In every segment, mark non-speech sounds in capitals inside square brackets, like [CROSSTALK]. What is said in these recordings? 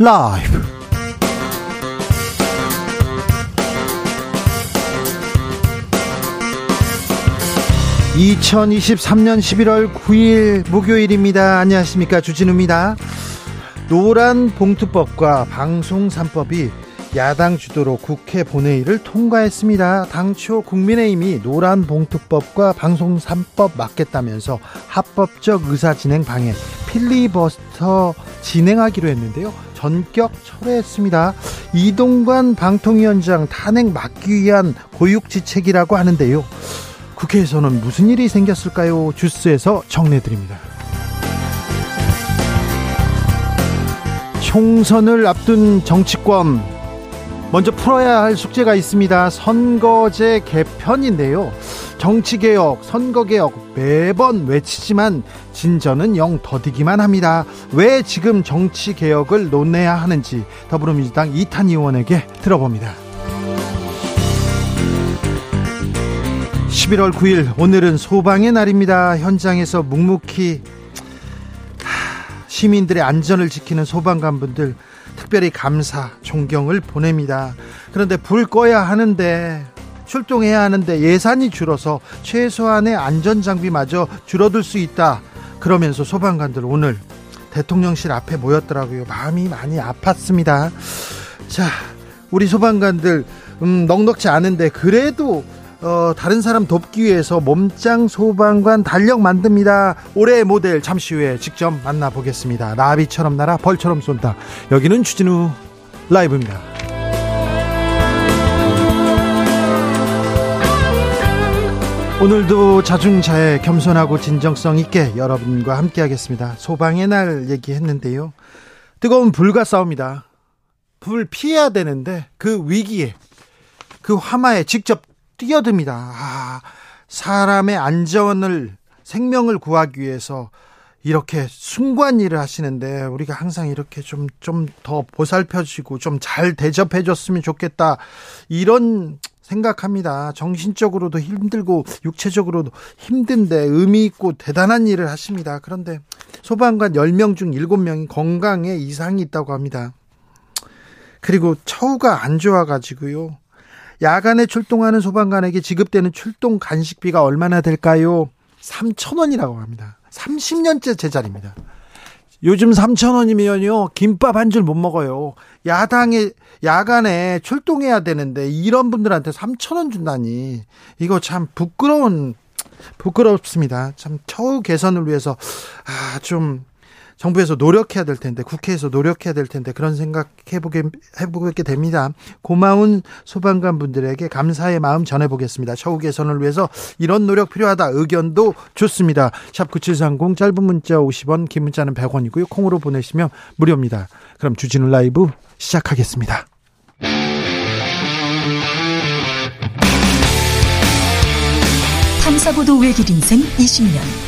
라이브. 2023년 11월 9일 목요일입니다. 안녕하십니까. 주진우입니다. 노란 봉투법과 방송 3법이 야당 주도로 국회 본회의를 통과했습니다. 당초 국민의힘이 노란 봉투법과 방송 3법 막겠다면서 합법적 의사진행 방해 필리버스터 진행하기로 했는데요. 전격 철회했습니다. 이동관 방통위원장 탄핵 막기 위한 고육지책이라고 하는데요. 국회에서는 무슨 일이 생겼을까요? 주스에서 정리해드립니다. 총선을 앞둔 정치권 먼저 풀어야 할 숙제가 있습니다. 선거제 개편인데요. 정치개혁, 선거개혁 매번 외치지만 진전은 영 더디기만 합니다. 왜 지금 정치개혁을 논해야 하는지 더불어민주당 이탄 의원에게 들어봅니다. 11월 9일 오늘은 소방의 날입니다. 현장에서 묵묵히 시민들의 안전을 지키는 소방관분들 특별히 감사, 존경을 보냅니다. 그런데 불 꺼야 하는데 출동해야 하는데 예산이 줄어서 최소한의 안전 장비마저 줄어들 수 있다. 그러면서 소방관들 오늘 대통령실 앞에 모였더라고요. 마음이 많이 아팠습니다. 자, 우리 소방관들 음, 넉넉지 않은데 그래도 어, 다른 사람 돕기 위해서 몸짱 소방관 달력 만듭니다. 올해의 모델 잠시 후에 직접 만나보겠습니다. 나비처럼 날아 벌처럼 쏜다. 여기는 주진우 라이브입니다. 오늘도 자중자애 겸손하고 진정성 있게 여러분과 함께 하겠습니다. 소방의 날 얘기했는데요. 뜨거운 불과 싸웁니다. 불 피해야 되는데 그 위기에 그 화마에 직접 뛰어듭니다. 아, 사람의 안전을 생명을 구하기 위해서 이렇게 숭고한 일을 하시는데 우리가 항상 이렇게 좀 좀 더 보살펴 주고 좀 잘 대접해 줬으면 좋겠다. 이런 생각합니다. 정신적으로도 힘들고 육체적으로도 힘든데 의미 있고 대단한 일을 하십니다. 그런데 소방관 10명 중 7명이 건강에 이상이 있다고 합니다. 그리고 처우가 안 좋아 가지고요. 야간에 출동하는 소방관에게 지급되는 출동 간식비가 얼마나 될까요? 3천 원이라고 합니다. 30년째 제자리입니다. 요즘 3천 원이면요 김밥 한 줄 못 먹어요. 야당에 야간에 출동해야 되는데 이런 분들한테 3천 원 준다니 이거 참 부끄러운 부끄럽습니다. 참 처우 개선을 위해서 아 좀 정부에서 노력해야 될 텐데 국회에서 노력해야 될 텐데 그런 생각 해보게 해보게 됩니다. 고마운 소방관 분들에게 감사의 마음 전해보겠습니다. 처우 개선을 위해서 이런 노력 필요하다 의견도 좋습니다. 샵 9730 짧은 문자 50원 긴 문자는 100원이고요. 콩으로 보내시면 무료입니다. 그럼 주진우 라이브 시작하겠습니다. 탐사보도 외길 인생 20년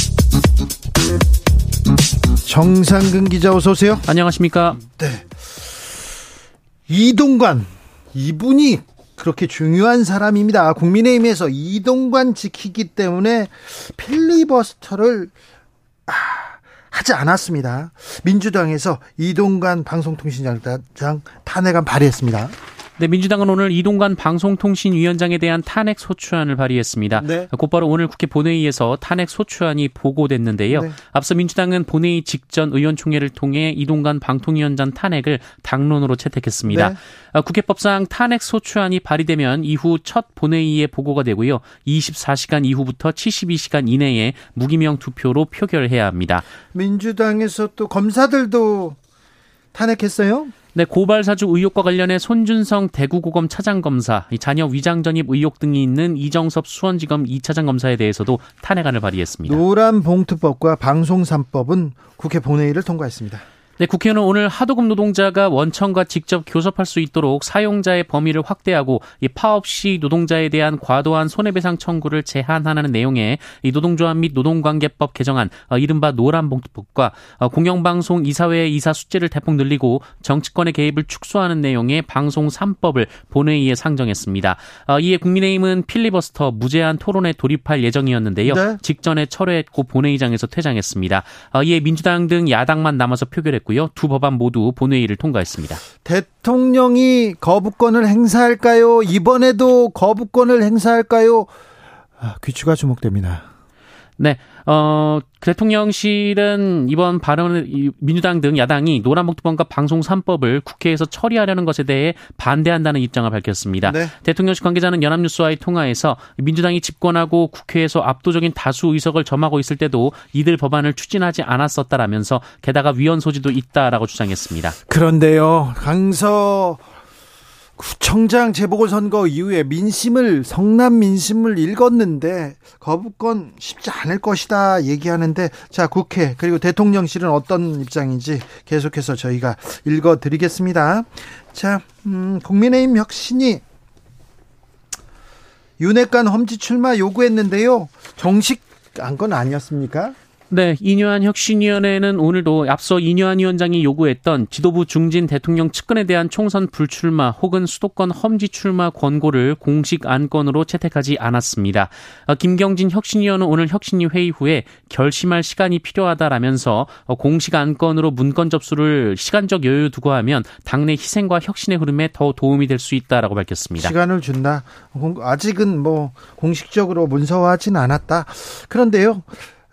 정상근 기자 어서 오세요. 안녕하십니까? 네. 이동관 이분이 그렇게 중요한 사람입니다. 국민의힘에서 이동관 지키기 때문에 필리버스터를 아, 하지 않았습니다. 민주당에서 이동관 방송통신장 탄핵안 발의했습니다. 네, 민주당은 오늘 이동관 방송통신위원장에 대한 탄핵 소추안을 발의했습니다. 네. 곧바로 오늘 국회 본회의에서 탄핵 소추안이 보고됐는데요. 네. 앞서 민주당은 본회의 직전 의원총회를 통해 이동관 방통위원장 탄핵을 당론으로 채택했습니다. 네. 아, 국회법상 탄핵 소추안이 발의되면 이후 첫 본회의에 보고가 되고요. 24시간 이후부터 72시간 이내에 무기명 투표로 표결해야 합니다. 민주당에서 또 검사들도 탄핵했어요? 네, 고발 사주 의혹과 관련해 손준성 대구고검 차장검사, 자녀 위장 전입 의혹 등이 있는 이정섭 수원지검 2차장 검사에 대해서도 탄핵안을 발의했습니다. 노란 봉투법과 방송 3법은 국회 본회의를 통과했습니다. 네, 국회의원은 오늘 하도급 노동자가 원청과 직접 교섭할 수 있도록 사용자의 범위를 확대하고 이 파업 시 노동자에 대한 과도한 손해배상 청구를 제한하는 내용의 이 노동조합 및 노동관계법 개정안 어, 이른바 노란봉투법과 어, 공영방송 이사회 이사 숫자를 대폭 늘리고 정치권의 개입을 축소하는 내용의 방송 3법을 본회의에 상정했습니다. 어, 이에 국민의힘은 필리버스터 무제한 토론에 돌입할 예정이었는데요. 네. 직전에 철회했고 본회의장에서 퇴장했습니다. 어, 이에 민주당 등 야당만 남아서 표결했고 요. 두 법안 모두 본회의를 통과했습니다. 대통령이 거부권을 행사할까요? 이번에도 거부권을 행사할까요? 아, 귀추가 주목됩니다. 네, 어, 대통령실은 이번 발언을 민주당 등 야당이 노란봉투법과 방송 3법을 국회에서 처리하려는 것에 대해 반대한다는 입장을 밝혔습니다. 네. 대통령실 관계자는 연합뉴스와의 통화에서 민주당이 집권하고 국회에서 압도적인 다수 의석을 점하고 있을 때도 이들 법안을 추진하지 않았었다라면서 게다가 위헌 소지도 있다라고 주장했습니다. 그런데요, 강서 구청장 재보궐선거 이후에 민심을 성남 민심을 읽었는데 거부권 쉽지 않을 것이다 얘기하는데 자 국회 그리고 대통령실은 어떤 입장인지 계속해서 저희가 읽어드리겠습니다. 자 음, 국민의힘 혁신이 윤핵관 험지 출마 요구했는데요. 정식 안건 아니었습니까? 네, 이뇨한 혁신위원회는 오늘도 앞서 이뇨한 위원장이 요구했던 지도부 중진 대통령 측근에 대한 총선 불출마 혹은 수도권 험지 출마 권고를 공식 안건으로 채택하지 않았습니다. 어, 김경진 혁신위원은 오늘 혁신위 회의 후에 결심할 시간이 필요하다라면서 어, 공식 안건으로 문건 접수를 시간적 여유 두고 하면 당내 희생과 혁신의 흐름에 더 도움이 될 수 있다라고 밝혔습니다. 시간을 준다. 아직은 뭐 공식적으로 문서화하진 않았다. 그런데요.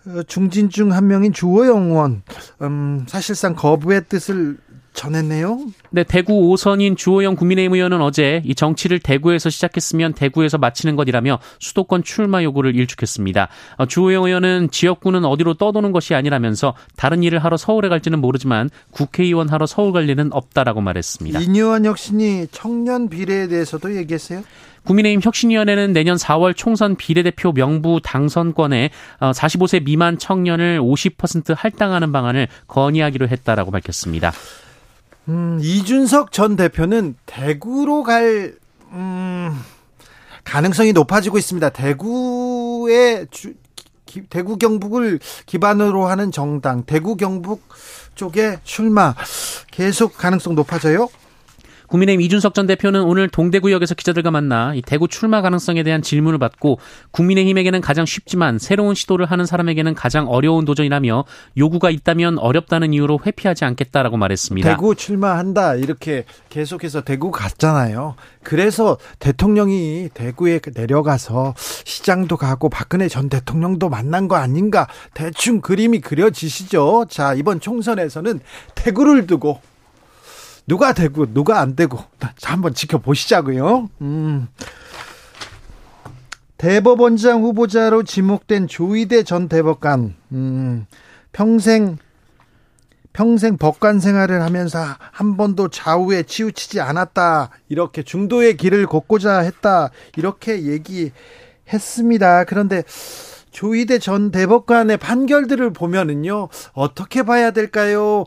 어, 중진 중 한 명인 주호영 의원 음, 사실상 거부의 뜻을 전했네요. 네, 대구 5선인 주호영 국민의힘 의원은 어제 이 정치를 대구에서 시작했으면 대구에서 마치는 것이라며 수도권 출마 요구를 일축했습니다. 어, 주호영 의원은 지역구는 어디로 떠도는 것이 아니라면서 다른 일을 하러 서울에 갈지는 모르지만 국회의원 하러 서울 갈 일은 없다라고 말했습니다. 이뇨한 혁신이 청년 비례에 대해서도 얘기했어요? 국민의힘 혁신위원회는 내년 4월 총선 비례대표 명부 당선권에 45세 어, 미만 청년을 50% 할당하는 방안을 건의하기로 했다라고 밝혔습니다. 음, 이준석 전 대표는 대구로 갈 음, 가능성이 높아지고 있습니다. 대구의 주, 기, 대구 경북을 기반으로 하는 정당 대구 경북 쪽에 출마 계속 가능성 높아져요? 국민의힘 이준석 전 대표는 오늘 동대구역에서 기자들과 만나 이 대구 출마 가능성에 대한 질문을 받고 국민의힘에게는 가장 쉽지만 새로운 시도를 하는 사람에게는 가장 어려운 도전이라며 요구가 있다면 어렵다는 이유로 회피하지 않겠다라고 말했습니다. 대구 출마한다 이렇게 계속해서 대구 갔잖아요. 그래서 대통령이 대구에 내려가서 시장도 가고 박근혜 전 대통령도 만난 거 아닌가 대충 그림이 그려지시죠. 자 이번 총선에서는 대구를 두고 누가 되고 누가 안 되고 한번 지켜보시자고요. 음. 대법원장 후보자로 지목된 조희대 전 대법관 음, 평생 평생 법관 생활을 하면서 한 번도 좌우에 치우치지 않았다 이렇게 중도의 길을 걷고자 했다 이렇게 얘기했습니다. 그런데 조희대 전 대법관의 판결들을 보면은요 어떻게 봐야 될까요?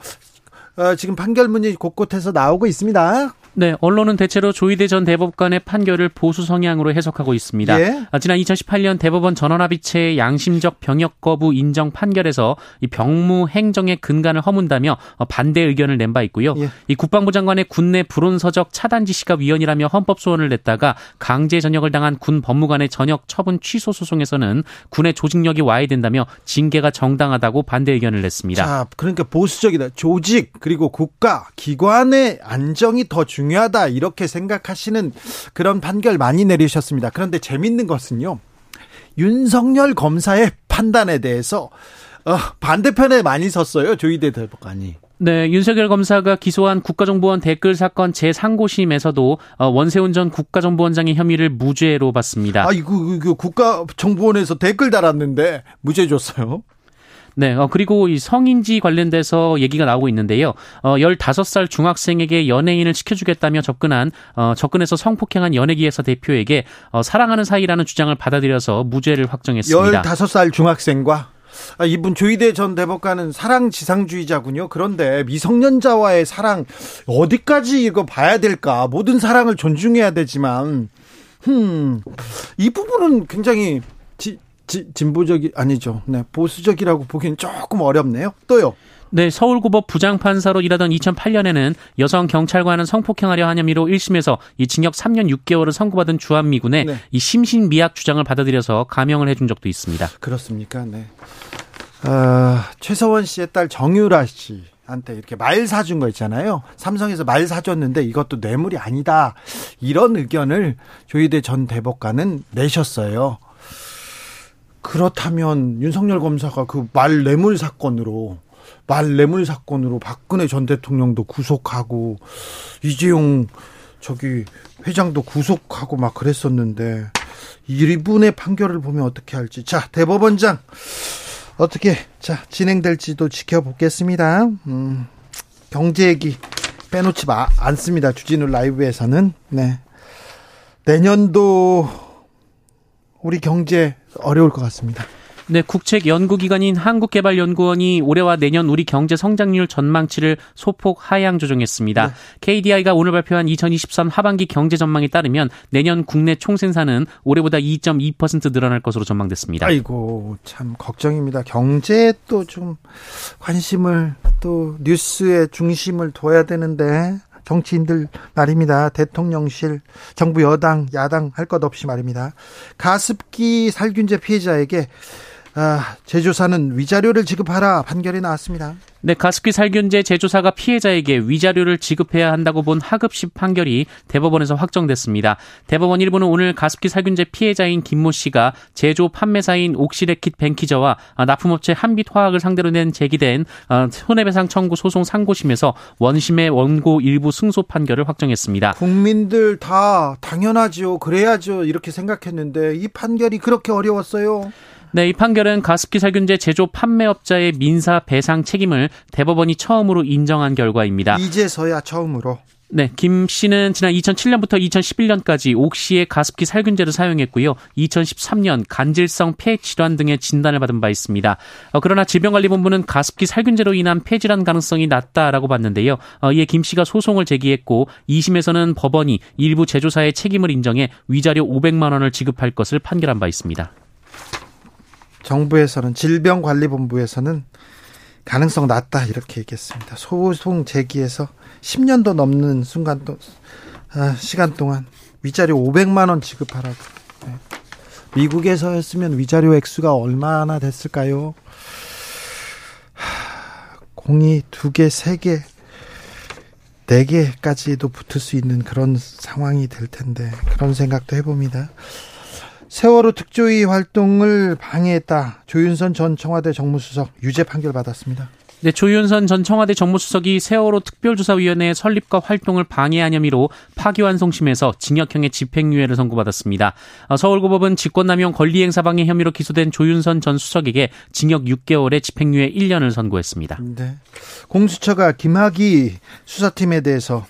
어, 지금 판결문이 곳곳에서 나오고 있습니다. 네, 언론은 대체로 조희대 전 대법관의 판결을 보수 성향으로 해석하고 있습니다. 예? 아, 지난 2018년 대법원 전원합의체의 양심적 병역 거부 인정 판결에서 이 병무 행정의 근간을 허문다며 어, 반대 의견을 낸 바 있고요. 예. 이 국방부 장관의 군내 불온서적 차단 지시가 위헌이라며 헌법 소원을 냈다가 강제 전역을 당한 군 법무관의 전역 처분 취소 소송에서는 군의 조직력이 와야 된다며 징계가 정당하다고 반대 의견을 냈습니다. 자, 그러니까 보수적이다. 조직 그리고 국가 기관의 안정이 더 중요. 중요하다 이렇게 생각하시는 그런 판결 많이 내리셨습니다. 그런데 재밌는 것은요. 윤석열 검사의 판단에 대해서 어, 반대편에 많이 섰어요. 조희대 대법관이. 네, 윤석열 검사가 기소한 국가정보원 댓글 사건 제3고심에서도 어, 원세훈 전 국가정보원장의 혐의를 무죄로 봤습니다. 아, 이거, 이거 국가정보원에서 댓글 달았는데 무죄 줬어요. 네, 어, 그리고 이 성인지 관련돼서 얘기가 나오고 있는데요. 어, 15살 중학생에게 연예인을 시켜주겠다며 접근한, 어, 접근해서 성폭행한 연예기회사 대표에게 어, 사랑하는 사이라는 주장을 받아들여서 무죄를 확정했습니다. 15살 중학생과 아, 이분 조희대 전 대법관은 사랑 지상주의자군요. 그런데 미성년자와의 사랑 어디까지 이거 봐야 될까? 모든 사랑을 존중해야 되지만, 음, 이 부분은 굉장히 지, 지, 진보적이 아니죠. 네, 보수적이라고 보기엔 조금 어렵네요. 또요. 네, 서울고법 부장판사로 일하던 2008년에는 여성 경찰관은 성폭행하려 한 혐의로 1심에서 이 징역 3년 6개월을 선고받은 주한미군의 네. 이 심신미약 주장을 받아들여서 감형을 해준 적도 있습니다. 그렇습니까? 네. 어, 최서원 씨의 딸 정유라 씨. 한테 이렇게 말 사준 거 있잖아요. 삼성에서 말 사줬는데 이것도 뇌물이 아니다. 이런 의견을 조희대 전 대법관은 내셨어요. 그렇다면 윤석열 검사가 그 말 뇌물 사건으로 말 뇌물 사건으로 박근혜 전 대통령도 구속하고 이재용 저기 회장도 구속하고 막 그랬었는데 이분의 판결을 보면 어떻게 할지 자 대법원장 어떻게 자 진행될지도 지켜보겠습니다. 음, 경제 얘기 빼놓지 마, 않습니다. 주진우 라이브에서는 네 내년도 우리 경제 어려울 것 같습니다. 네, 국책 연구기관인 한국개발연구원이 올해와 내년 우리 경제 성장률 전망치를 소폭 하향 조정했습니다. 네. KDI가 오늘 발표한 2023 하반기 경제 전망에 따르면 내년 국내 총생산은 올해보다 2.2% 늘어날 것으로 전망됐습니다. 아이고, 참 걱정입니다. 경제에 또 좀 관심을 또 뉴스의 중심을 둬야 되는데 정치인들 말입니다. 대통령실, 정부 여당, 야당 할 것 없이 말입니다. 가습기 살균제 피해자에게 아, 제조사는 위자료를 지급하라 판결이 나왔습니다. 네, 가습기 살균제 제조사가 피해자에게 위자료를 지급해야 한다고 본 하급식 판결이 대법원에서 확정됐습니다. 대법원 일부는 오늘 가습기 살균제 피해자인 김모 씨가 제조 판매사인 옥시레킷 뱅키저와 납품업체 한빛화학을 상대로 낸 제기된 어, 손해배상 청구 소송 상고심에서 원심의 원고 일부 승소 판결을 확정했습니다. 국민들 다 당연하죠. 그래야죠. 이렇게 생각했는데 이 판결이 그렇게 어려웠어요. 네, 이 판결은 가습기 살균제 제조 판매업자의 민사 배상 책임을 대법원이 처음으로 인정한 결과입니다. 이제서야 처음으로. 네, 김 씨는 지난 2007년부터 2011년까지 옥시의 가습기 살균제를 사용했고요. 2013년 간질성 폐 질환 등의 진단을 받은 바 있습니다. 어, 그러나 질병관리본부는 가습기 살균제로 인한 폐 질환 가능성이 낮다라고 봤는데요. 어, 이에 김 씨가 소송을 제기했고 2심에서는 법원이 일부 제조사의 책임을 인정해 위자료 500만 원을 지급할 것을 판결한 바 있습니다. 정부에서는 질병관리본부에서는 가능성 낮다 이렇게 얘기했습니다. 소송 제기해서 10년도 넘는 순간 또 아, 시간 동안 위자료 500만 원 지급하라고. 네. 미국에서였으면 위자료 액수가 얼마나 됐을까요? 공이 두 개, 세 개, 네 개까지도 붙을 수 있는 그런 상황이 될 텐데 그런 생각도 해봅니다. 세월호 특조위 활동을 방해했다. 조윤선 전 청와대 정무수석 유죄 판결 받았습니다. 네, 조윤선 전 청와대 정무수석이 세월호 특별조사위원회 설립과 활동을 방해한 혐의로 파기환송심에서 징역형의 집행유예를 선고받았습니다. 어, 서울고법은 직권남용 권리행사방해 혐의로 기소된 조윤선 전 수석에게 징역 6개월에 집행유예 1년을 선고했습니다. 네. 공수처가 김학의 수사팀에 대해서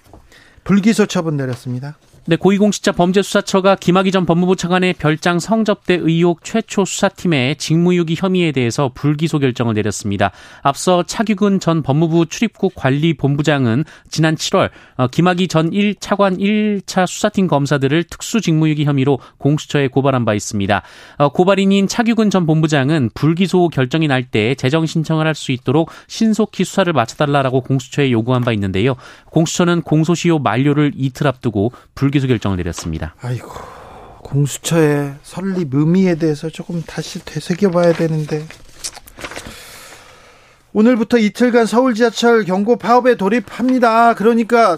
불기소 처분 내렸습니다. 네, 고위공직자 범죄수사처가 김학의 전 법무부 차관의 별장 성접대 의혹 최초 수사팀의 직무유기 혐의에 대해서 불기소 결정을 내렸습니다. 앞서 차규근 전 법무부 출입국 관리본부장은 지난 7월 어, 김학의 전 1차관 1차 수사팀 검사들을 특수직무유기 혐의로 공수처에 고발한 바 있습니다. 어, 고발인인 차규근 전 본부장은 불기소 결정이 날 때 재정 신청을 할 수 있도록 신속히 수사를 마쳐달라고 공수처에 요구한 바 있는데요. 공수처는 공소시효 만료를 이틀 앞두고 불 불기소 결정을 내렸습니다. 아이고 공수처의 설립 의미에 대해서 조금 다시 되새겨봐야 되는데 오늘부터 이틀간 서울 지하철 경고 파업에 돌입합니다. 그러니까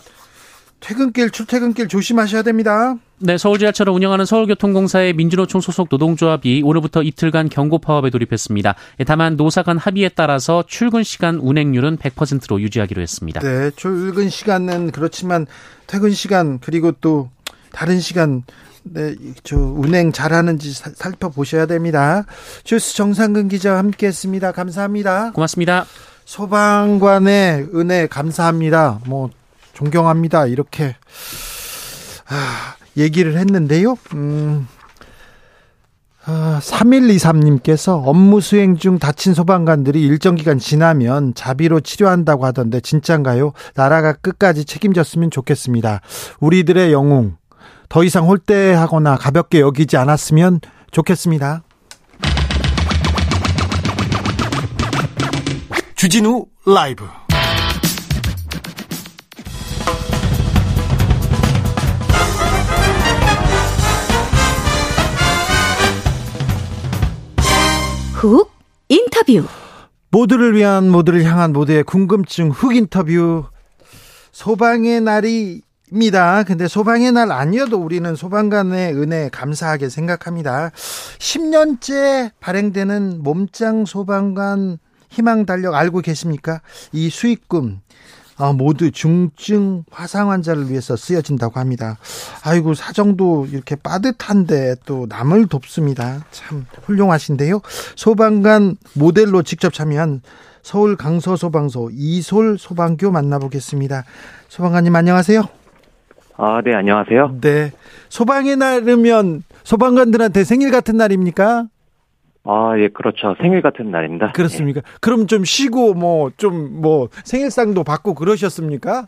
퇴근길 출퇴근길 조심하셔야 됩니다. 네, 서울 지하철을 운영하는 서울교통공사의 민주노총 소속 노동조합이 오늘부터 이틀간 경고 파업에 돌입했습니다. 예, 다만 노사 간 합의에 따라서 출근 시간 운행률은 100%로 유지하기로 했습니다. 네, 출근 시간은 그렇지만 퇴근 시간 그리고 또 다른 시간 네, 저 운행 잘하는지 살펴보셔야 됩니다. 주스 정상근 기자와 함께했습니다. 감사합니다. 고맙습니다. 소방관의 은혜 감사합니다. 뭐 존경합니다. 이렇게 아, 얘기를 했는데요. 음, 아, 3123님께서 업무 수행 중 다친 소방관들이 일정 기간 지나면 자비로 치료한다고 하던데 진짠가요? 나라가 끝까지 책임졌으면 좋겠습니다. 우리들의 영웅 더 이상 홀대하거나 가볍게 여기지 않았으면 좋겠습니다. 주진우 라이브 훅 인터뷰 모두를 위한 모두를 향한 모두의 궁금증 훅 인터뷰 소방의 날이입니다. 근데 소방의 날 아니어도 우리는 소방관의 은혜 감사하게 생각합니다. 10년째 발행되는 몸짱 소방관 희망 달력 알고 계십니까? 이 수익금 어, 모두 중증 화상 환자를 위해서 쓰여진다고 합니다. 아이고 사정도 이렇게 빠듯한데 또 남을 돕습니다. 참 훌륭하신데요. 소방관 모델로 직접 참여한 서울 강서 소방서 이솔 소방교 만나보겠습니다. 소방관님 안녕하세요. 아, 네, 안녕하세요. 네. 소방의 날이면 소방관들한테 생일 같은 날입니까? 아, 예, 그렇죠. 생일 같은 날입니다. 그렇습니까? 예. 그럼 좀 쉬고 뭐 좀뭐 뭐 생일상도 받고 그러셨습니까?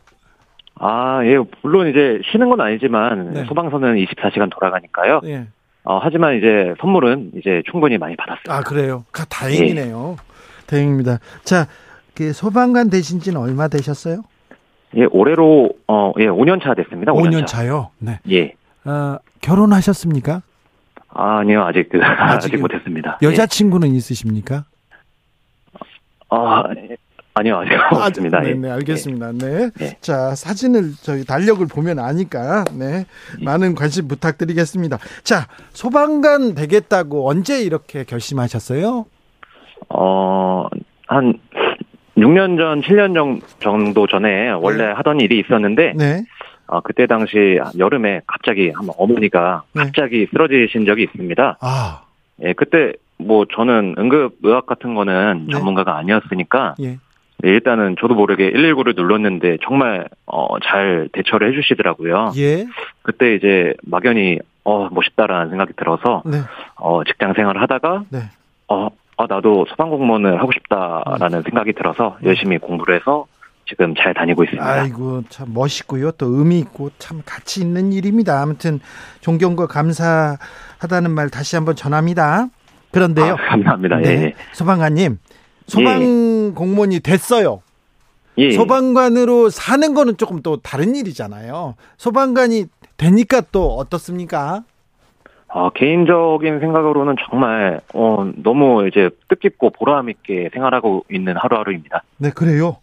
아, 예, 물론 이제 쉬는 건 아니지만 네. 소방서는 24시간 돌아가니까요. 예. 어, 하지만 이제 선물은 이제 충분히 많이 받았습니다. 아, 그래요? 다행이네요. 예. 다행입니다. 자, 그 소방관 되신 지는 얼마 되셨어요? 예, 올해로 어, 예, 5년 차 됐습니다. 5년, 5년 차 요? 네. 예. 어, 결혼하셨습니까? 아, 아니요, 아직, 그, [LAUGHS] 아직, 아직 못했습니다. 여자친구는 예. 있으십니까? 아, 아니요, 아직 아, 없습니다. 네, 네, 알겠습니다. 네. 네. 자, 사진을 저희 달력을 보면 아니까, 네. 많은 관심 부탁드리겠습니다. 자, 소방관 되겠다고 언제 이렇게 결심하셨어요? 어, 한 6년 전, 7년 정도 전에 원래 네. 하던 일이 있었는데, 네. 어, 그때 당시 여름에 갑자기 한 어머니가 네. 갑자기 쓰러지신 적이 있습니다. 아. 예, 그때 뭐 저는 응급 의학 같은 거는 네. 전문가가 아니었으니까 예. 네, 일단은 저도 모르게 119를 눌렀는데 정말 어, 잘 대처를 해주시더라고요. 예. 그때 이제 막연히 어 멋있다라는 생각이 들어서 네. 어 직장 생활을 하다가 네. 어 아, 나도 소방공무원을 하고 싶다라는 네. 생각이 들어서 열심히 공부를 해서 지금 잘 다니고 있습니다. 아이고 참 멋있고요. 또 의미 있고 참 가치 있는 일입니다. 아무튼 존경과 감사하다는 말 다시 한번 전합니다. 그런데요. 아, 감사합니다. 네. 예. 소방관님 소방 예. 공무원이 됐어요. 예. 소방관으로 사는 거는 조금 또 다른 일이잖아요. 소방관이 되니까 또 어떻습니까? 아, 개인적인 생각으로는 정말 어, 너무 이제 뜻깊고 보람 있게 생활하고 있는 하루하루입니다. 네, 그래요.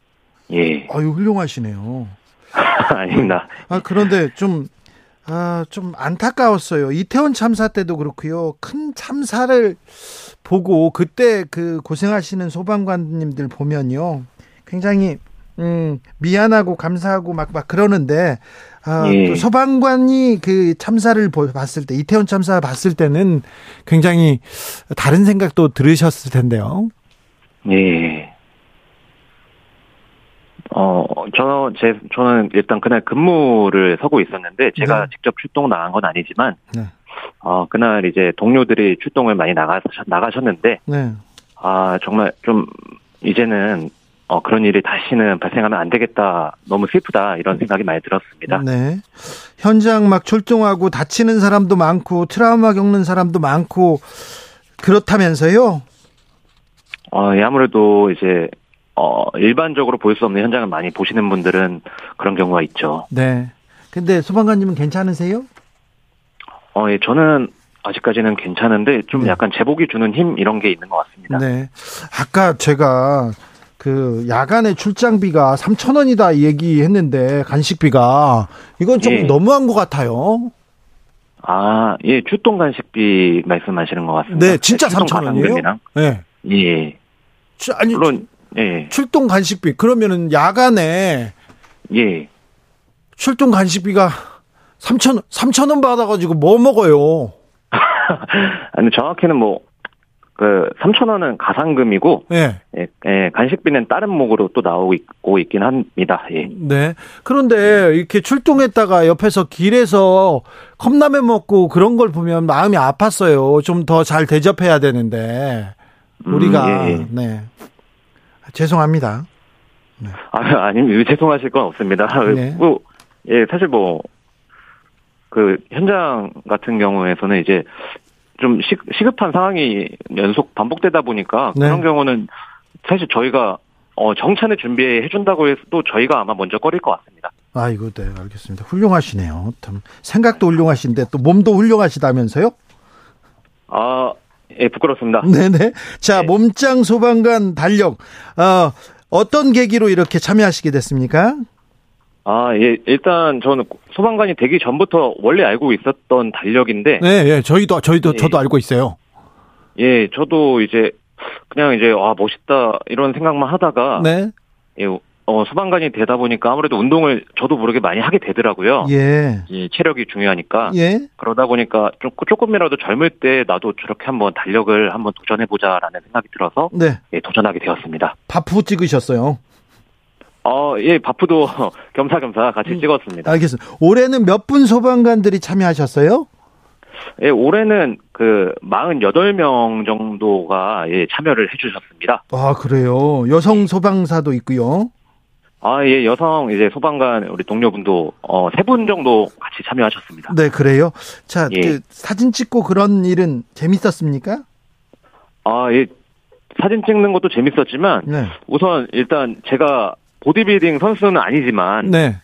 예. 아유, 훌륭하시네요. [LAUGHS] 아닙니다. 아, 그런데 좀, 아, 좀 안타까웠어요. 이태원 참사 때도 그렇고요. 큰 참사를 보고 그때 그 고생하시는 소방관님들 보면요. 굉장히 음, 미안하고 감사하고 막, 막 그러는데, 아, 예. 소방관이 그 참사를 봤을 때, 이태원 참사 봤을 때는 굉장히 다른 생각도 들으셨을 텐데요. 예. 어, 저, 제, 저는 일단 그날 근무를 서고 있었는데, 제가 네. 직접 출동 나간 건 아니지만, 네. 어, 그날 이제 동료들이 출동을 많이 나가, 나가셨는데, 네. 아, 정말 좀, 이제는, 어, 그런 일이 다시는 발생하면 안 되겠다. 너무 슬프다. 이런 생각이 많이 들었습니다. 네. 현장 막 출동하고 다치는 사람도 많고, 트라우마 겪는 사람도 많고, 그렇다면서요? 어, 예, 아무래도 이제 어, 일반적으로 볼 수 없는 현장을 많이 보시는 분들은 그런 경우가 있죠. 네. 근데 소방관님은 괜찮으세요? 어, 예, 저는 아직까지는 괜찮은데 좀 네. 약간 제복이 주는 힘 이런 게 있는 것 같습니다. 네. 아까 제가 그 야간에 출장비가 3천 원이다 얘기했는데 간식비가 이건 좀 예. 너무한 것 같아요. 아, 예, 출동 간식비 말씀하시는 것 같습니다. 네, 진짜 3천 원이에요. 네. 예. 아니, 물론 예. 출동 간식비 그러면은 야간에 예. 출동 간식비가 3천 3천 원 받아 가지고 뭐 먹어요? [LAUGHS] 아니 정확히는 뭐 그 3천 원은 가상금이고 네. 예, 예, 간식비는 다른 목으로 또 나오고 있긴 합니다. 예. 네. 그런데 이렇게 출동했다가 옆에서 길에서 컵라면 먹고 그런 걸 보면 마음이 아팠어요. 좀 더 잘 대접해야 되는데 우리가 음, 예, 예. 네. 죄송합니다. 네. 아, 아니, 죄송하실 건 없습니다. 네. 뭐, 예, 사실 뭐, 그, 현장 같은 경우에서는 이제 좀 시, 시급한 상황이 연속 반복되다 보니까 네. 그런 경우는 사실 저희가 어, 정찬을 준비해 준다고 해도 저희가 아마 먼저 꺼릴 것 같습니다. 아이고, 네, 알겠습니다. 훌륭하시네요. 참, 생각도 훌륭하신데 또 몸도 훌륭하시다면서요? 아, 예, 부끄럽습니다. [LAUGHS] 네네. 자, 네. 몸짱 소방관 달력. 어, 어떤 계기로 이렇게 참여하시게 됐습니까? 아, 예, 일단 저는 소방관이 되기 전부터 원래 알고 있었던 달력인데. 네, 예, 저희도, 저희도, 예, 저도 알고 있어요. 예, 저도 이제, 그냥 이제, 아, 멋있다, 이런 생각만 하다가. 네. 예, 어, 소방관이 되다 보니까 아무래도 운동을 저도 모르게 많이 하게 되더라고요. 예. 예 체력이 중요하니까. 예. 그러다 보니까 좀, 조금이라도 젊을 때 나도 저렇게 한번 달력을 한번 도전해보자라는 생각이 들어서. 네. 예, 도전하게 되었습니다. 바프 찍으셨어요? 어, 예, 바프도 [LAUGHS] 겸사겸사 같이 음, 찍었습니다. 알겠습니다. 올해는 몇 분 소방관들이 참여하셨어요? 예, 올해는 그 48명 정도가 예, 참여를 해 주셨습니다. 아, 그래요. 여성 소방사도 있고요. 아, 예, 여성 이제 소방관 우리 동료분도 어, 세 분 정도 같이 참여하셨습니다. 네, 그래요. 자, 예. 그 사진 찍고 그런 일은 재밌었습니까? 아, 예. 사진 찍는 것도 재밌었지만 네. 우선 일단 제가 보디빌딩 선수는 아니지만 네.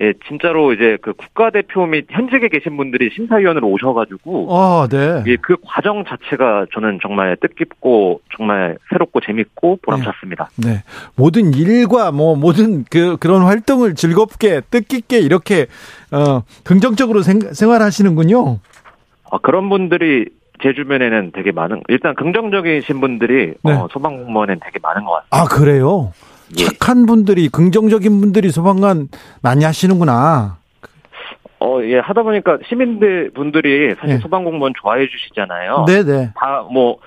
예, 진짜로 이제 그 국가대표 및 현직에 계신 분들이 심사위원으로 오셔가지고, 아, 네. 예, 그 과정 자체가 저는 정말 뜻깊고, 정말 새롭고 재밌고 보람찼습니다. 네. 네. 모든 일과 뭐, 모든 그, 그런 활동을 즐겁게, 뜻깊게 이렇게, 어, 긍정적으로 생, 생활하시는군요. 아, 그런 분들이 제 주변에는 되게 많은, 일단 긍정적이신 분들이, 네. 어, 소방공무원엔 되게 많은 것 같습니다. 아, 그래요? 예. 착한 분들이 긍정적인 분들이 소방관 많이 하시는구나. 어, 예, 하다 보니까 시민들 분들이 사실 예. 소방공무원 좋아해 주시잖아요. 네네. 다 뭐,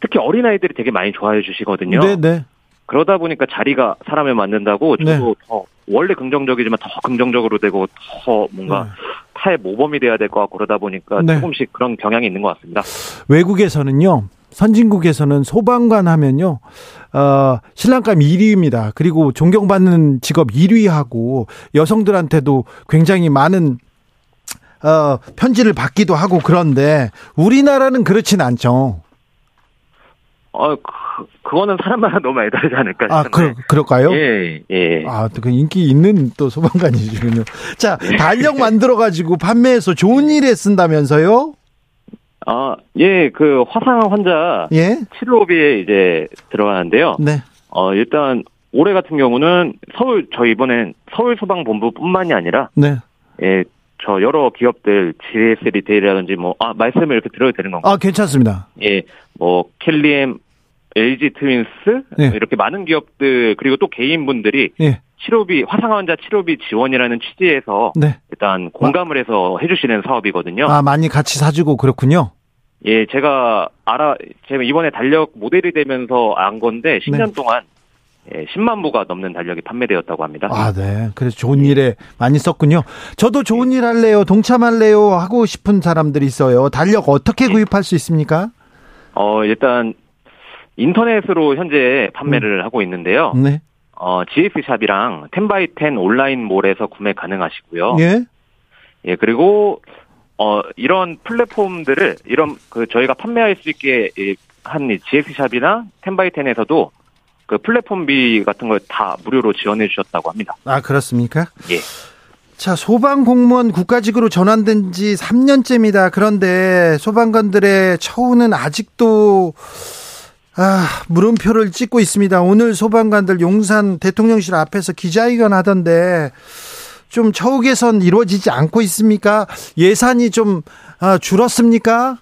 특히 어린아이들이 되게 많이 좋아해 주시거든요. 네네. 그러다 보니까 자리가 사람을 만든다고 저도 네. 더 원래 긍정적이지만 더 긍정적으로 되고 더 뭔가 네. 타의 모범이 돼야 될 것 같고 그러다 보니까 네. 조금씩 그런 경향이 있는 것 같습니다. 외국에서는요. 선진국에서는 소방관 하면요, 어, 신랑감 1위입니다. 그리고 존경받는 직업 1위하고 여성들한테도 굉장히 많은 어, 편지를 받기도 하고 그런데 우리나라는 그렇진 않죠. 어, 그, 그거는 사람마다 너무 많이 다르지 않을까 아, 그, 그럴까요? 예, 예. 아, 그 인기 있는 또 소방관이시군요. 자, 달력 만들어가지고 판매해서 좋은 일에 쓴다면서요? 아, 예, 그 화상 환자 예? 치료비에 이제 들어가는데요. 네. 어, 일단 올해 같은 경우는 서울 저 이번엔 서울 소방 본부뿐만이 아니라 네. 예, 저 여러 기업들 GS 리테일이라든지 뭐 아, 말씀을 이렇게 드려도 되는 건가요? 아, 괜찮습니다. 예. 뭐 켈리엠 LG 트윈스 예. 이렇게 많은 기업들 그리고 또 개인분들이 예. 치료비 화상 환자 치료비 지원이라는 취지에서 네. 일단 공감을 해서 해주시는 사업이거든요. 아 많이 같이 사주고 그렇군요. 예, 제가 알아 제가 이번에 달력 모델이 되면서 안 건데 10년 네. 동안 예, 10만 부가 넘는 달력이 판매되었다고 합니다. 아, 네. 그래서 좋은 일에 많이 썼군요. 저도 좋은 일 할래요, 동참할래요 하고 싶은 사람들이 있어요. 달력 어떻게 예. 구입할 수 있습니까? 어, 일단 인터넷으로 현재 판매를 음. 하고 있는데요. 네. 어, GS샵이랑 10바이10 온라인몰에서 구매 가능하시고요. 예. 예, 그리고 어, 이런 플랫폼들을 이런 그 저희가 판매할 수 있게 한 GS샵이나 10바이10에서도 그 플랫폼비 같은 걸 다 무료로 지원해 주셨다고 합니다. 아, 그렇습니까? 예. 자, 소방 공무원 국가직으로 전환된 지 3년째입니다. 그런데 소방관들의 처우는 아직도 아, 물음표를 찍고 있습니다. 오늘 소방관들 용산 대통령실 앞에서 기자회견 하던데 좀 처우 개선 이루어지지 않고 있습니까? 예산이 좀 아, 줄었습니까?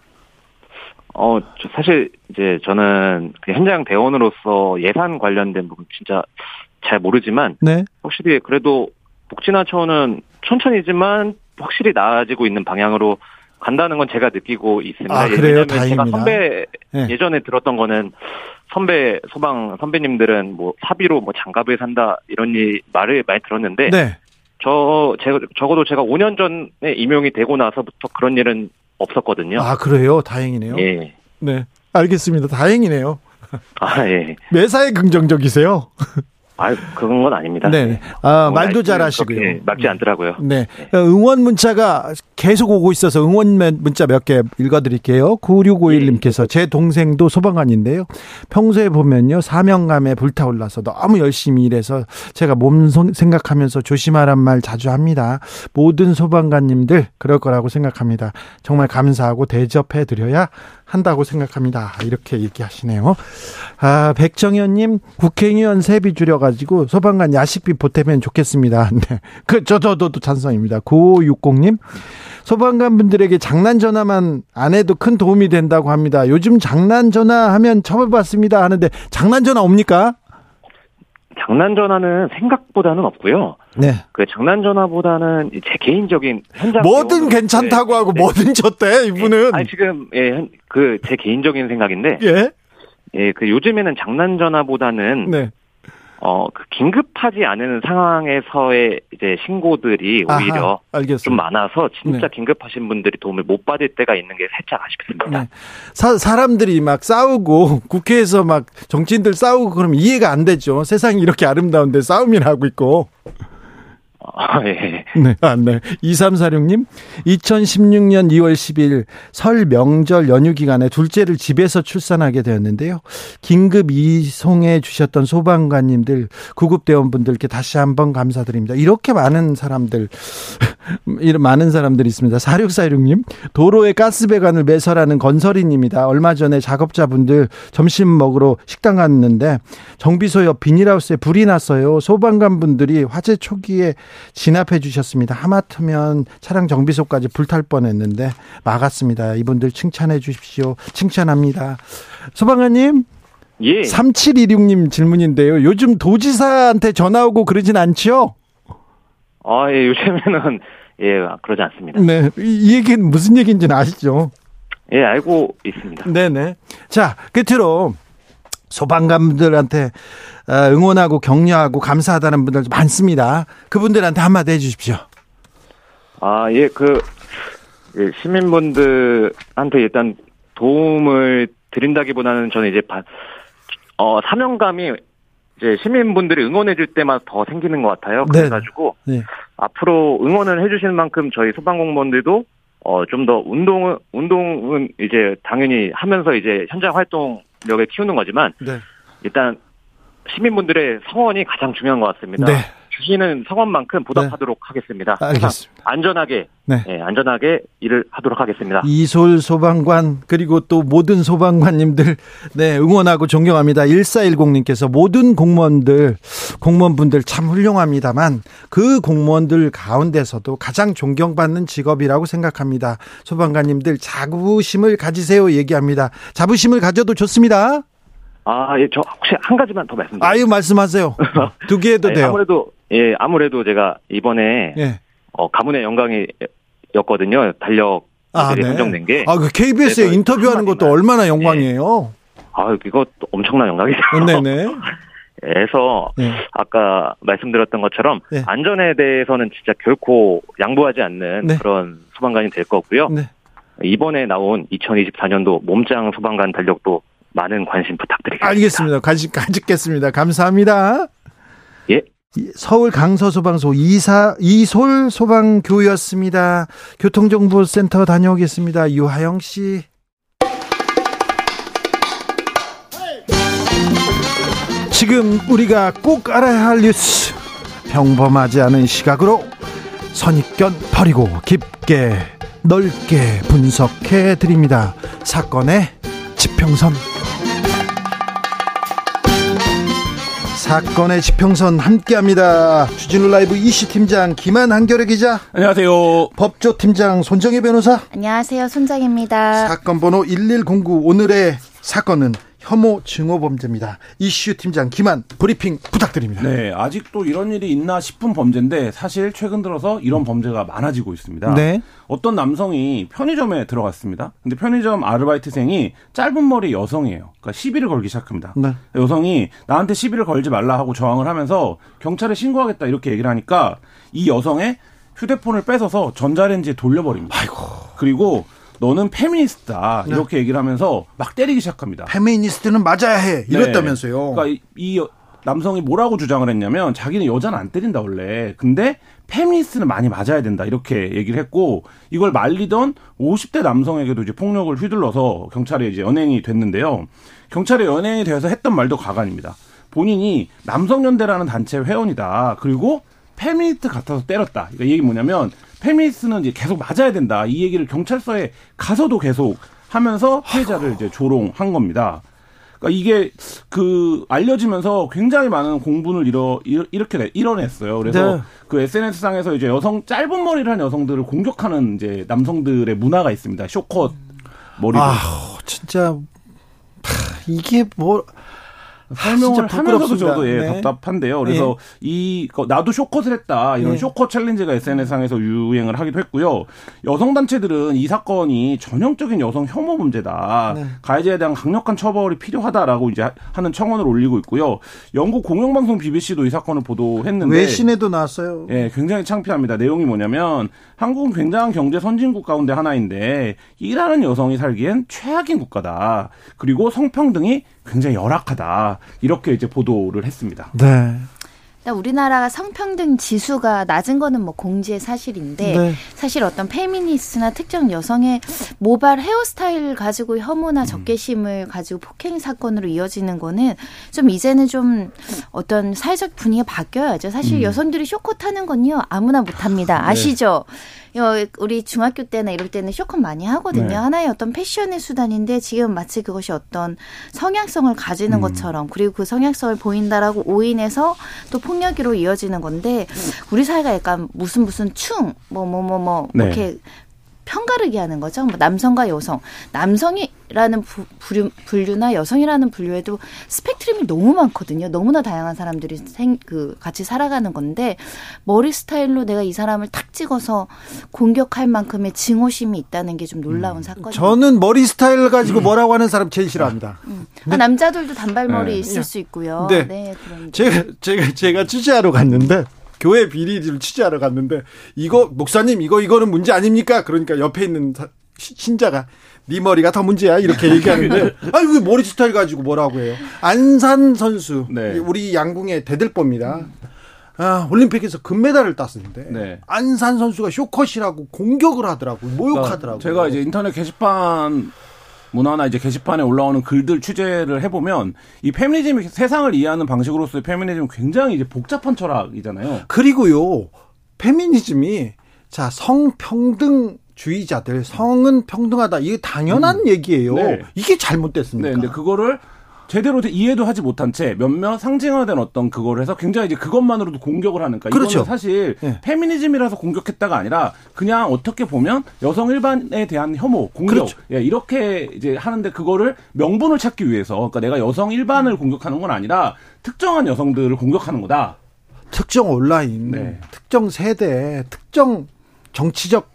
어, 사실 이제 저는 그 현장 대원으로서 예산 관련된 부분 진짜 잘 모르지만 네. 확실히 그래도 복지나 처우는 천천히지만 확실히 나아지고 있는 방향으로 간다는 건 제가 느끼고 있습니다. 아, 그래요? 다행입니다. 제가 선배 네. 예전에 들었던 거는 선배 소방 선배님들은 뭐 사비로 뭐 장갑을 산다 이런 말을 많이 들었는데 네. 저 제가 적어도 제가 5년 전에 임용이 되고 나서부터 그런 일은 없었거든요. 아 그래요? 다행이네요. 예. 네, 알겠습니다. 다행이네요. 아 예. 매사에 긍정적이세요. 아, 그런 건 아닙니다. 네. 네. 아, 뭐 말도 잘 하시고요. 맞지 않더라고요. 네. 네. 응원 문자가 계속 오고 있어서 응원 문자 몇 개 읽어드릴게요. 9651님께서 제 동생도 소방관인데요. 평소에 보면요. 사명감에 불타올라서 너무 열심히 일해서 제가 몸 생각하면서 조심하란 말 자주 합니다. 모든 소방관님들 그럴 거라고 생각합니다. 정말 감사하고 대접해 드려야 한다고 생각합니다. 이렇게 얘기하시네요. 아, 백정현님, 국회의원 세비 줄여가지고 소방관 야식비 보태면 좋겠습니다. [LAUGHS] 네. 그, 저, 저, 도 찬성입니다. 9560님, 소방관 분들에게 장난 전화만 안 해도 큰 도움이 된다고 합니다. 요즘 장난 전화 하면 처벌받습니다 하는데 장난 전화 옵니까? 장난 전화는 생각보다는 없고요. 네. 그 장난 전화보다는 제 개인적인 현장 뭐든 괜찮다고 하고 네. 뭐든 줬대 이분은. 네. 아니 지금 예, 그 제 개인적인 생각인데. 예. 예, 그 요즘에는 장난 전화보다는 네. 어, 그 긴급하지 않은 상황에서의 이제 신고들이 오히려 아하, 좀 많아서 진짜 네. 긴급하신 분들이 도움을 못 받을 때가 있는 게 살짝 아쉽습니다. 네. 사, 사람들이 막 싸우고 [LAUGHS] 국회에서 막 정치인들 싸우고 그러면 이해가 안 되죠. 세상이 이렇게 아름다운데 싸움이나 하고 있고. 아, 예. 네, 아, 네. 2346님, 2016년 2월 10일 설 명절 연휴 기간에 둘째를 집에서 출산하게 되었는데요. 긴급 이송해 주셨던 소방관님들, 구급대원분들께 다시 한번 감사드립니다. 이렇게 많은 사람들, 이런 많은 사람들이 있습니다. 4646님, 도로에 가스배관을 매설하는 건설인입니다. 얼마 전에 작업자분들 점심 먹으러 식당 갔는데 정비소 옆 비닐하우스에 불이 났어요. 소방관 분들이 화재 초기에 진압해 주셨습니다. 하마터면 차량 정비소까지 불탈 뻔했는데 막았습니다. 이분들 칭찬해 주십시오. 칭찬합니다. 소방관님. 예. 3726님 질문인데요. 요즘 도지사한테 전화 오고 그러진 않죠? 아, 예, 요즘에는 예, 그러지 않습니다. 네. 이 얘기는 무슨 얘기인지는 아시죠? 예, 알고 있습니다. 네네. 자, 끝으로 소방관들한테 어, 응원하고 격려하고 감사하다는 분들 많습니다. 그분들한테 한마디 해주십시오. 아, 예, 그, 예, 시민분들한테 일단 도움을 드린다기보다는 저는 이제, 바, 어, 사명감이 이제 시민분들이 응원해줄 때만 더 생기는 것 같아요. 네. 그래가지고, 네. 앞으로 응원을 해주시는 만큼 저희 소방공무원들도 어, 좀 더 운동은, 운동은 이제 당연히 하면서 이제 현장 활동력을 키우는 거지만, 네. 일단 시민분들의 성원이 가장 중요한 것 같습니다. 네. 주시는 성원만큼 보답하도록 네. 하겠습니다. 알겠습니다. 안전하게, 네. 네. 안전하게 일을 하도록 하겠습니다. 이솔 소방관 그리고 또 모든 소방관님들 네 응원하고 존경합니다. 1410님께서 모든 공무원들 공무원분들 참 훌륭합니다만 그 공무원들 가운데서도 가장 존경받는 직업이라고 생각합니다. 소방관님들 자부심을 가지세요 얘기합니다. 자부심을 가져도 좋습니다. 아, 예, 저 혹시 한 가지만 더 말씀드릴게요. 아유, 말씀하세요. [LAUGHS] 두개 해도 돼요. 아무래도, 예, 아무래도 제가 이번에, 예. 어, 가문의 영광이었거든요. 달력. 아, 네. 선정된 게. 아, 그 KBS에 인터뷰하는 것도 얼마나 영광이에요. 예. 아, 이거 엄청난 영광이죠. 네네. [LAUGHS] 그래서 네. 아까 말씀드렸던 것처럼 네. 안전에 대해서는 진짜 결코 양보하지 않는 네. 그런 소방관이 될 거고요. 네. 이번에 나온 2024년도 몸짱 소방관 달력도 많은 관심 부탁드리겠습니다. 알겠습니다. 관심 가지겠습니다. 감사합니다. 예. 서울 강서소방서 이사 이솔 소방교였습니다. 교통정보센터 다녀오겠습니다. 유하영 씨. 지금 우리가 꼭 알아야 할 뉴스 평범하지 않은 시각으로 선입견 버리고 깊게 넓게 분석해 드립니다. 사건의 지평선. 사건의 지평선 함께합니다. 주진우 라이브 이시 팀장 김한 한결의 기자. 안녕하세요. 법조 팀장 손정혜 변호사. 안녕하세요. 손정입니다. 사건 번호 1109 오늘의 사건은 혐오 증오 범죄입니다. 이슈 팀장 김한 브리핑 부탁드립니다. 네, 아직도 이런 일이 있나 싶은 범죄인데 사실 최근 들어서 이런 범죄가 많아지고 있습니다. 네. 어떤 남성이 편의점에 들어갔습니다. 근데 편의점 아르바이트생이 짧은 머리 여성이에요. 그러니까 시비를 걸기 시작합니다. 네. 여성이 나한테 시비를 걸지 말라 하고 저항을 하면서 경찰에 신고하겠다 이렇게 얘기를 하니까 이 여성의 휴대폰을 뺏어서 전자레인지에 돌려버립니다. 아이고. 그리고 너는 페미니스트다 네. 이렇게 얘기를 하면서 막 때리기 시작합니다. 페미니스트는 맞아야 해 이랬다면서요. 네. 그러니까 이, 이 남성이 뭐라고 주장을 했냐면 자기는 여자는 안 때린다 원래. 근데 페미니스트는 많이 맞아야 된다 이렇게 얘기를 했고 이걸 말리던 50대 남성에게도 이제 폭력을 휘둘러서 경찰에 이제 연행이 됐는데요. 경찰에 연행이 되어서 했던 말도 가관입니다. 본인이 남성연대라는 단체 회원이다. 그리고 페미니스트 같아서 때렸다. 그러니까 얘기 뭐냐면 페미니스트는 이제 계속 맞아야 된다. 이 얘기를 경찰서에 가서도 계속 하면서 피해자를 이제 조롱한 겁니다. 그러니까 이게 그 알려지면서 굉장히 많은 공분을 이뤄 이렇게 이뤄냈어요. 그래서 네. 그 SNS 상에서 이제 여성 짧은 머리를 한 여성들을 공격하는 이제 남성들의 문화가 있습니다. 숏컷 머리. 아, 진짜 이게 뭐 설명을 하면서도 저도 예, 네. 답답한데요. 그래서 네. 이 나도 쇼컷을 했다 이런 네. 쇼컷 챌린지가 SNS상에서 유행을 하기도 했고요. 여성 단체들은 이 사건이 전형적인 여성 혐오 문제다. 네. 가해자에 대한 강력한 처벌이 필요하다라고 이제 하는 청원을 올리고 있고요. 영국 공영방송 BBC도 이 사건을 보도했는데 외신에도 나왔어요. 예, 굉장히 창피합니다. 내용이 뭐냐면 한국은 굉장한 경제 선진국 가운데 하나인데 일하는 여성이 살기엔 최악인 국가다. 그리고 성평등이 굉장히 열악하다. 이렇게 이제 보도를 했습니다. 네. 우리나라가 성평등 지수가 낮은 거는 뭐 공지의 사실인데 네. 사실 어떤 페미니스트나 특정 여성의 모발 헤어스타일 가지고 혐오나 음. 적개심을 가지고 폭행 사건으로 이어지는 거는 좀 이제는 좀 어떤 사회적 분위기가 바뀌어야죠. 사실 음. 여성들이 쇼컷 하는 건요 아무나 못합니다. 네. 아시죠? 네. 우리 중학교 때나 이럴 때는 쇼컷 많이 하거든요. 네. 하나의 어떤 패션의 수단인데 지금 마치 그것이 어떤 성향성을 가지는 음. 것처럼 그리고 그 성향성을 보인다라고 오인해서 또 폭력으로 이어지는 건데 우리 사회가 약간 무슨 무슨 충 뭐 뭐 뭐뭐 뭐, 뭐, 뭐, 네. 이렇게 편가르기 하는 거죠. 뭐 남성과 여성, 남성이라는 부, 분류, 분류나 여성이라는 분류에도 스펙트럼이 너무 많거든요. 너무나 다양한 사람들이 생, 그 같이 살아가는 건데 머리 스타일로 내가 이 사람을 탁 찍어서 공격할 만큼의 증오심이 있다는 게 좀 놀라운 음. 사건이에요. 저는 머리 스타일 가지고 음. 뭐라고 하는 사람 제일 싫어합니다. 음. 아, 남자들도 단발머리 네. 있을 수 있고요. 네, 네 제가 제가 제가 취재하러 갔는데. 교회 비리를 취재하러 갔는데 이거 목사님 이거 이거는 문제 아닙니까? 그러니까 옆에 있는 신자가 네 머리가 더 문제야 이렇게 얘기하는데 [LAUGHS] 아니 왜 머리 스타일 가지고 뭐라고 해요? 안산 선수 네. 우리 양궁의 대들보입니다. 아, 올림픽에서 금메달을 땄었는데 네. 안산 선수가 쇼컷이라고 공격을 하더라고 모욕하더라고. 제가 이제 인터넷 게시판 문화나 이제 게시판에 올라오는 글들 취재를 해보면 이 페미니즘이 세상을 이해하는 방식으로서의 페미니즘은 굉장히 이제 복잡한 철학이잖아요. 그리고요, 페미니즘이 자, 성평등 주의자들 성은 평등하다 이게 당연한 음. 얘기예요. 네. 이게 잘못됐습니다. 네, 근데 그거를 제대로 이해도 하지 못한 채 몇몇 상징화된 어떤 그거를 해서 굉장히 이제 그것만으로도 공격을 하는 거니까 그렇죠. 이거는 사실 네. 페미니즘이라서 공격했다가 아니라 그냥 어떻게 보면 여성 일반에 대한 혐오, 공격 그렇죠. 예, 이렇게 이제 하는데 그거를 명분을 찾기 위해서 그러니까 내가 여성 일반을 공격하는 건 아니라 특정한 여성들을 공격하는 거다. 특정 온라인, 네. 특정 세대, 특정 정치적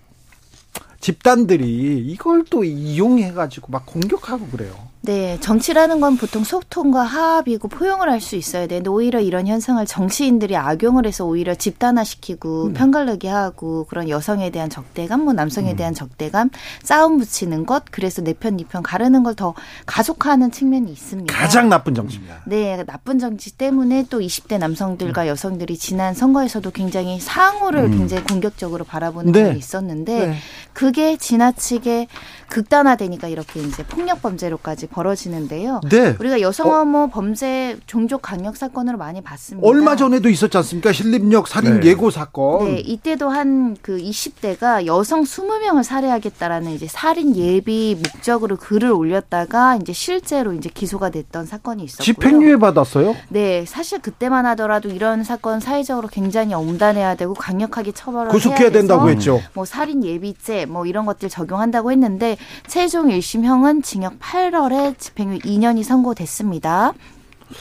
집단들이 이걸 또 이용해가지고 막 공격하고 그래요. 네, 정치라는 건 보통 소통과 화합이고 포용을 할 수 있어야 되는데 오히려 이런 현상을 정치인들이 악용을 해서 오히려 집단화시키고 음. 편갈르게 하고 그런 여성에 대한 적대감, 뭐 남성에 음. 대한 적대감, 싸움 붙이는 것, 그래서 내 편, 니편 네 가르는 걸 더 가속화하는 측면이 있습니다. 가장 나쁜 정치입니다. 네, 나쁜 정치 때문에 또 20대 남성들과 음. 여성들이 지난 선거에서도 굉장히 상호를 음. 굉장히 공격적으로 바라보는 네. 게 있었는데 네. 그게 지나치게 극단화되니까 이렇게 이제 폭력 범죄로까지 벌어지는데요. 네. 우리가 여성 혐오 어. 범죄 종족 강력 사건으로 많이 봤습니다. 얼마 전에도 있었지 않습니까? 신림역 살인 네. 예고 사건. 네, 이때도 한 그 20대가 여성 20명을 살해하겠다라는 이제 살인 예비 목적으로 글을 올렸다가 이제 실제로 이제 기소가 됐던 사건이 있었고요. 집행유예 받았어요? 네, 사실 그때만 하더라도 이런 사건 사회적으로 굉장히 엄단해야 되고 강력하게 처벌을 구속해야 된다고 했죠. 뭐 살인 예비죄 뭐 이런 것들 적용한다고 했는데 최종 1심형은 징역 8월에 때 집행유예 2년이 선고됐습니다.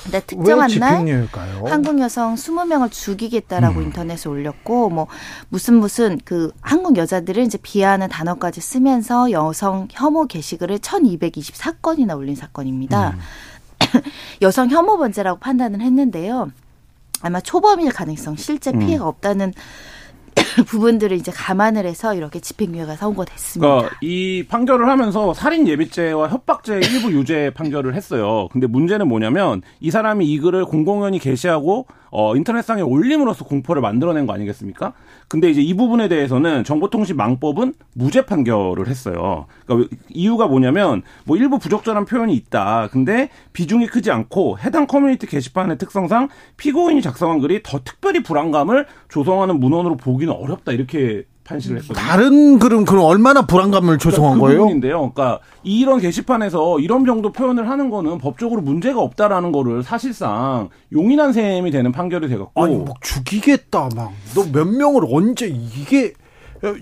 근데 특정한 날 한국 여성 20명을 죽이겠다라고 음. 인터넷에 올렸고 뭐 무슨 무슨 그 한국 여자들을 이제 비하하는 단어까지 쓰면서 여성 혐오 게시글을 1224건이나 올린 사건입니다. 음. [COUGHS] 여성 혐오 범죄라고 판단을 했는데요. 아마 초범일 가능성, 실제 음. 피해가 음. 없다는 [COUGHS] 부분들을 이제 감안을 해서 이렇게 집행유예가 선고됐습니다. 그러니까 이 판결을 하면서 살인 예비죄와 협박죄 일부 유죄 판결을 했어요. 근데 문제는 뭐냐면 이 사람이 이 글을 공공연히 게시하고 어, 인터넷상에 올림으로써 공포를 만들어낸 거 아니겠습니까? 근데 이제 이 부분에 대해서는 정보통신망법은 무죄 판결을 했어요. 그러니까 이유가 뭐냐면 뭐 일부 부적절한 표현이 있다. 근데 비중이 크지 않고 해당 커뮤니티 게시판의 특성상 피고인이 작성한 글이 더 특별히 불안감을 조성하는 문헌으로 보기는 어렵다. 이렇게 판시를 했거든요. 다른 글은 그럼 얼마나 불안감을 조성한 그러니까 그 거예요? 인데요 그러니까 이런 게시판에서 이런 정도 표현을 하는 거는 법적으로 문제가 없다라는 거를 사실상 용인한 셈이 되는 판결이 돼갖고 아니 막 죽이겠다 막 너 몇 명을 언제 이게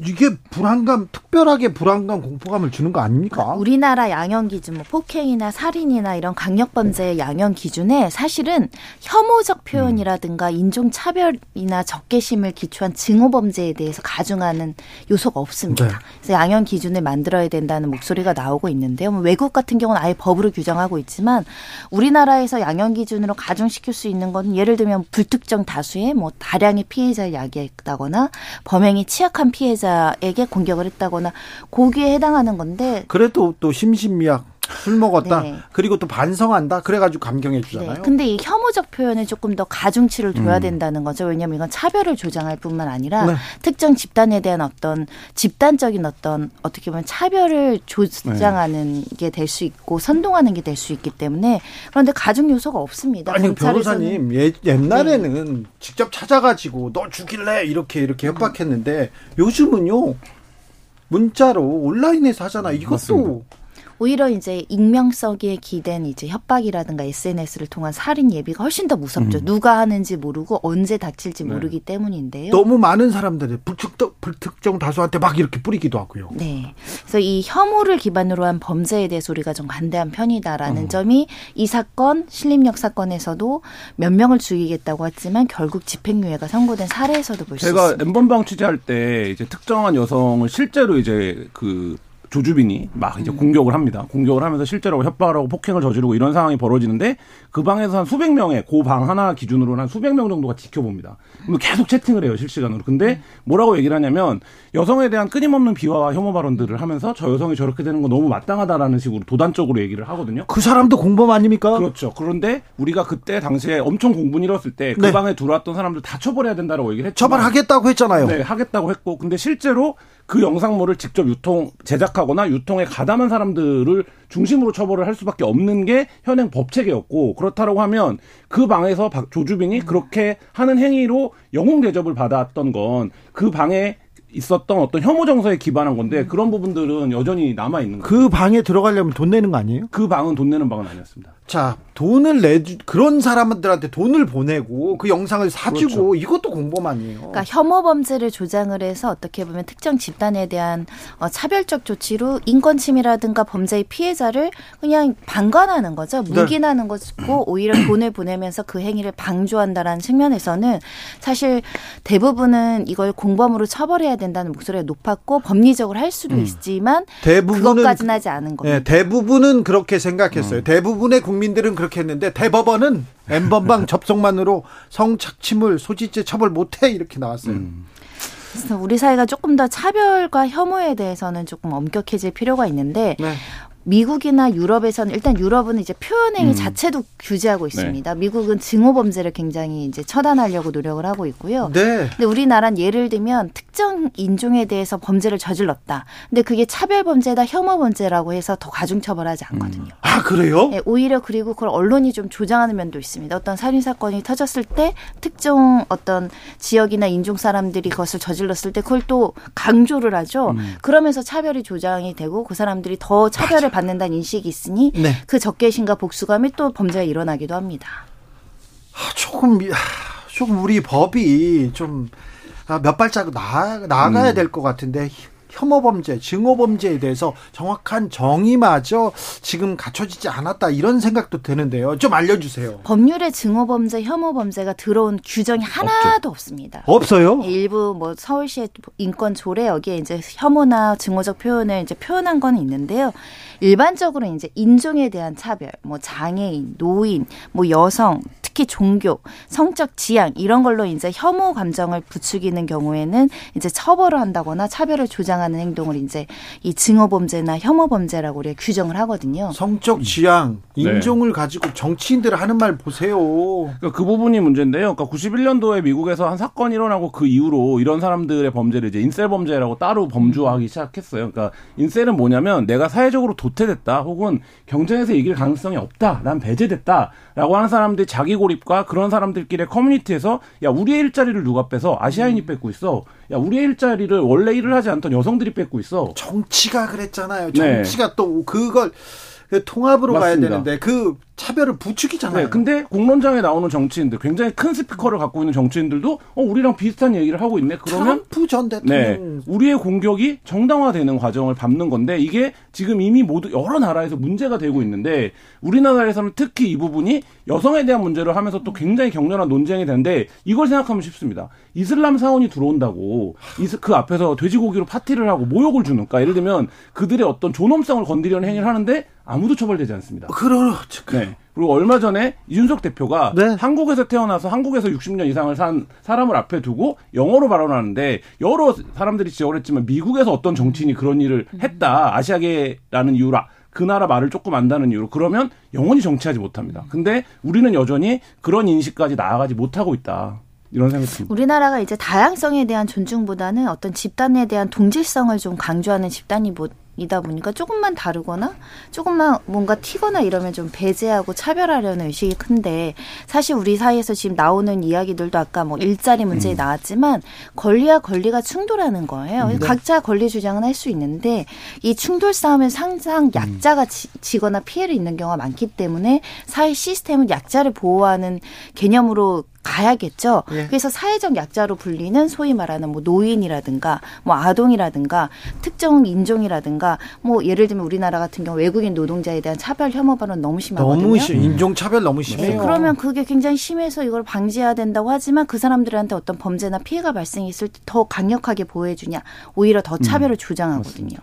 이게 불안감 특별하게 불안감 공포감을 주는 거 아닙니까? 우리나라 양형 기준 뭐 폭행이나 살인이나 이런 강력 범죄의 양형 기준에 사실은 혐오적 표현이라든가 인종 차별이나 적개심을 기초한 증오 범죄에 대해서 가중하는 요소가 없습니다. 네. 그래서 양형 기준을 만들어야 된다는 목소리가 나오고 있는데요. 뭐 외국 같은 경우는 아예 법으로 규정하고 있지만 우리나라에서 양형 기준으로 가중시킬 수 있는 건 예를 들면 불특정 다수의 뭐 다량의 피해자를 야기했다거나 범행이 취약한 피해 피해자에게 공격을 했다거나 고기에 해당하는 건데 그래도 또 심신미약 술 먹었다. 네. 그리고 또 반성한다. 그래가지고 감경해 주잖아요. 네. 근데 이 혐오적 표현에 조금 더 가중치를 둬야 음. 된다는 거죠. 왜냐하면 이건 차별을 조장할 뿐만 아니라 네. 특정 집단에 대한 어떤 집단적인 어떤 어떻게 보면 차별을 조장하는 네. 게될 수 있고 선동하는 게 될 수 있기 때문에 그런데 가중 요소가 없습니다. 아니 변호사님 예, 옛날에는 네. 직접 찾아가지고 너 죽일래 이렇게 이렇게 협박했는데 요즘은요 문자로 온라인에서 하잖아. 이것도 맞습니다. 오히려 이제 익명성에 기댄 이제 협박이라든가 SNS를 통한 살인 예비가 훨씬 더 무섭죠. 음. 누가 하는지 모르고 언제 닥칠지 네. 모르기 때문인데요. 너무 많은 사람들이 불특정, 불특정 다수한테 막 이렇게 뿌리기도 하고요. 네. 그래서 이 혐오를 기반으로 한 범죄에 대해서 우리가 좀 관대한 편이다라는 어. 점이 이 사건 신림역 사건에서도 몇 명을 죽이겠다고 했지만 결국 집행유예가 선고된 사례에서도 볼 수 있습니다. 제가 엠번방 취재할 때 이제 특정한 여성을 실제로 이제 그 조주빈이 막 이제 음. 공격을 합니다. 공격을 하면서 실제로 협박을 하고 폭행을 저지르고 이런 상황이 벌어지는데 그 방에서 한 수백 명의 그 방 하나 기준으로 한 수백 명 정도가 지켜봅니다. 그럼 계속 채팅을 해요 실시간으로. 근데 뭐라고 얘기를 하냐면 여성에 대한 끊임없는 비화와 혐오 발언들을 하면서 저 여성이 저렇게 되는 건 너무 마땅하다라는 식으로 도단적으로 얘기를 하거든요. 그 사람도 공범 아닙니까? 그렇죠. 그런데 우리가 그때 당시에 엄청 공분 일었을 때그 네. 방에 들어왔던 사람들 다 처벌해야 된다라고 얘기를 했죠. 처벌하겠다고 했잖아요. 네, 하겠다고 했고 근데 실제로 그 영상물을 직접 유통 제작하거나 유통에 가담한 사람들을 중심으로 처벌을 할 수밖에 없는 게 현행 법 체계였고 그렇다라고 하면 그 방에서 조주빈이 그렇게 하는 행위로 영웅 대접을 받았던 건 그 방에 있었던 어떤 혐오 정서에 기반한 건데 음. 그런 부분들은 여전히 남아 있는 거예요. 그 방에 들어가려면 돈 내는 거 아니에요? 그 방은 돈 내는 방은 아니었습니다. 자, 돈을 내주 그런 사람들한테 돈을 보내고 그 영상을 사주고 그렇죠. 이것도 공범 아니에요. 그러니까 혐오 범죄를 조장을 해서 어떻게 보면 특정 집단에 대한 어, 차별적 조치로 인권 침해라든가 범죄의 피해자를 그냥 방관하는 거죠. 묵인하는 네. 것이고 [CLEARS THROAT] 오히려 돈을 보내면서 그 행위를 방조한다라는 측면에서는 사실 대부분은 이걸 공범으로 처벌해야 된다는 목소리가 높았고 법리적으로 할 수도 음. 있지만 대부분은 그것까지는 하지 않은 겁니다. 네, 대부분은 그렇게 생각했어요. 음. 대부분의 국민들은 그렇게 했는데 대법원은 엠번방 [LAUGHS] 접속만으로 성착취물 소지죄 처벌 못해 이렇게 나왔어요. 음. 그래서 우리 사회가 조금 더 차별과 혐오에 대해서는 조금 엄격해질 필요가 있는데 네. 미국이나 유럽에서는 일단 유럽은 이제 표현행위 음. 자체도 규제하고 네. 있습니다. 네. 미국은 증오 범죄를 굉장히 이제 처단하려고 노력을 하고 있고요. 네. 근데 우리나라는 예를 들면 특정 인종에 대해서 범죄를 저질렀다. 근데 그게 차별 범죄다 혐오 범죄라고 해서 더 가중 처벌하지 않거든요. 음. 아 그래요? 네, 오히려 그리고 그걸 언론이 좀 조장하는 면도 있습니다. 어떤 살인 사건이 터졌을 때 특정 어떤 지역이나 인종 사람들이 그것을 저질렀을 때 그걸 또 강조를 하죠. 음. 그러면서 차별이 조장이 되고 그 사람들이 더 차별을 받는다는 인식이 있으니 네. 그 적개심과 복수감이 또 범죄가 일어나기도 합니다. 아, 조금 조금 우리 법이 좀 몇 아, 발자국 나 나가야 음. 될것 같은데 혐오 범죄, 증오 범죄에 대해서 정확한 정의마저 지금 갖춰지지 않았다 이런 생각도 드는데요. 좀 알려주세요. 법률에 증오 범죄, 혐오 범죄가 들어온 규정이 하나도 없죠. 없습니다. 없어요? 일부 뭐 서울시의 인권 조례 여기에 이제 혐오나 증오적 표현을 이제 표현한 건 있는데요. 일반적으로 이제 인종에 대한 차별, 뭐 장애인, 노인, 뭐 여성, 특히 종교, 성적 지향 이런 걸로 이제 혐오 감정을 부추기는 경우에는 이제 처벌을 한다거나 차별을 조장하는 행동을 이제 이 증오 범죄나 혐오 범죄라고 우리가 규정을 하거든요. 성적 지향, 네. 인종을 네. 가지고 정치인들 하는 말 보세요. 그러니까 그 부분이 문제인데요. 그러니까 91년도에 미국에서 한 사건이 일어나고 그 이후로 이런 사람들의 범죄를 이제 인셀 범죄라고 따로 범주화하기 시작했어요. 그러니까 인셀은 뭐냐면 내가 사회적으로 도태됐다 혹은 경쟁에서 이길 가능성이 없다. 난 배제됐다라고 하는 사람들이 자기 고립과 그런 사람들끼리 커뮤니티에서 야 우리의 일자리를 누가 빼서 아시아인이 음. 뺏고 있어. 야 우리의 일자리를 원래 일을 하지 않던 여성들이 뺏고 있어. 정치가 그랬잖아요. 정치가 네. 또 그걸 그 통합으로 맞습니다. 가야 되는데 그 차별을 부추기잖아요. 네, 근데 공론장에 나오는 정치인들 굉장히 큰 스피커를 갖고 있는 정치인들도 어 우리랑 비슷한 얘기를 하고 있네. 그러면 트럼프 전 대통령 네, 우리의 공격이 정당화되는 과정을 밟는 건데 이게 지금 이미 모두 여러 나라에서 문제가 되고 있는데 우리나라에서는 특히 이 부분이 여성에 대한 문제를 하면서 또 굉장히 격렬한 논쟁이 되는데 이걸 생각하면 쉽습니다. 이슬람 사원이 들어온다고 그 앞에서 돼지고기로 파티를 하고 모욕을 주는까 예를 들면 그들의 어떤 존엄성을 건드리는 행위를 하는데 아무도 처벌되지 않습니다. 그렇죠. 네. 그리고 얼마 전에 이준석 대표가 네. 한국에서 태어나서 한국에서 60년 이상을 산 사람을 앞에 두고 영어로 발언하는데 여러 사람들이 지적을 했지만 미국에서 어떤 정치인이 그런 일을 했다 아시아계라는 이유로 그 나라 말을 조금 안다는 이유로 그러면 영원히 정치하지 못합니다. 근데 우리는 여전히 그런 인식까지 나아가지 못하고 있다. 이런 생각이 듭니다. 우리나라가 이제 다양성에 대한 존중보다는 어떤 집단에 대한 동질성을 좀 강조하는 집단이 뭐 이다 보니까 조금만 다르거나 조금만 뭔가 튀거나 이러면 좀 배제하고 차별하려는 의식이 큰데 사실 우리 사이에서 지금 나오는 이야기들도 아까 뭐 일자리 문제 음. 나왔지만 권리와 권리가 충돌하는 거예요. 네. 각자 권리 주장은 할 수 있는데 이 충돌 싸움에 항상 음. 약자가 지, 거나 피해를 입는 경우가 많기 때문에 사회 시스템은 약자를 보호하는 개념으로 가야겠죠. 예. 그래서 사회적 약자로 불리는 소위 말하는 뭐 노인이라든가 뭐 아동이라든가 특정 인종이라든가 뭐 예를 들면 우리나라 같은 경우 외국인 노동자에 대한 차별 혐오 발언 너무 심하거든요. 너무 심 인종 차별 너무 네, 심해요. 네, 그러면 그게 굉장히 심해서 이걸 방지해야 된다고 하지만 그 사람들한테 어떤 범죄나 피해가 발생했을 때 더 강력하게 보호해 주냐 오히려 더 차별을 음, 주장하거든요.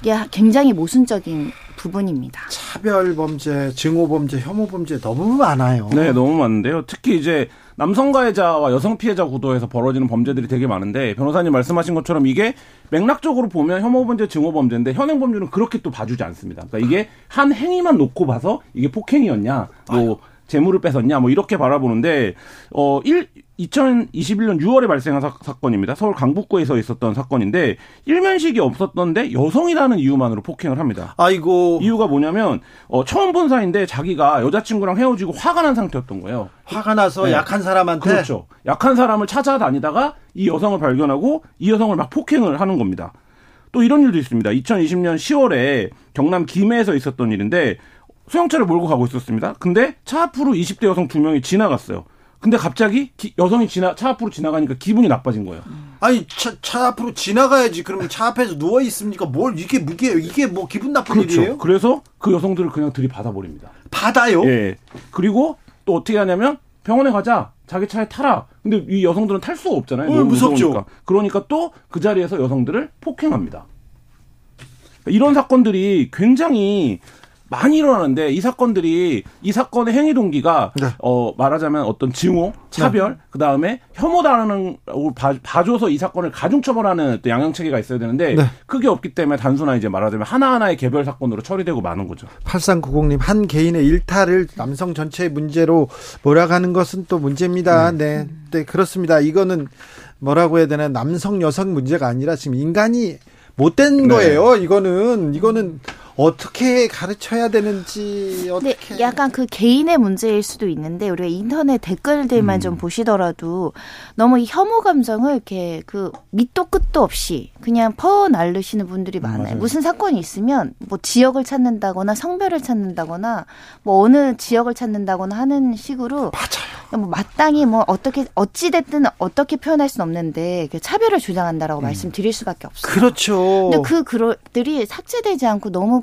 이게 굉장히 모순적인 부분입니다. 차별 범죄, 증오 범죄, 혐오 범죄 너무 많아요. 네, 너무 많은데요. 특히 이제 남성 가해자와 여성 피해자 구도에서 벌어지는 범죄들이 되게 많은데 변호사님 말씀하신 것처럼 이게 맥락적으로 보면 혐오 범죄, 증오 범죄인데 현행 범죄는 그렇게 또 봐주지 않습니다. 그러니까 이게 한 행위만 놓고 봐서 이게 폭행이었냐, 뭐 아유. 재물을 뺏었냐, 뭐 이렇게 바라보는데 어 1, 2021년 6월에 발생한 사, 건입니다 서울 강북구에서 있었던 사건인데 일면식이 없었던데 여성이라는 이유만으로 폭행을 합니다. 아이고. 이유가 뭐냐면 어, 처음 본 사이인데 자기가 여자친구랑 헤어지고 화가 난 상태였던 거예요. 화가 나서 네. 약한 사람한테 그렇죠. 약한 사람을 찾아다니다가 이 여성을 발견하고 이 여성을 막 폭행을 하는 겁니다. 또 이런 일도 있습니다. 2020년 10월에 경남 김해에서 있었던 일인데 소형차를 몰고 가고 있었습니다. 근데 차 앞으로 20대 여성 두 명이 지나갔어요. 근데 갑자기 기, 여성이 지나 차 앞으로 지나가니까 기분이 나빠진 거예요. 아니 차, 차 앞으로 지나가야지. 그러면 차 앞에서 누워 있습니까? 뭘 이게 이게 이게 뭐 기분 나쁜 그렇죠. 일이에요? 그래서 그 여성들을 그냥 들이받아 버립니다. 받아요? 예. 그리고 또 어떻게 하냐면 병원에 가자. 자기 차에 타라. 근데 이 여성들은 탈 수가 없잖아요. 어, 무섭죠. 무서우니까. 그러니까 또 그 자리에서 여성들을 폭행합니다. 이런 사건들이 굉장히 많이 일어나는데 이 사건들이 이 사건의 행위 동기가 네. 어 말하자면 어떤 증오, 차별, 네. 그 다음에 혐오다라는 봐줘서 이 사건을 가중 처벌하는 어떤 양형 체계가 있어야 되는데 네. 그게 없기 때문에 단순한 이제 말하자면 하나 하나의 개별 사건으로 처리되고 마는 거죠. 8390님 한 개인의 일탈을 남성 전체의 문제로 몰아가는 것은 또 문제입니다. 네, 네, 네 그렇습니다. 이거는 뭐라고 해야 되나 남성 여성 문제가 아니라 지금 인간이 못된 네. 거예요. 이거는 이거는 어떻게 가르쳐야 되는지 어떻게 약간 그 개인의 문제일 수도 있는데 우리가 인터넷 댓글들만 음. 좀 보시더라도 너무 이 혐오 감정을 이렇게 그 밑도 끝도 없이 그냥 퍼 날르시는 분들이 많아요. 맞아요. 무슨 사건이 있으면 뭐 지역을 찾는다거나 성별을 찾는다거나 뭐 어느 지역을 찾는다거나 하는 식으로 맞아요. 뭐 마땅히 뭐 어떻게 어찌 됐든 어떻게 표현할 수는 없는데 그 차별을 주장한다라고 음. 말씀드릴 수밖에 없어요. 그렇죠. 근데 그 글들이 삭제되지 않고 너무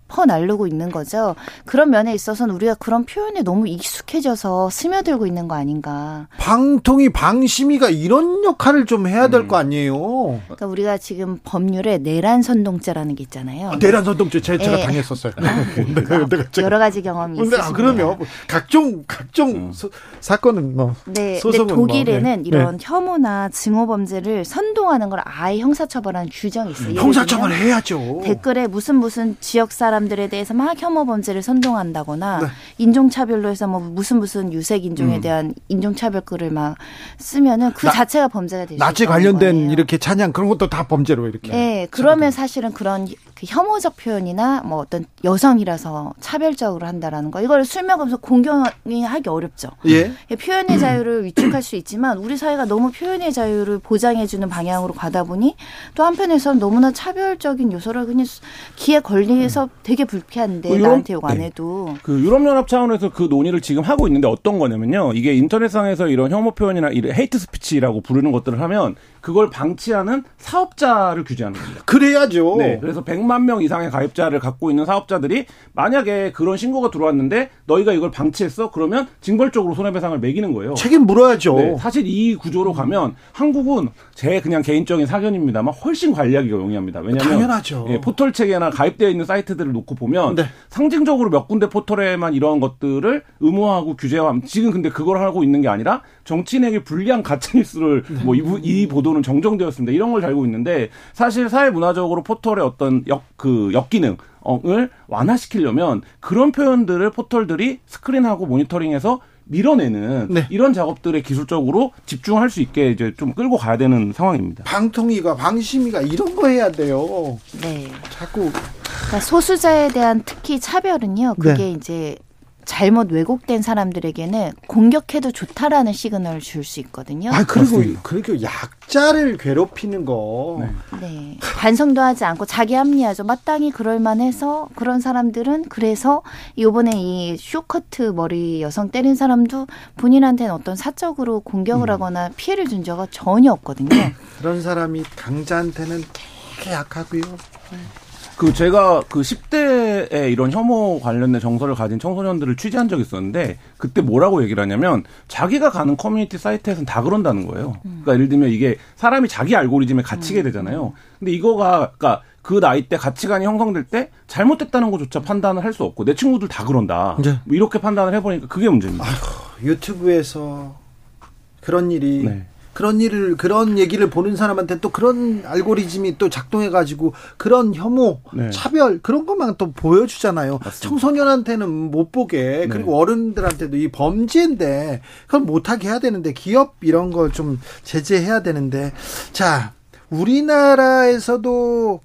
퍼날르고 있는 거죠. 그런 면에 있어서는 우리가 그런 표현에 너무 익숙해져서 스며들고 있는 거 아닌가. 방통위 방심위가 이런 역할을 좀 해야 될거 음. 아니에요. 그러니까 우리가 지금 법률에 내란 선동죄라는 게 있잖아요. 아, 내란 선동죄 제, 가 예. 당했었어요. [LAUGHS] 아, 여러 가지 경험이 있습니다. 아, 그러면 각종 각종 음. 소, 사건은 뭐 네, 근데 뭐, 독일에는 뭐, 네. 이런 네. 혐오나 증오 범죄를 선동하는 걸 아예 형사처벌하는 규정이 있어요. 형사처벌 해야죠. 댓글에 무슨 무슨 지역 사람 사람들에 대해서 막 혐오 범죄를 선동한다거나 네. 인종차별로 해서 뭐 무슨 무슨 유색 인종에 음. 대한 인종차별 글을 막 쓰면은 그 나, 자체가 범죄가 될수 나치 관련된 거예요. 이렇게 찬양 그런 것도 다 범죄로 이렇게. 네, 그러면 사실은 그런 그 혐오적 표현이나 뭐 어떤 여성이라서 차별적으로 한다라는 거 이걸 술며금서 공경이 하기 어렵죠. 예. 예 표현의 [CLEARS THROAT] 자유를 위축할 수 있지만 우리 사회가 너무 표현의 자유를 보장해주는 방향으로 가다 보니 또 한편에서는 너무나 차별적인 요소를 그냥 귀에 걸리해서 되게 불쾌한데 그 유럽, 나한테 욕안 네. 해도. 그 유럽연합 차원에서 그 논의를 지금 하고 있는데 어떤 거냐면요. 이게 인터넷상에서 이런 혐오 표현이나 이런 헤이트 스피치라고 부르는 것들을 하면 그걸 방치하는 사업자를 규제하는 겁니다. 그래야죠. 네. 그래서 100만 명 이상의 가입자를 갖고 있는 사업자들이 만약에 그런 신고가 들어왔는데 너희가 이걸 방치했어? 그러면 징벌적으로 손해배상을 매기는 거예요. 책임 물어야죠. 네. 사실 이 구조로 가면 한국은 제 그냥 개인적인 사견입니다만 훨씬 관리하기가 용이합니다. 왜냐하면 당연하죠. 예, 포털 체계나 가입되어 있는 사이트들을 놓고 보면 네. 상징적으로 몇 군데 포털에만 이런 것들을 의무화하고 규제하면 지금 근데 그걸 하고 있는 게 아니라 정치인에게 불리한 가짜뉴스를 네. 뭐이 이 보도는 정정되었습니다. 이런 걸 달고 있는데 사실 사회 문화적으로 포털의 어떤 역 그 역기능 을 완화시키려면 그런 표현들을 포털들이 스크린하고 모니터링해서 밀어내는 네. 이런 작업들에 기술적으로 집중할 수 있게 이제 좀 끌고 가야 되는 상황입니다. 방통위가 방심위가 이런 거 해야 돼요. 네. 자꾸 그러니까 소수자에 대한 특히 차별은요. 그게 네. 이제 잘못 왜곡된 사람들에게는 공격해도 좋다라는 시그널을 줄 수 있거든요. 아 그리고 그리고 약자를 괴롭히는 거. 네. 네. 반성도 하지 않고 자기 합리화죠. 마땅히 그럴 만해서 그런 사람들은 그래서 요번에 이 쇼트커트 머리 여성 때린 사람도 본인한테는 어떤 사적으로 공격을 음. 하거나 피해를 준 적은 전혀 없거든요. 그런 사람이 강자한테는 되게 약하고요. 네. 그 제가 그 10대에 이런 혐오 관련된 정서를 가진 청소년들을 취재한 적이 있었는데 그때 뭐라고 얘기를 하냐면 자기가 가는 커뮤니티 사이트에서는 다 그런다는 거예요. 그러니까 예를 들면 이게 사람이 자기 알고리즘에 갇히게 음. 되잖아요. 근데 이거가 그러니까 그 나이 때 가치관이 형성될 때 잘못됐다는 것조차 판단을 할 수 없고 내 친구들 다 그런다. 네. 뭐 이렇게 판단을 해보니까 그게 문제입니다. 아휴, 유튜브에서 그런 일이 네. 그런 일을 그런 얘기를 보는 사람한테 또 그런 알고리즘이 또 작동해 가지고 그런 혐오, 네. 차별 그런 것만 또 보여주잖아요. 맞습니다. 청소년한테는 못 보게 네. 그리고 어른들한테도 이 범죄인데 그걸 못하게 해야 되는데 기업 이런 걸 좀 제재해야 되는데 자 우리나라에서도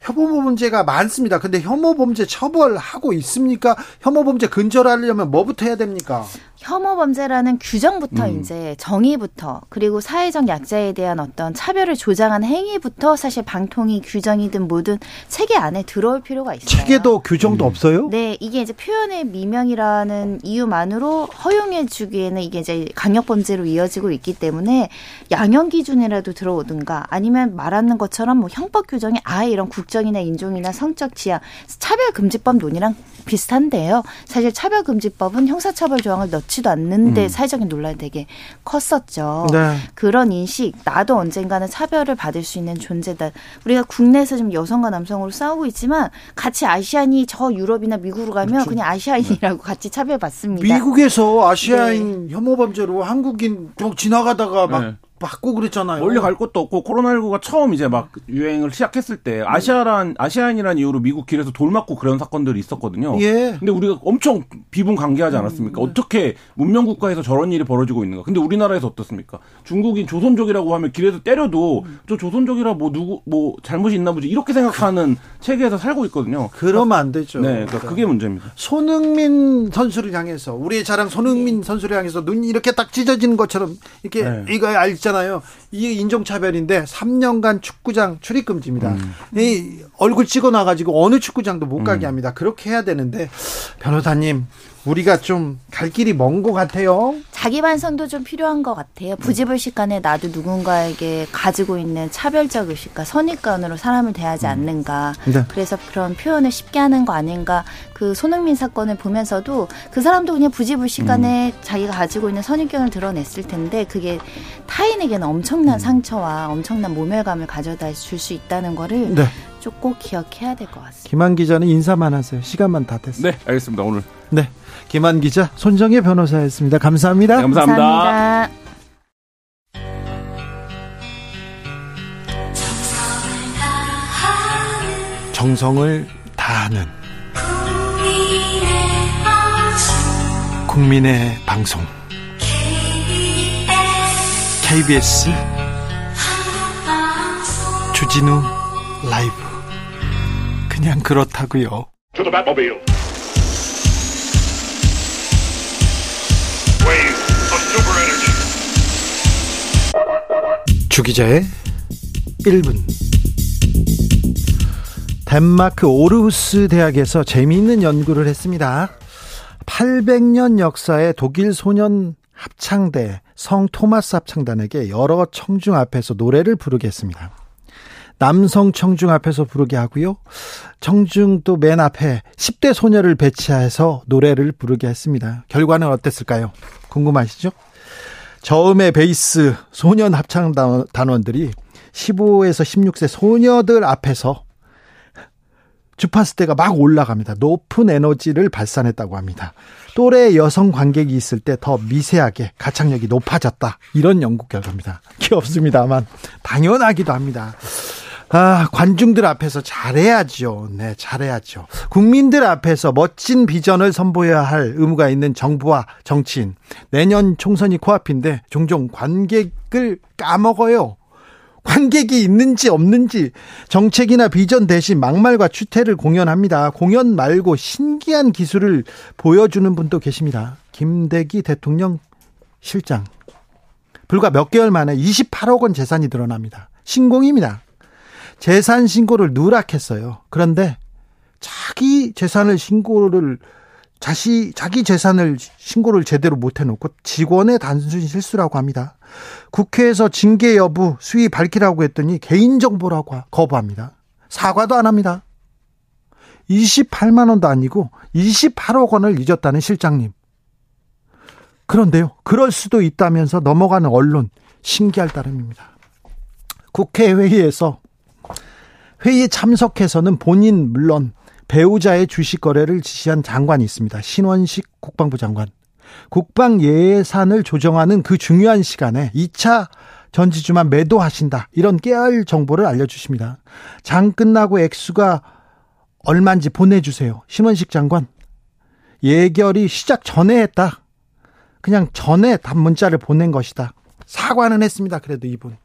혐오 범죄가 많습니다. 근데 혐오 범죄 처벌하고 있습니까? 혐오 범죄 근절하려면 뭐부터 해야 됩니까? 혐오 범죄라는 규정부터 음. 이제 정의부터 그리고 사회적 약자에 대한 어떤 차별을 조장한 행위부터 사실 방통위 규정이든 뭐든 체계 안에 들어올 필요가 있어요. 체계도 규정도 음. 없어요? 네, 이게 이제 표현의 미명이라는 이유만으로 허용해 주기에는 이게 이제 강력 범죄로 이어지고 있기 때문에 양형 기준이라도 들어오든가 아니면 말하는 것처럼 뭐 형법 규정이 아예 이런 국정이나 인종이나 성적 지향 차별 금지법 논의랑 비슷한데요. 사실 차별 금지법은 형사처벌 조항을 넣 지도 않는데 음. 사회적인 논란이 되게 컸었죠. 네. 그런 인식, 나도 언젠가는 차별을 받을 수 있는 존재다. 우리가 국내에서 지금 여성과 남성으로 싸우고 있지만 같이 아시안이 저 유럽이나 미국으로 가면 그렇죠. 그냥 아시아인이라고 네. 같이 차별받습니다. 미국에서 아시아인 네. 혐오 범죄로 한국인 좀 지나가다가 막 네. 받고 그랬잖아요. 원래 갈 것도 없고 코로나19가 처음 이제 막 유행을 시작했을 때 아시아란 아시아인이란 이유로 미국 길에서 돌 맞고 그런 사건들이 있었거든요. 예. 근데 우리가 엄청 비분 관계하지 않았습니까? 음. 어떻게 문명 국가에서 저런 일이 벌어지고 있는가? 근데 우리나라에서 어떻습니까? 중국인 조선족이라고 하면 길에서 때려도 음. 저 조선족이라 뭐 누구 뭐 잘못이 있나 보지 이렇게 생각하는 체계에서 살고 있거든요. 그러면 안 되죠. 네, 그러니까 그게 문제입니다. 손흥민 선수를 향해서 우리의 자랑 손흥민 선수를 향해서 눈이 이렇게 딱 찢어지는 것처럼 이렇게 네. 이거 알지 있잖아요. 이게 인종차별인데 3년간 축구장 출입금지입니다. 음. 이 얼굴 찍어 놔가지고 어느 축구장도 못 가게 음. 합니다. 그렇게 해야 되는데 변호사님 우리가 좀 갈 길이 먼 것 같아요. 자기 반성도 좀 필요한 것 같아요. 부지불식간에 나도 누군가에게 가지고 있는 차별적 의식과 선입관으로 사람을 대하지 음. 않는가. 네. 그래서 그런 표현을 쉽게 하는 거 아닌가. 그 손흥민 사건을 보면서도 그 사람도 그냥 부지불식간에 음. 자기가 가지고 있는 선입견을 드러냈을 텐데 그게 타인에게는 엄청난 음. 상처와 엄청난 모멸감을 가져다 줄 수 있다는 거를 네. 꼭 기억해야 될 것 같습니다. 김한 기자는 인사만 하세요. 시간만 다 됐어요. 네, 알겠습니다. 오늘 네. 김한 기자, 손정혜 변호사였습니다. 감사합니다. 네, 감사합니다. 감사합니다. 정성을 다하는 국민의 방송 KBS 주진우 라이브 그냥 그렇다고요. 주기자의 1분 덴마크 오르후스 대학에서 재미있는 연구를 했습니다. 800년 역사의 독일 소년 합창대 성 토마스 합창단에게 여러 청중 앞에서 노래를 부르게 했습니다. 남성 청중 앞에서 부르게 하고요. 청중 또 맨 앞에 10대 소녀를 배치해서 노래를 부르게 했습니다. 결과는 어땠을까요? 궁금하시죠? 저음의 베이스 소년 합창 단원들이 15에서 16세 소녀들 앞에서 주파수 대가 막 올라갑니다. 높은 에너지를 발산했다고 합니다. 또래 여성 관객이 있을 때 더 미세하게 가창력이 높아졌다. 이런 연구 결과입니다. [LAUGHS] 귀엽습니다만 당연하기도 합니다. 아, 관중들 앞에서 잘해야죠. 네, 잘해야죠. 국민들 앞에서 멋진 비전을 선보여야 할 의무가 있는 정부와 정치인. 내년 총선이 코앞인데 종종 관객을 까먹어요. 관객이 있는지 없는지 정책이나 비전 대신 막말과 추태를 공연합니다. 공연 말고 신기한 기술을 보여주는 분도 계십니다. 김대기 대통령 실장. 불과 몇 개월 만에 28억 원 재산이 드러납니다. 신공입니다. 재산 신고를 누락했어요. 그런데 자기 재산을 신고를 자시 자기 재산을 신고를 제대로 못 해놓고 직원의 단순 실수라고 합니다. 국회에서 징계 여부 수위 밝히라고 했더니 개인정보라고 거부합니다. 사과도 안 합니다. 28만 원도 아니고 28억 원을 잊었다는 실장님. 그런데요, 그럴 수도 있다면서 넘어가는 언론 신기할 따름입니다. 국회 회의에서 회의에 참석해서는 본인 물론 배우자의 주식 거래를 지시한 장관이 있습니다. 신원식 국방부 장관. 국방 예산을 조정하는 그 중요한 시간에 2차 전지주만 매도하신다. 이런 깨알 정보를 알려주십니다. 장 끝나고 액수가 얼마인지 보내주세요. 신원식 장관. 예결이 시작 전에 했다. 그냥 전에 답 문자를 보낸 것이다. 사과는 했습니다. 그래도 이분.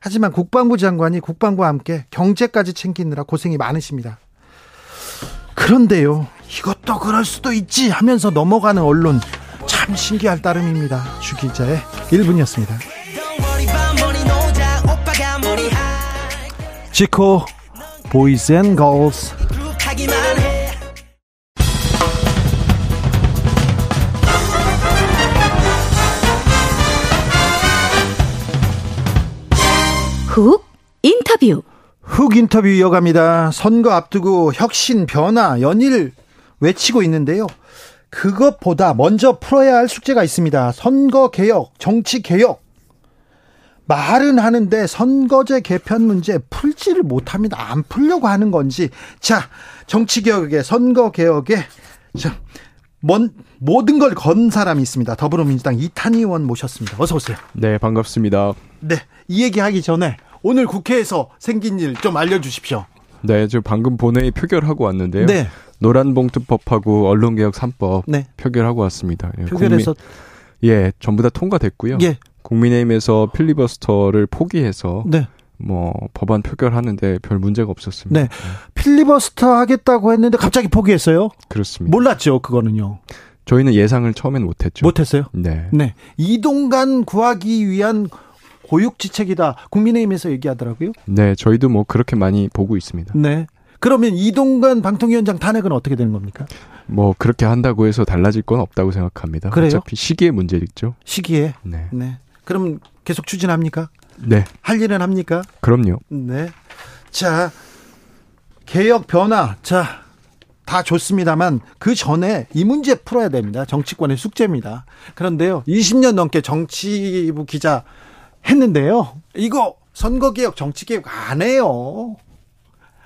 하지만 국방부 장관이 국방부와 함께 경제까지 챙기느라 고생이 많으십니다. 그런데요, 이것도 그럴 수도 있지 하면서 넘어가는 언론 참 신기할 따름입니다. 주 기자의 1분이었습니다. 지코 Boys and Girls 훅 인터뷰. 훅 인터뷰 이어갑니다. 선거 앞두고 혁신, 변화, 연일 외치고 있는데요. 그것보다 먼저 풀어야 할 숙제가 있습니다. 선거 개혁, 정치 개혁. 말은 하는데 선거제 개편 문제 풀지를 못합니다. 안 풀려고 하는 건지. 자, 정치 개혁에 선거 개혁에 자, 먼, 모든 걸 건 사람이 있습니다. 더불어민주당 이탄 의원 모셨습니다. 어서 오세요. 네, 반갑습니다. 네, 이 얘기 하기 전에 오늘 국회에서 생긴 일 좀 알려주십시오. 네, 저 방금 본회의 표결하고 왔는데요. 네. 노란봉투법하고 언론개혁 3법 네. 표결하고 왔습니다. 예, 표결에서 국민, 예, 전부 다 통과됐고요. 예. 국민의힘에서 필리버스터를 포기해서 네. 뭐 법안 표결하는데 별 문제가 없었습니다. 네. 필리버스터 하겠다고 했는데 갑자기 포기했어요? 그렇습니다. 몰랐죠, 그거는요. 저희는 예상을 처음엔 못했죠. 못했어요? 네. 네. 이동간 구하기 위한 고육지책이다. 국민의힘에서 얘기하더라고요. 네, 저희도 뭐 그렇게 많이 보고 있습니다. 네. 그러면 이동관 방통위원장 탄핵은 어떻게 되는 겁니까? 뭐 그렇게 한다고 해서 달라질 건 없다고 생각합니다. 그래요? 어차피 시기의 문제겠죠. 시기에. 네. 네. 그럼 계속 추진합니까? 네. 할 일은 합니까? 그럼요. 네. 자, 개혁 변화. 자, 다 좋습니다만 그 전에 이 문제 풀어야 됩니다. 정치권의 숙제입니다. 그런데요. 20년 넘게 정치부 기자 했는데요. 이거 선거개혁, 정치개혁 안 해요.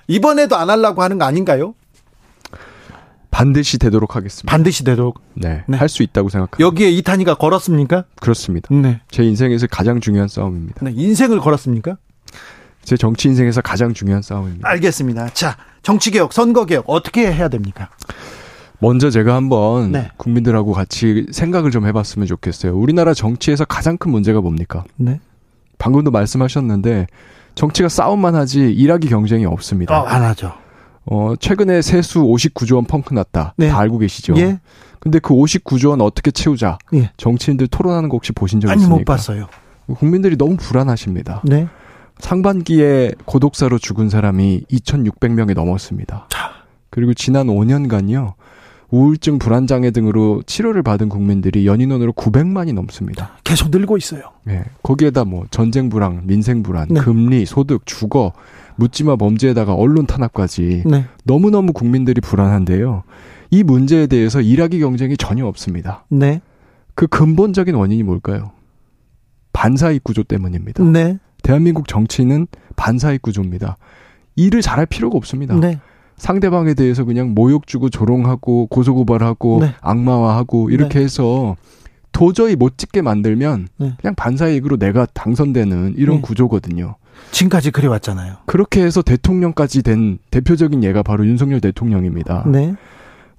이번에도 안 하려고 하는 거 아닌가요? 반드시 되도록 하겠습니다. 반드시 되도록. 네. 네. 할 수 있다고 생각합니다. 여기에 이탄이가 걸었습니까? 그렇습니다. 네. 제 인생에서 가장 중요한 싸움입니다. 네. 인생을 걸었습니까? 제 정치 인생에서 가장 중요한 싸움입니다. 알겠습니다. 자, 정치개혁, 선거개혁 어떻게 해야 됩니까? 먼저 제가 한번 네. 국민들하고 같이 생각을 좀 해봤으면 좋겠어요. 우리나라 정치에서 가장 큰 문제가 뭡니까? 네. 방금도 말씀하셨는데 정치가 싸움만 하지 일하기 경쟁이 없습니다. 어, 안 하죠. 어, 최근에 세수 59조 원 펑크 났다. 네. 다 알고 계시죠? 예. 근데 그 59조 원 어떻게 채우자? 예. 정치인들 토론하는 거 혹시 보신 적 있습니까? 아니, 못 봤어요. 국민들이 너무 불안하십니다. 네. 상반기에 고독사로 죽은 사람이 2,600명이 넘었습니다. 자. 그리고 지난 5년간요. 우울증 불안 장애 등으로 치료를 받은 국민들이 연인원으로 900만이 넘습니다. 계속 늘고 있어요. 네. 거기에다 뭐 전쟁 불안, 민생 불안, 네. 금리, 소득, 주거, 묻지마 범죄에다가 언론 탄압까지 네. 너무너무 국민들이 불안한데요. 이 문제에 대해서 일하기 경쟁이 전혀 없습니다. 네. 그 근본적인 원인이 뭘까요? 반사익 구조 때문입니다. 네. 대한민국 정치는 반사익 구조입니다. 일을 잘할 필요가 없습니다. 네. 상대방에 대해서 그냥 모욕 주고 조롱하고 고소고발하고 네. 악마화하고 이렇게 네. 해서 도저히 못 찍게 만들면 네. 그냥 반사이익으로 내가 당선되는 이런 네. 구조거든요. 지금까지 그래왔잖아요. 그렇게 해서 대통령까지 된 대표적인 예가 바로 윤석열 대통령입니다. 네.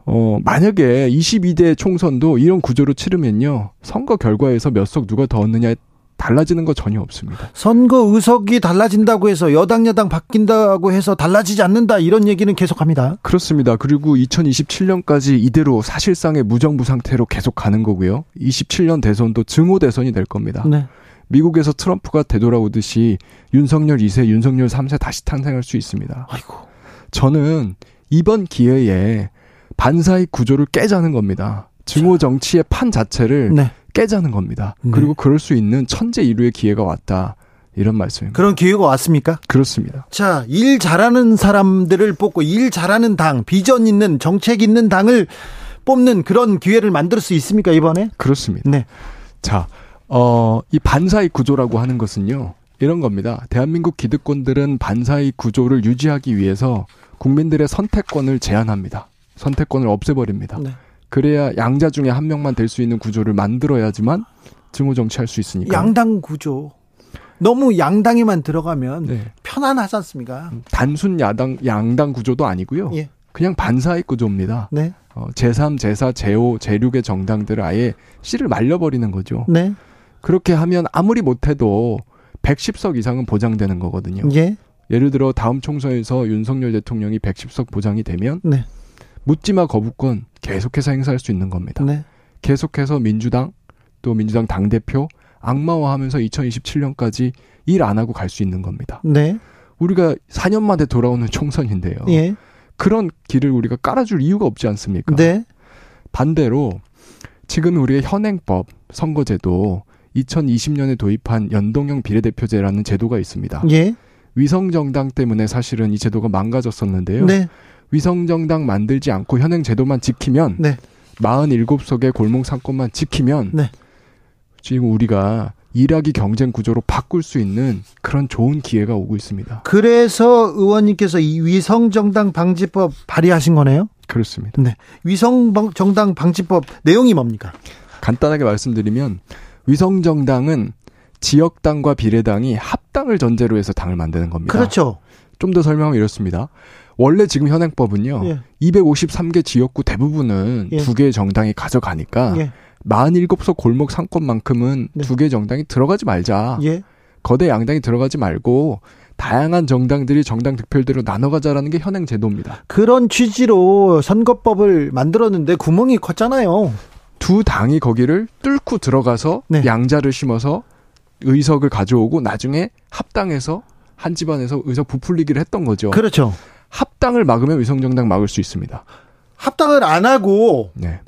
어, 만약에 22대 총선도 이런 구조로 치르면요. 선거 결과에서 몇 석 누가 더 얻느냐에 달라지는 거 전혀 없습니다. 선거 의석이 달라진다고 해서 여당 여당 바뀐다고 해서 달라지지 않는다 이런 얘기는 계속합니다. 그렇습니다. 그리고 2027년까지 이대로 사실상의 무정부 상태로 계속 가는 거고요. 27년 대선도 증오 대선이 될 겁니다. 네. 미국에서 트럼프가 되돌아오듯이 윤석열 2세, 윤석열 3세 다시 탄생할 수 있습니다. 아이고. 저는 이번 기회에 반사익 구조를 깨자는 겁니다. 증오 정치의 판 자체를 네. 깨자는 겁니다. 네. 그리고 그럴 수 있는 천재 이루의 기회가 왔다. 이런 말씀입니다. 그런 기회가 왔습니까? 그렇습니다. 자, 일 잘하는 사람들을 뽑고 일 잘하는 당, 비전 있는 정책 있는 당을 뽑는 그런 기회를 만들 수 있습니까, 이번에? 그렇습니다. 네. 자, 어, 이 반사익 구조라고 하는 것은요. 이런 겁니다. 대한민국 기득권들은 반사익 구조를 유지하기 위해서 국민들의 선택권을 제한합니다. 선택권을 없애버립니다. 네. 그래야 양자 중에 한 명만 될 수 있는 구조를 만들어야지만 증오 정치할 수 있으니까. 양당 구조. 너무 양당에만 들어가면 네. 편안하지 않습니까? 단순 야당 양당 구조도 아니고요. 예. 그냥 반사익 구조입니다. 네. 어, 제3, 제4, 제5, 제6의 정당들을 아예 씨를 말려버리는 거죠. 네. 그렇게 하면 아무리 못해도 110석 이상은 보장되는 거거든요. 예. 예를 들어 다음 총선에서 윤석열 대통령이 110석 보장이 되면 네. 묻지마 거부권 계속해서 행사할 수 있는 겁니다. 네. 계속해서 민주당 또 민주당 당 대표 악마화하면서 2027년까지 일 안 하고 갈 수 있는 겁니다. 네. 우리가 4년 만에 돌아오는 총선인데요. 예. 그런 길을 우리가 깔아줄 이유가 없지 않습니까? 네. 반대로 지금 우리의 현행법 선거제도 2020년에 도입한 연동형 비례대표제라는 제도가 있습니다. 예. 위성정당 때문에 사실은 이 제도가 망가졌었는데요. 네. 위성정당 만들지 않고 현행 제도만 지키면 네. 47석의 골목 상권만 지키면 네. 지금 우리가 일하기 경쟁 구조로 바꿀 수 있는 그런 좋은 기회가 오고 있습니다. 그래서 의원님께서 이 위성정당 방지법 발의하신 거네요? 그렇습니다. 네. 위성정당 방지법 내용이 뭡니까? 간단하게 말씀드리면 위성정당은 지역당과 비례당이 합당을 전제로 해서 당을 만드는 겁니다. 그렇죠. 좀 더 설명하면 이렇습니다. 원래 지금 현행법은요. 예. 253개 지역구 대부분은 예. 두 개의 정당이 가져가니까 예. 47석 골목 상권만큼은 네. 두 개의 정당이 들어가지 말자. 예. 거대 양당이 들어가지 말고 다양한 정당들이 정당 득표율대로 나눠가자라는 게 현행 제도입니다. 그런 취지로 선거법을 만들었는데 구멍이 컸잖아요. 두 당이 거기를 뚫고 들어가서 네. 양자를 심어서 의석을 가져오고 나중에 합당해서 한 집안에서 의석 부풀리기를 했던 거죠. 그렇죠. 합당을 막으면 위성정당 막을 수 있습니다. 합당을 안 하고 네.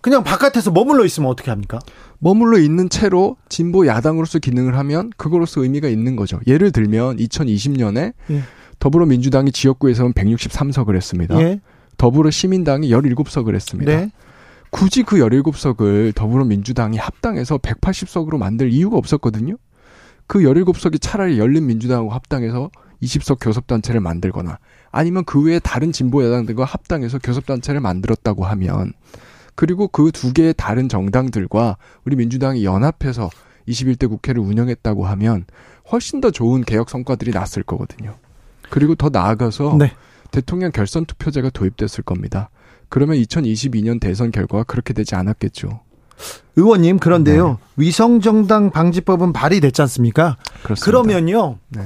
그냥 바깥에서 머물러 있으면 어떻게 합니까? 머물러 있는 채로 진보 야당으로서 기능을 하면 그거로서 의미가 있는 거죠. 예를 들면 2020년에 예. 더불어민주당이 지역구에서는 163석을 했습니다. 예. 더불어 시민당이 17석을 했습니다. 네. 굳이 그 17석을 더불어민주당이 합당해서 180석으로 만들 이유가 없었거든요. 그 17석이 차라리 열린민주당하고 합당해서 20석 교섭단체를 만들거나 아니면 그 외에 다른 진보야당들과 합당해서 교섭단체를 만들었다고 하면 그리고 그 두 개의 다른 정당들과 우리 민주당이 연합해서 21대 국회를 운영했다고 하면 훨씬 더 좋은 개혁 성과들이 났을 거거든요. 그리고 더 나아가서 네. 대통령 결선 투표제가 도입됐을 겁니다. 그러면 2022년 대선 결과가 그렇게 되지 않았겠죠. 의원님 그런데요 네. 위성정당 방지법은 발의됐지 않습니까? 그렇습니다. 그러면요. 네.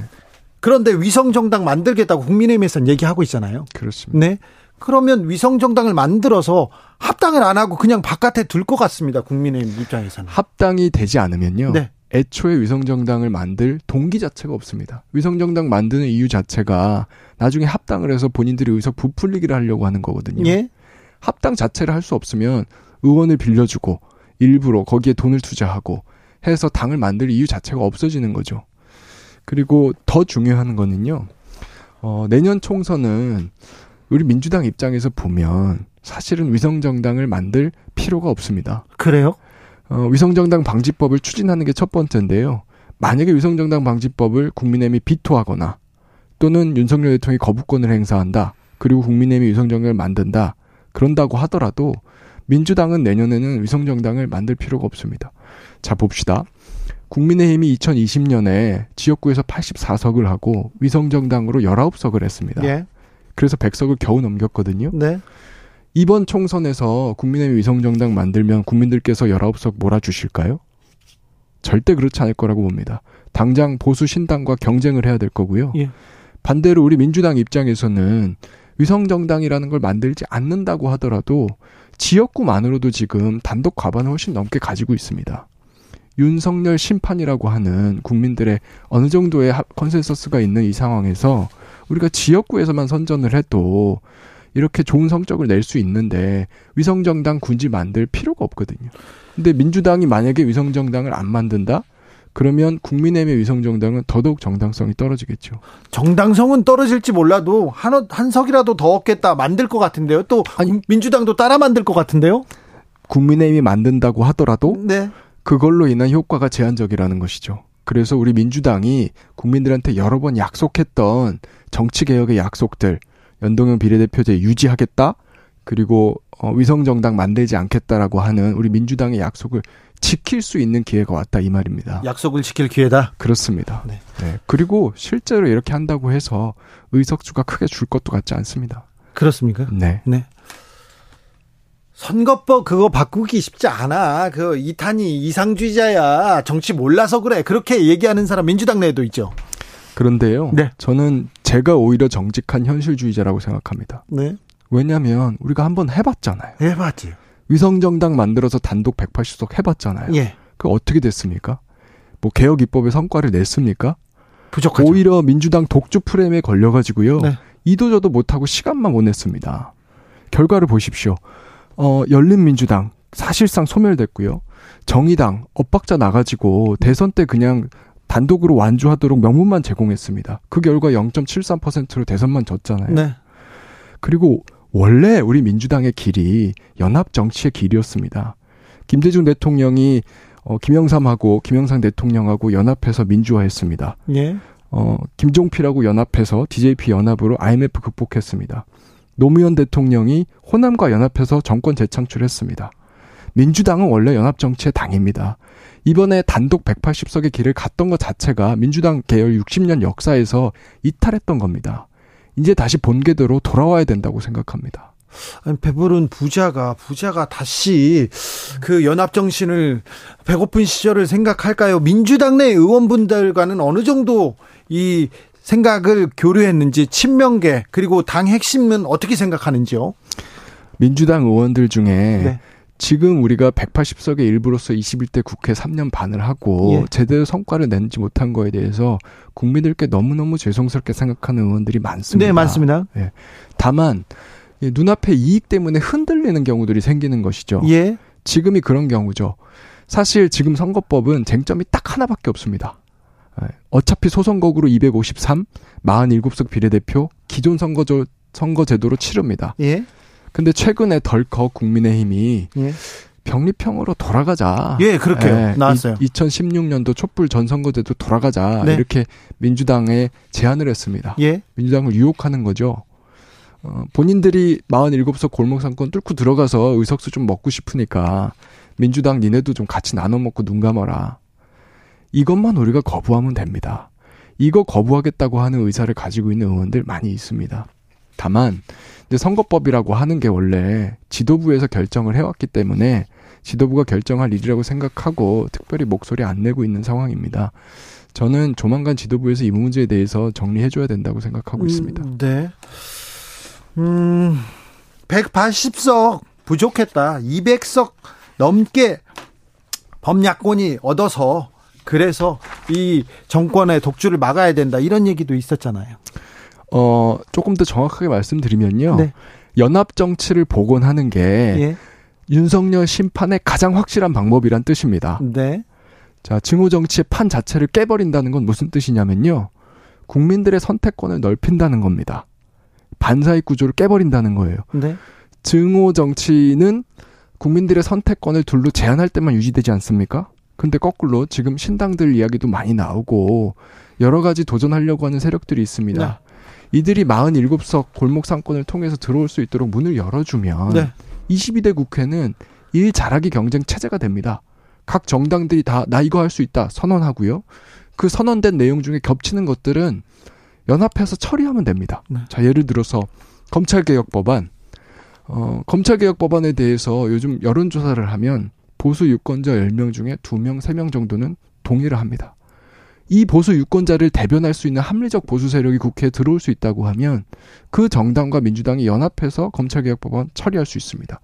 그런데 위성정당 만들겠다고 국민의힘에서는 얘기하고 있잖아요. 그렇습니다. 네. 그러면 위성정당을 만들어서 합당을 안 하고 그냥 바깥에 둘 것 같습니다. 국민의힘 입장에서는. 합당이 되지 않으면요. 네. 애초에 위성정당을 만들 동기 자체가 없습니다. 위성정당 만드는 이유 자체가 나중에 합당을 해서 본인들이 의석 부풀리기를 하려고 하는 거거든요. 예? 합당 자체를 할 수 없으면 의원을 빌려주고 일부러 거기에 돈을 투자하고 해서 당을 만들 이유 자체가 없어지는 거죠. 그리고 더 중요한 거는요. 어, 내년 총선은 우리 민주당 입장에서 보면 사실은 위성정당을 만들 필요가 없습니다. 그래요? 어, 위성정당 방지법을 추진하는 게 첫 번째인데요. 만약에 위성정당 방지법을 국민의힘이 비토하거나 또는 윤석열 대통령이 거부권을 행사한다. 그리고 국민의힘이 위성정당을 만든다. 그런다고 하더라도 민주당은 내년에는 위성정당을 만들 필요가 없습니다. 자, 봅시다. 국민의힘이 2020년에 지역구에서 84석을 하고 위성정당으로 19석을 했습니다. 예. 그래서 100석을 겨우 넘겼거든요. 네. 이번 총선에서 국민의힘 위성정당 만들면 국민들께서 19석 몰아주실까요? 절대 그렇지 않을 거라고 봅니다. 당장 보수 신당과 경쟁을 해야 될 거고요. 예. 반대로 우리 민주당 입장에서는 위성정당이라는 걸 만들지 않는다고 하더라도 지역구만으로도 지금 단독 과반을 훨씬 넘게 가지고 있습니다. 윤석열 심판이라고 하는 국민들의 어느 정도의 consensus가 있는 이 상황에서 우리가 지역구에서만 선전을 해도 이렇게 좋은 성적을 낼 수 있는데 위성정당 군지 만들 필요가 없거든요. 근데 민주당이 만약에 위성정당을 안 만든다? 그러면 국민의힘의 위성정당은 더더욱 정당성이 떨어지겠죠. 정당성은 떨어질지 몰라도 한, 한 석이라도 더 얻겠다 만들 것 같은데요. 또 아니, 민주당도 따라 만들 것 같은데요. 국민의힘이 만든다고 하더라도 네. 그걸로 인한 효과가 제한적이라는 것이죠. 그래서 우리 민주당이 국민들한테 여러 번 약속했던 정치 개혁의 약속들, 연동형 비례대표제 유지하겠다, 그리고 어, 위성 정당 만들지 않겠다라고 하는 우리 민주당의 약속을 지킬 수 있는 기회가 왔다 이 말입니다. 약속을 지킬 기회다. 그렇습니다. 네. 네. 그리고 실제로 이렇게 한다고 해서 의석수가 크게 줄 것도 같지 않습니다. 그렇습니까? 네. 네. 선거법 그거 바꾸기 쉽지 않아. 그 이탄이 이상주의자야. 정치 몰라서 그래. 그렇게 얘기하는 사람 민주당 내에도 있죠. 그런데요. 네. 저는 제가 오히려 정직한 현실주의자라고 생각합니다. 네. 왜냐하면 우리가 한번 해봤잖아요. 해봤지. 위성정당 만들어서 단독 180석 해봤잖아요. 예. 그 어떻게 됐습니까? 뭐 개혁 입법의 성과를 냈습니까? 부족하죠. 오히려 민주당 독주 프레임에 걸려가지고요. 네. 이도저도 못하고 시간만 보냈습니다. 결과를 보십시오. 어, 열린민주당 사실상 소멸됐고요. 정의당 엇박자 나가지고 대선 때 그냥 단독으로 완주하도록 명분만 제공했습니다. 그 결과 0.73%로 대선만 졌잖아요. 네. 그리고 원래 우리 민주당의 길이 연합 정치의 길이었습니다. 김대중 대통령이 어, 김영삼하고 김영삼 대통령하고 연합해서 민주화했습니다. 예. 어, 김종필하고 연합해서 DJP 연합으로 IMF 극복했습니다. 노무현 대통령이 호남과 연합해서 정권 재창출했습니다. 민주당은 원래 연합정치의 당입니다. 이번에 단독 180석의 길을 갔던 것 자체가 민주당 계열 60년 역사에서 이탈했던 겁니다. 이제 다시 본계대로 돌아와야 된다고 생각합니다. 아니, 배부른 부자가 부자가 다시 그 연합 정신을 배고픈 시절을 생각할까요? 민주당 내 의원분들과는 어느 정도 이 생각을 교류했는지 친명계 그리고 당 핵심은 어떻게 생각하는지요? 민주당 의원들 중에 네. 지금 우리가 180석의 일부로서 21대 국회 3년 반을 하고 예. 제대로 성과를 내지 못한 거에 대해서 국민들께 너무너무 죄송스럽게 생각하는 의원들이 많습니다. 네, 많습니다. 예. 다만 예, 눈앞의 이익 때문에 흔들리는 경우들이 생기는 것이죠. 예. 지금이 그런 경우죠. 사실 지금 선거법은 쟁점이 딱 하나밖에 없습니다. 예, 어차피 소선거구로 253, 47석 비례대표 기존 선거조, 선거제도로 치릅니다. 예. 근데 최근에 덜컥 국민의힘이 예. 병립형으로 돌아가자. 예, 그렇게 예, 나왔어요. 이, 2016년도 촛불 전선거제도 돌아가자. 네. 이렇게 민주당에 제안을 했습니다. 예. 민주당을 유혹하는 거죠. 어, 본인들이 47석 골목 상권 뚫고 들어가서 의석수 좀 먹고 싶으니까 민주당 니네도 좀 같이 나눠 먹고 눈 감아라. 이것만 우리가 거부하면 됩니다. 이거 거부하겠다고 하는 의사를 가지고 있는 의원들 많이 있습니다. 다만 이제 선거법이라고 하는 게 원래 지도부에서 결정을 해왔기 때문에 지도부가 결정할 일이라고 생각하고 특별히 목소리 안 내고 있는 상황입니다. 저는 조만간 지도부에서 이 문제에 대해서 정리해줘야 된다고 생각하고 음, 있습니다. 네. 음, 180석 부족했다. 200석 넘게 범야권이 얻어서 그래서 이 정권의 독주를 막아야 된다. 이런 얘기도 있었잖아요. 어, 조금 더 정확하게 말씀드리면요. 네. 연합 정치를 복원하는 게 예. 윤석열 심판의 가장 확실한 방법이란 뜻입니다. 네. 자, 증오 정치의 판 자체를 깨버린다는 건 무슨 뜻이냐면요. 국민들의 선택권을 넓힌다는 겁니다. 반사익 구조를 깨버린다는 거예요. 네. 증오 정치는 국민들의 선택권을 둘로 제한할 때만 유지되지 않습니까? 근데 거꾸로 지금 신당들 이야기도 많이 나오고 여러 가지 도전하려고 하는 세력들이 있습니다. 네. 이들이 47석 골목 상권을 통해서 들어올 수 있도록 문을 열어주면 네. 22대 국회는 일 잘하기 경쟁 체제가 됩니다. 각 정당들이 다 나 이거 할 수 있다 선언하고요. 그 선언된 내용 중에 겹치는 것들은 연합해서 처리하면 됩니다. 네. 자, 예를 들어서 검찰개혁 법안. 어, 검찰개혁 법안에 대해서 요즘 여론조사를 하면 보수 유권자 10명 중에 2명, 3명 정도는 동의를 합니다. 이 보수 유권자를 대변할 수 있는 합리적 보수 세력이 국회에 들어올 수 있다고 하면 그 정당과 민주당이 연합해서 검찰개혁법안 처리할 수 있습니다.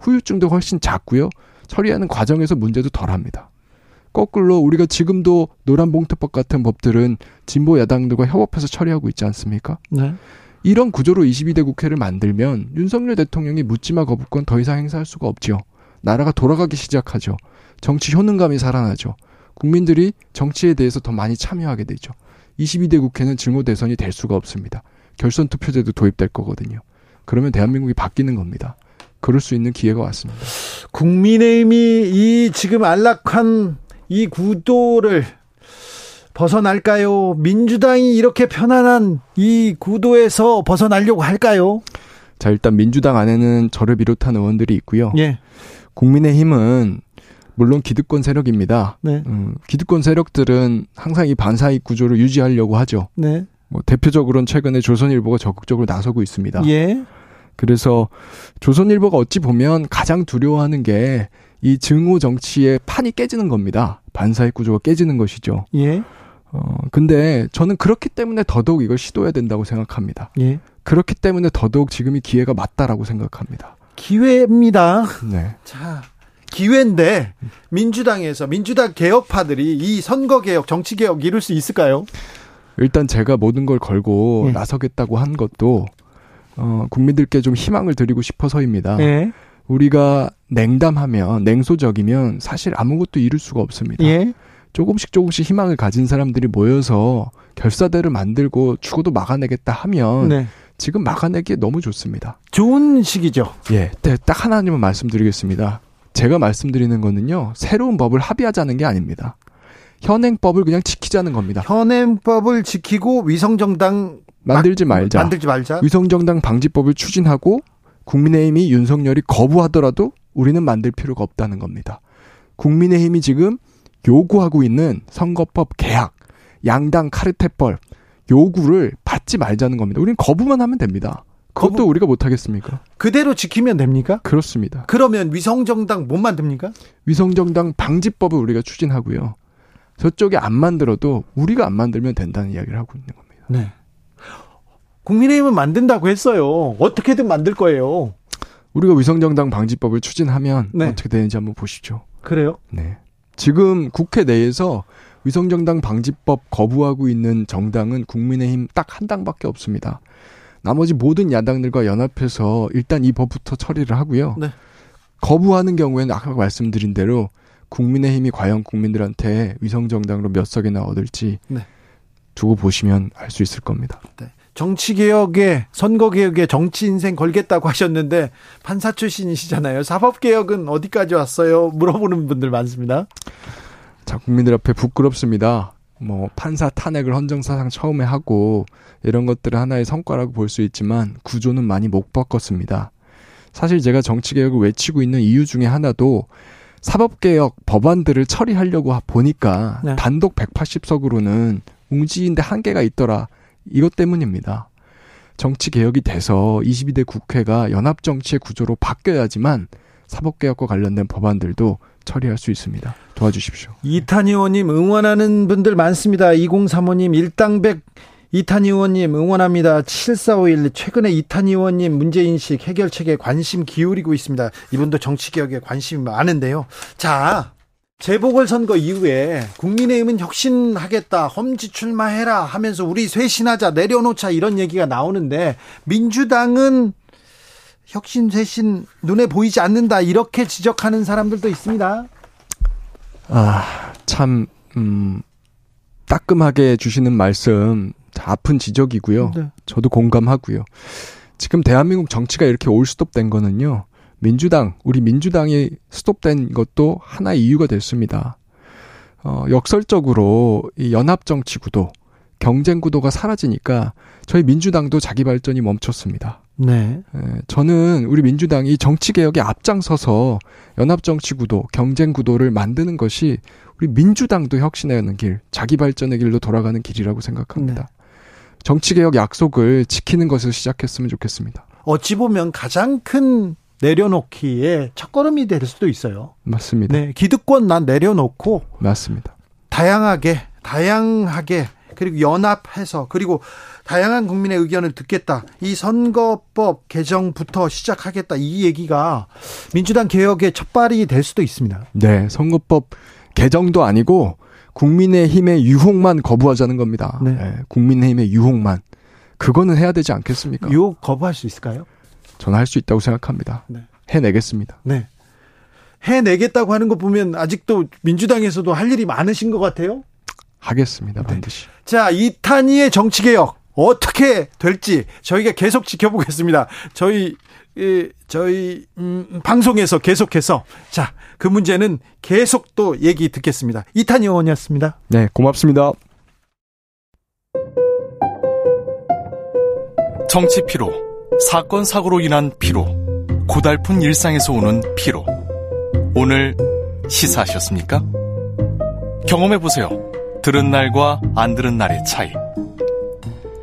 후유증도 훨씬 작고요. 처리하는 과정에서 문제도 덜합니다. 거꾸로 우리가 지금도 노란봉투법 같은 법들은 진보 야당들과 협업해서 처리하고 있지 않습니까? 네. 이런 구조로 22대 국회를 만들면 윤석열 대통령이 묻지마 거부권 더 이상 행사할 수가 없지요. 나라가 돌아가기 시작하죠. 정치 효능감이 살아나죠. 국민들이 정치에 대해서 더 많이 참여하게 되죠. 22대 국회는 증오 대선이 될 수가 없습니다. 결선 투표제도 도입될 거거든요. 그러면 대한민국이 바뀌는 겁니다. 그럴 수 있는 기회가 왔습니다. 국민의힘이 이 지금 안락한 이 구도를 벗어날까요? 민주당이 이렇게 편안한 이 구도에서 벗어나려고 할까요? 자, 일단 민주당 안에는 저를 비롯한 의원들이 있고요. 예. 국민의힘은 물론 기득권 세력입니다. 네. 음, 기득권 세력들은 항상 이 반사익 구조를 유지하려고 하죠. 네. 뭐 대표적으로는 최근에 조선일보가 적극적으로 나서고 있습니다. 예. 그래서 조선일보가 어찌 보면 가장 두려워하는 게 이 증오 정치의 판이 깨지는 겁니다. 반사익 구조가 깨지는 것이죠. 예. 어, 근데 저는 그렇기 때문에 더더욱 이걸 시도해야 된다고 생각합니다. 예. 그렇기 때문에 더더욱 지금이 기회가 맞다라고 생각합니다. 기회입니다. 네. 자, 기회인데 민주당에서 민주당 개혁파들이 이 선거 개혁, 정치 개혁 이룰 수 있을까요? 일단 제가 모든 걸 걸고 네. 나서겠다고 한 것도 어, 국민들께 좀 희망을 드리고 싶어서입니다. 네. 우리가 냉담하면 냉소적이면 사실 아무것도 이룰 수가 없습니다. 예. 조금씩 조금씩 희망을 가진 사람들이 모여서 결사대를 만들고 죽어도 막아내겠다 하면 네. 지금 막아내기에 너무 좋습니다. 좋은 시기죠. 예, 네, 딱 하나님은 말씀드리겠습니다. 제가 말씀드리는 거는요, 새로운 법을 합의하자는 게 아닙니다. 현행법을 그냥 지키자는 겁니다. 현행법을 지키고 위성정당 만들지 말자. 만들지 말자. 위성정당 방지법을 추진하고 국민의힘이 윤석열이 거부하더라도 우리는 만들 필요가 없다는 겁니다. 국민의힘이 지금 요구하고 있는 선거법 개혁, 양당 카르텔법 요구를 받지 말자는 겁니다. 우리는 거부만 하면 됩니다. 그것도. 우리가 못하겠습니까? 그대로 지키면 됩니까? 그렇습니다. 그러면 위성정당 못 만듭니까? 위성정당 방지법을 우리가 추진하고요. 저쪽이 안 만들어도 우리가 안 만들면 된다는 이야기를 하고 있는 겁니다. 네. 국민의힘은 만든다고 했어요. 어떻게든 만들 거예요. 우리가 위성정당 방지법을 추진하면 네. 어떻게 되는지 한번 보시죠. 그래요? 네. 지금 국회 내에서 위성정당 방지법 거부하고 있는 정당은 국민의힘 딱 한 당밖에 없습니다. 나머지 모든 야당들과 연합해서 일단 이 법부터 처리를 하고요. 네. 거부하는 경우에는 아까 말씀드린 대로 국민의힘이 과연 국민들한테 위성정당으로 몇 석이나 얻을지 네. 두고 보시면 알 수 있을 겁니다. 네. 정치개혁에 선거개혁에 정치 인생 걸겠다고 하셨는데 판사 출신이시잖아요. 사법개혁은 어디까지 왔어요? 물어보는 분들 많습니다. 자, 국민들 앞에 부끄럽습니다. 뭐 판사 탄핵을 헌정사상 처음에 하고 이런 것들을 하나의 성과라고 볼 수 있지만 구조는 많이 못 바꿨습니다. 사실 제가 정치개혁을 외치고 있는 이유 중에 하나도 사법개혁 법안들을 처리하려고 보니까 네. 단독 180석으로는 웅지인데 한계가 있더라. 이것 때문입니다. 정치 개혁이 돼서 22대 국회가 연합 정치의 구조로 바뀌어야지만 사법개혁과 관련된 법안들도 처리할 수 있습니다. 도와주십시오. 이탄 의원님 응원하는 분들 많습니다. 2035님 일당백 이탄 의원님 응원합니다. 7451 최근에 이탄 의원님 문제 인식 해결책에 관심 기울이고 있습니다. 이분도 정치 개혁에 관심이 많은데요. 자, 재보궐 선거 이후에 국민의힘은 혁신하겠다, 험지 출마해라 하면서 우리 쇄신하자, 내려놓자 이런 얘기가 나오는데 민주당은 혁신, 쇄신 눈에 보이지 않는다 이렇게 지적하는 사람들도 있습니다. 아, 참, 음, 따끔하게 주시는 말씀 아픈 지적이고요. 네. 저도 공감하고요. 지금 대한민국 정치가 이렇게 올 스톱된 거는요. 민주당, 우리 민주당이 스톱된 것도 하나의 이유가 됐습니다. 어, 역설적으로 이 연합 정치 구도, 경쟁 구도가 사라지니까 저희 민주당도 자기 발전이 멈췄습니다. 네. 에, 저는 우리 민주당이 정치 개혁에 앞장서서 연합 정치 구도, 경쟁 구도를 만드는 것이 우리 민주당도 혁신하는 길, 자기 발전의 길로 돌아가는 길이라고 생각합니다. 네. 정치 개혁 약속을 지키는 것을 시작했으면 좋겠습니다. 어찌 보면 가장 큰 내려놓기에 첫걸음이 될 수도 있어요. 맞습니다. 네, 기득권 난 내려놓고 맞습니다. 다양하게 다양하게 그리고 연합해서 그리고 다양한 국민의 의견을 듣겠다. 이 선거법 개정부터 시작하겠다. 이 얘기가 민주당 개혁의 첫발이 될 수도 있습니다. 네, 선거법 개정도 아니고 국민의힘의 유혹만 거부하자는 겁니다. 네. 네, 국민의힘의 유혹만. 그거는 해야 되지 않겠습니까? 유혹 거부할 수 있을까요? 저는 할 수 있다고 생각합니다. 네. 해내겠습니다. 네. 해내겠다고 하는 거 보면 아직도 민주당에서도 할 일이 많으신 것 같아요? 하겠습니다. 네. 반드시. 네. 자, 이탄희의 정치개혁 어떻게 될지 저희가 계속 지켜보겠습니다. 저희 예, 저희 음, 방송에서 계속해서 자, 그 문제는 계속 또 얘기 듣겠습니다. 이탄희 의원이었습니다. 네, 고맙습니다. 정치 피로, 사건 사고로 인한 피로, 고달픈 일상에서 오는 피로. 오늘 시사하셨습니까? 경험해 보세요. 들은 날과 안 들은 날의 차이.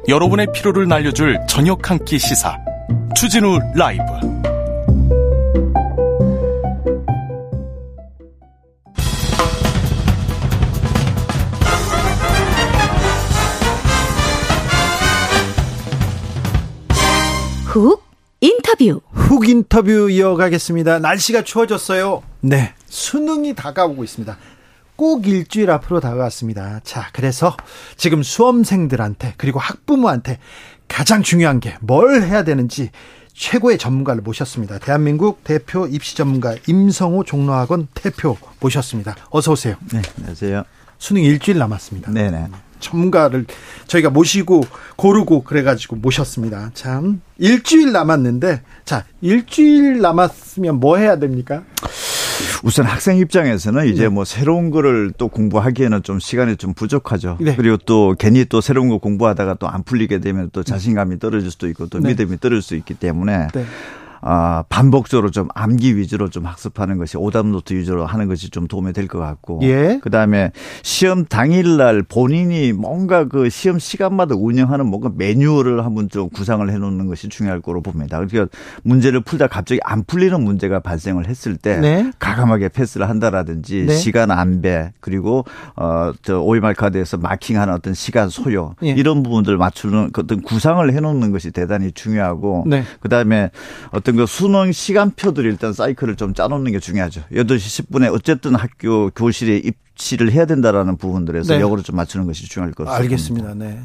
여러분의 피로를 날려줄 저녁 한 끼 시사. 추진우 라이브. 훅 인터뷰. 훅 인터뷰 이어가겠습니다. 날씨가 추워졌어요. 네. 수능이 다가오고 있습니다. 꼭 일주일 앞으로 다가왔습니다. 자, 그래서 지금 수험생들한테 그리고 학부모한테 가장 중요한 게 뭘 해야 되는지 최고의 전문가를 모셨습니다. 대한민국 대표 입시 전문가 임성호 종로학원 대표 모셨습니다. 어서 오세요. 네, 안녕하세요. 수능 일주일 남았습니다. 네 네. 전문가를 저희가 모시고 고르고 그래가지고 모셨습니다. 참 일주일 남았는데 자 일주일 남았으면 뭐 해야 됩니까? 우선 학생 입장에서는 이제 네. 뭐 새로운 거를 또 공부하기에는 좀 시간이 좀 부족하죠. 네. 그리고 또 괜히 또 새로운 거 공부하다가 또 안 풀리게 되면 또 자신감이 떨어질 수도 있고 또 네. 믿음이 떨어질 수 있기 때문에 네. 아, 반복적으로 좀 암기 위주로 좀 학습하는 것이 오답 노트 위주로 하는 것이 좀 도움이 될 것 같고. 예. 그 다음에 시험 당일날 본인이 뭔가 그 시험 시간마다 운영하는 뭔가 매뉴얼을 한번 좀 구상을 해 놓는 것이 중요할 거로 봅니다. 그러니까 문제를 풀다 갑자기 안 풀리는 문제가 발생을 했을 때 네. 가감하게 패스를 한다라든지 네. 시간 안배 그리고 어저 오이말 카드에서 마킹하는 어떤 시간 소요 예. 이런 부분들 맞추는 그 어떤 구상을 해 놓는 것이 대단히 중요하고 네. 그다음에 어떤 어떤 그 수능 시간표들 일단 사이클을 좀 짜놓는 게 중요하죠. 8시 10분에 어쨌든 학교 교실에 입시를 해야 된다라는 부분들에서 네. 역으로 좀 맞추는 것이 중요할 것 같습니다. 알겠습니다. 네.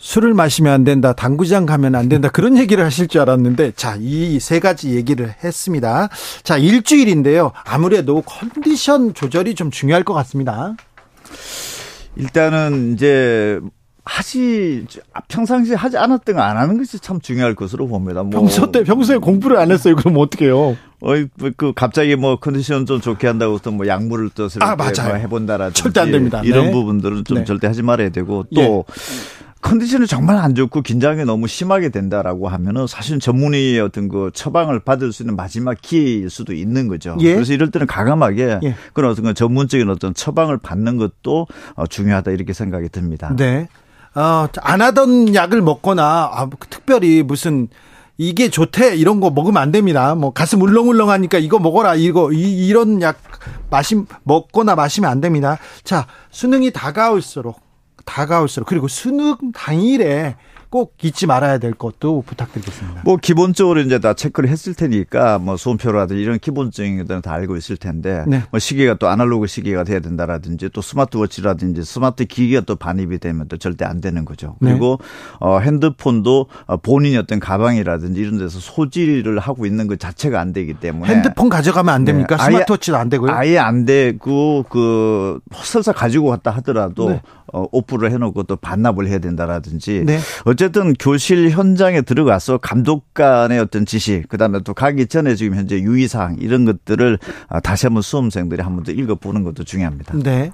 술을 마시면 안 된다, 당구장 가면 안 된다, 그런 [LAUGHS] 얘기를 하실 줄 알았는데, 자, 이 세 가지 얘기를 했습니다. 자, 일주일인데요. 아무래도 컨디션 조절이 좀 중요할 것 같습니다. 일단은 이제 하지 평상시에 하지 않았던 거 안 하는 것이 참 중요할 것으로 봅니다. 뭐 평소 때 평소에 공부를 안 했어요. 그럼 어떻게요? 어이 뭐그 갑자기 뭐 컨디션 좀 좋게 한다고 또 뭐 약물을 또 새롭게 아, 뭐 해본다라든지 절대 안 됩니다. 이런 네. 부분들은 좀 네. 절대 하지 말아야 되고 또 예. 컨디션이 정말 안 좋고 긴장이 너무 심하게 된다라고 하면은 사실 전문의의 어떤 그 처방을 받을 수 있는 마지막 기회일 수도 있는 거죠. 예. 그래서 이럴 때는 가감하게 예. 그런 어떤 전문적인 어떤 처방을 받는 것도 어, 중요하다 이렇게 생각이 듭니다. 네. 어, 안 하던 약을 먹거나 아, 특별히 무슨 이게 좋대 이런 거 먹으면 안 됩니다. 뭐 가슴 울렁울렁하니까 이거 먹어라 이거 이, 이런 약 마심 먹거나 마시면 안 됩니다. 자 수능이 다가올수록 다가올수록 그리고 수능 당일에 꼭 잊지 말아야 될 것도 부탁드리겠습니다. 뭐 기본적으로 이제 다 체크를 했을 테니까 뭐 수험표라든지 이런 기본적인 것들은 다 알고 있을 텐데 네. 뭐 시계가 또 아날로그 시계가 돼야 된다라든지 또 스마트워치라든지 스마트 기기가 또 반입이 되면 또 절대 안 되는 거죠. 네. 그리고 어 핸드폰도 어, 본인이 어떤 가방이라든지 이런 데서 소지를 하고 있는 것 자체가 안 되기 때문에 핸드폰 가져가면 안 됩니까? 네. 스마트워치도 안 되고요? 아예 안 되고 그 설사 가지고 갔다 하더라도 네. 어, 오프를 해놓고 또 반납을 해야 된다라든지 네. 어쨌든 교실 현장에 들어가서 감독관의 어떤 지시 그다음에 또 가기 전에 지금 현재 유의사항 이런 것들을 아, 다시 한번 수험생들이 한번 더 읽어보는 것도 중요합니다. 네.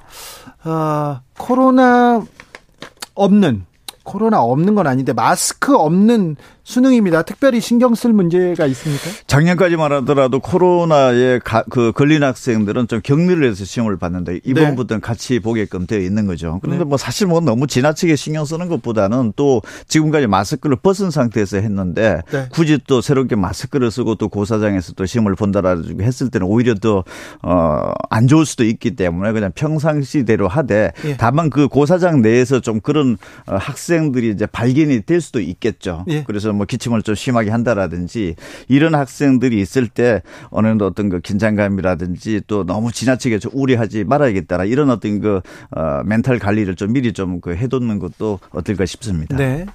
어, 코로나 없는 코로나 없는 건 아닌데 마스크 없는 수능입니다. 특별히 신경 쓸 문제가 있습니까? 작년까지만 하더라도 코로나에 가, 그 걸린 학생들은 좀 격리를 해서 시험을 봤는데 이번부터는 네. 같이 보게끔 되어 있는 거죠. 그런데 네. 뭐 사실 뭐 너무 지나치게 신경 쓰는 것보다는 또 지금까지 마스크를 벗은 상태에서 했는데 네. 굳이 또 새롭게 마스크를 쓰고 또 고사장에서 또 시험을 본다라고 했을 때는 오히려 더 어 안 좋을 수도 있기 때문에 그냥 평상시대로 하되 예. 다만 그 고사장 내에서 좀 그런 어, 학생들이 이제 발견이 될 수도 있겠죠. 예. 그래서 뭐 기침을 좀 심하게 한다라든지 이런 학생들이 있을 때 어느 정도 어떤 그 긴장감이라든지 또 너무 지나치게 좀 우려하지 말아야겠다 이런 어떤 그 어, 멘탈 관리를 좀 미리 좀 그 해놓는 것도 어떨까 싶습니다. 네.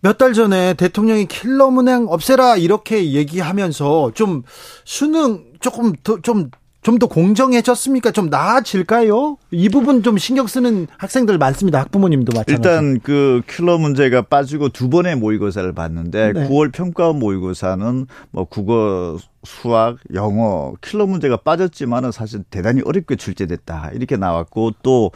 몇달 전에 대통령이 킬러 문항 없애라 이렇게 얘기하면서 좀 수능 조금 더 좀 좀 더 공정해졌습니까? 좀 나아질까요? 이 부분 좀 신경 쓰는 학생들 많습니다. 학부모님도 마찬가지. 일단 그 킬러 문제가 빠지고 두 번의 모의고사를 봤는데 네. 9월 평가 모의고사는 뭐 국어 수학, 영어 킬러 문제가 빠졌지만은 사실 대단히 어렵게 출제됐다. 이렇게 나왔고 또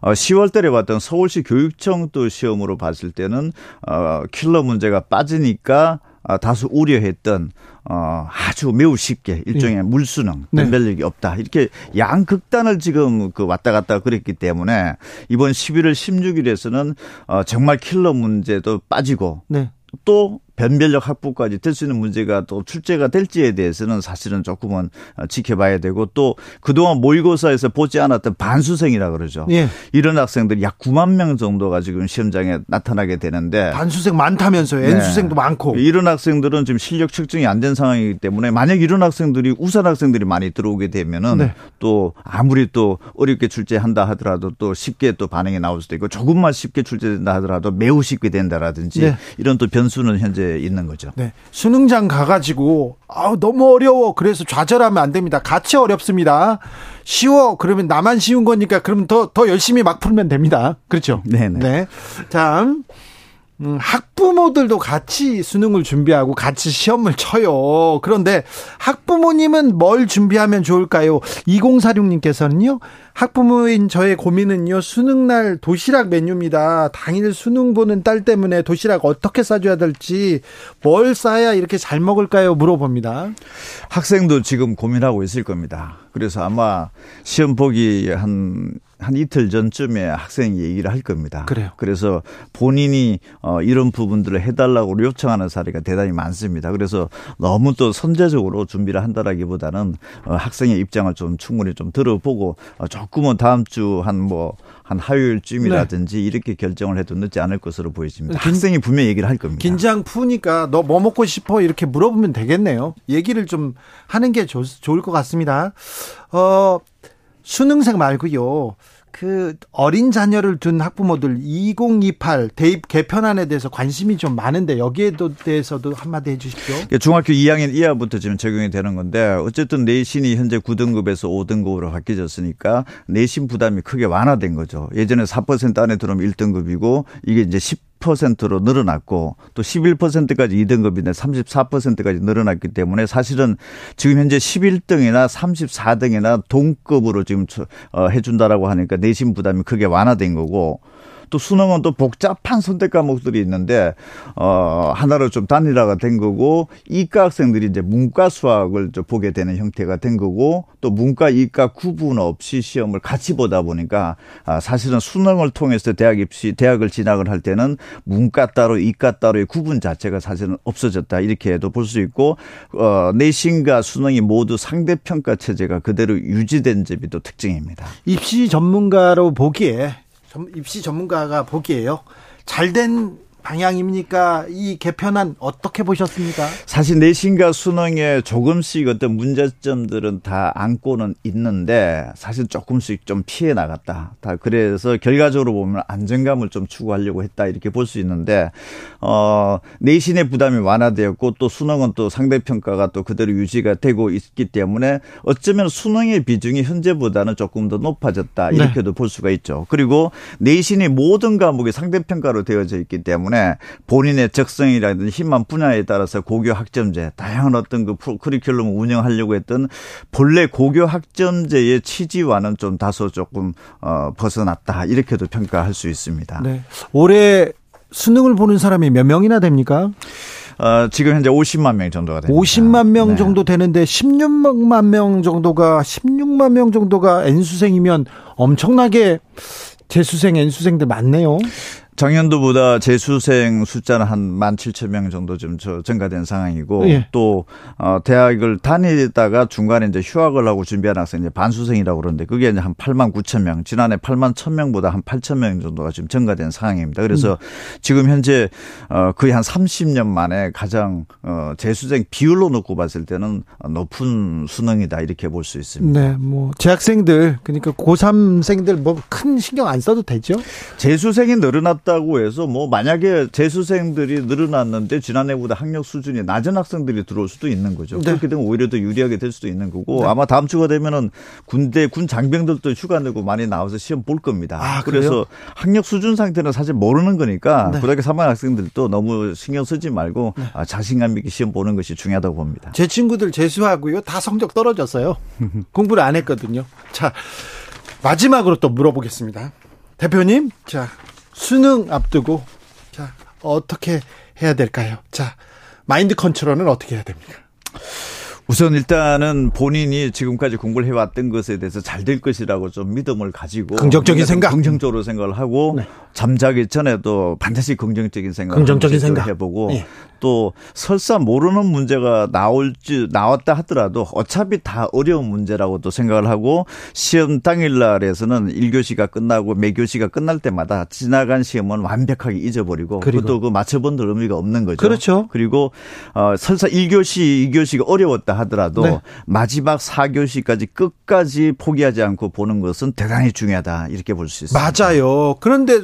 10월 어, 달에 봤던 서울시 교육청 또 시험으로 봤을 때는 어 킬러 문제가 빠지니까 아, 다수 우려했던 어, 아주 매우 쉽게 일종의 네. 물수능, 네. 변별력이 없다. 이렇게 양극단을 지금 그 왔다 갔다 그랬기 때문에 이번 11월 16일에서는 어, 정말 킬러 문제도 빠지고 네. 또 변별력 확보까지 될 수 있는 문제가 또 출제가 될지에 대해서는 사실은 조금은 지켜봐야 되고 또 그동안 모의고사에서 보지 않았던 반수생이라 그러죠. 예. 이런 학생들이 약 9만 명 정도가 지금 시험장에 나타나게 되는데 반수생 많다면서요. 네. N수생도 많고. 이런 학생들은 지금 실력 측정이 안 된 상황이기 때문에 만약 이런 학생들이 우선 학생들이 많이 들어오게 되면은 네. 또 아무리 또 어렵게 출제한다 하더라도 또 쉽게 또 반응이 나올 수도 있고 조금만 쉽게 출제된다 하더라도 매우 쉽게 된다라든지 네. 이런 또 변수는 현재 있는 거죠. 네. 수능장 가가지고 아 너무 어려워. 그래서 좌절하면 안 됩니다. 같이 어렵습니다. 쉬워. 그러면 나만 쉬운 거니까 그러면 더더 열심히 막 풀면 됩니다. 그렇죠? 네네. 네. 자, 음, 학부모들도 같이 수능을 준비하고 같이 시험을 쳐요. 그런데 학부모님은 뭘 준비하면 좋을까요? 2046님께서는요, 학부모인 저의 고민은요, 수능날 도시락 메뉴입니다. 당일 수능 보는 딸 때문에 도시락 어떻게 싸줘야 될지, 뭘 싸야 이렇게 잘 먹을까요? 물어봅니다. 학생도 지금 고민하고 있을 겁니다. 그래서 아마 시험 보기 한, 한 이틀 전쯤에 학생이 얘기를 할 겁니다. 그래요. 그래서 본인이 어, 이런 부분들을 해달라고 요청하는 사례가 대단히 많습니다. 그래서 너무 또 선제적으로 준비를 한다라기보다는 어, 학생의 입장을 좀 충분히 좀 들어보고 어, 조금은 다음 주 한 뭐한 화요일쯤이라든지 네. 이렇게 결정을 해도 늦지 않을 것으로 보여집니다. 긴, 학생이 분명히 얘기를 할 겁니다. 긴장 푸니까 너 뭐 먹고 싶어 이렇게 물어보면 되겠네요. 얘기를 좀 하는 게 좋, 좋을 것 같습니다. 어 수능생 말고요. 그 어린 자녀를 둔 학부모들 2028 대입 개편안에 대해서 관심이 좀 많은데 여기에 대해서도 한마디 해주십시오. 중학교 2학년 이하부터 지금 적용이 되는 건데 어쨌든 내신이 현재 9등급에서 5등급으로 바뀌어졌으니까 내신 부담이 크게 완화된 거죠. 예전에 4% 안에 들어오면 1등급이고 이게 이제 10 10%로 늘어났고 또 11%까지 2등급인데 34%까지 늘어났기 때문에 사실은 지금 현재 11등이나 34등이나 동급으로 지금 어, 해준다라고 하니까 내신 부담이 크게 완화된 거고 또 수능은 또 복잡한 선택 과목들이 있는데 어 하나로 좀 단일화가 된 거고 이과 학생들이 이제 문과 수학을 좀 보게 되는 형태가 된 거고 또 문과 이과 구분 없이 시험을 같이 보다 보니까 아 사실은 수능을 통해서 대학 입시 대학을 진학을 할 때는 문과 따로 이과 따로의 구분 자체가 사실은 없어졌다 이렇게도 볼 수 있고 어 내신과 수능이 모두 상대 평가 체제가 그대로 유지된 점이 또 특징입니다. 입시 전문가로 보기에 입시 전문가가 보기에요. 잘된 방향입니까? 이 개편안 어떻게 보셨습니까? 사실 내신과 수능에 조금씩 어떤 문제점들은 다 안고는 있는데 사실 조금씩 좀 피해 나갔다. 다 그래서 결과적으로 보면 안정감을 좀 추구하려고 했다 이렇게 볼 수 있는데 어 내신의 부담이 완화되었고 또 수능은 또 상대 평가가 또 그대로 유지가 되고 있기 때문에 어쩌면 수능의 비중이 현재보다는 조금 더 높아졌다 이렇게도 네. 볼 수가 있죠. 그리고 내신이 모든 과목이 상대 평가로 되어져 있기 때문에 때문에 본인의 적성이라든지 희망 분야에 따라서 고교 학점제 다양한 어떤 그 커리큘럼을 운영하려고 했던 본래 고교 학점제의 취지와는 좀 다소 조금 어 벗어났다 이렇게도 평가할 수 있습니다. 네. 올해 수능을 보는 사람이 몇 명이나 됩니까? 어, 지금 현재 50만 명 정도가 됩니다. 50만 명 네. 정도 되는데 16만 명 정도가 16만 명 정도가 N수생이면 엄청나게 재수생, N수생들 많네요. 작년도보다 재수생 숫자는 한 17,000명 정도 좀 증가된 상황이고 예. 또 어, 대학을 다니다가 중간에 이제 휴학을 하고 준비한 학생 이제 반수생이라고 그러는데 그게 이제 한 8만 9천 명, 지난해 8만 1천 명보다 한 8천 명 정도가 지금 증가된 상황입니다. 그래서 음. 지금 현재 어, 거의 한 30년 만에 가장 어, 재수생 비율로 놓고 봤을 때는 높은 수능이다 이렇게 볼 수 있습니다. 네, 뭐 재학생들 그러니까 고3생들 뭐 큰 신경 안 써도 되죠? 재수생이 늘어났다. 늘었다고 해서 뭐 만약에 재수생들이 늘어났는데 지난해보다 학력 수준이 낮은 학생들이 들어올 수도 있는 거죠. 네. 그렇게 되면 오히려 더 유리하게 될 수도 있는 거고 네. 아마 다음 주가 되면은 군대 군 장병들도 휴가 내고 많이 나와서 시험 볼 겁니다. 아, 그래서 학력 수준 상태는 사실 모르는 거니까 네. 고등학교 3학 학생들도 너무 신경 쓰지 말고 네. 아, 자신감 있게 시험 보는 것이 중요하다고 봅니다. 제 친구들 재수하고요 다 성적 떨어졌어요. [LAUGHS] 공부를 안 했거든요. 자 마지막으로 또 물어보겠습니다. 대표님, 자 수능 앞두고 자 어떻게 해야 될까요? 자 마인드 컨트롤은 어떻게 해야 됩니까? 우선 일단은 본인이 지금까지 공부를 해왔던 것에 대해서 잘 될 것이라고 좀 믿음을 가지고 긍정적인 생각, 긍정적으로 생각을 하고 네. 잠자기 전에도 반드시 긍정적인 생각, 긍정적인 생각 해보고 네. 또 설사 모르는 문제가 나올지 나왔다 하더라도 어차피 다 어려운 문제라고 또 생각을 하고 시험 당일날에서는 1교시가 끝나고 매교시가 끝날 때마다 지나간 시험은 완벽하게 잊어버리고 그것도 그 맞춰본 의미가 없는 거죠. 그렇죠. 그리고 어 설사 1교시, 2교시가 어려웠다 하더라도 네. 마지막 4교시까지 끝까지 포기하지 않고 보는 것은 대단히 중요하다 이렇게 볼 수 있습니다. 맞아요. 그런데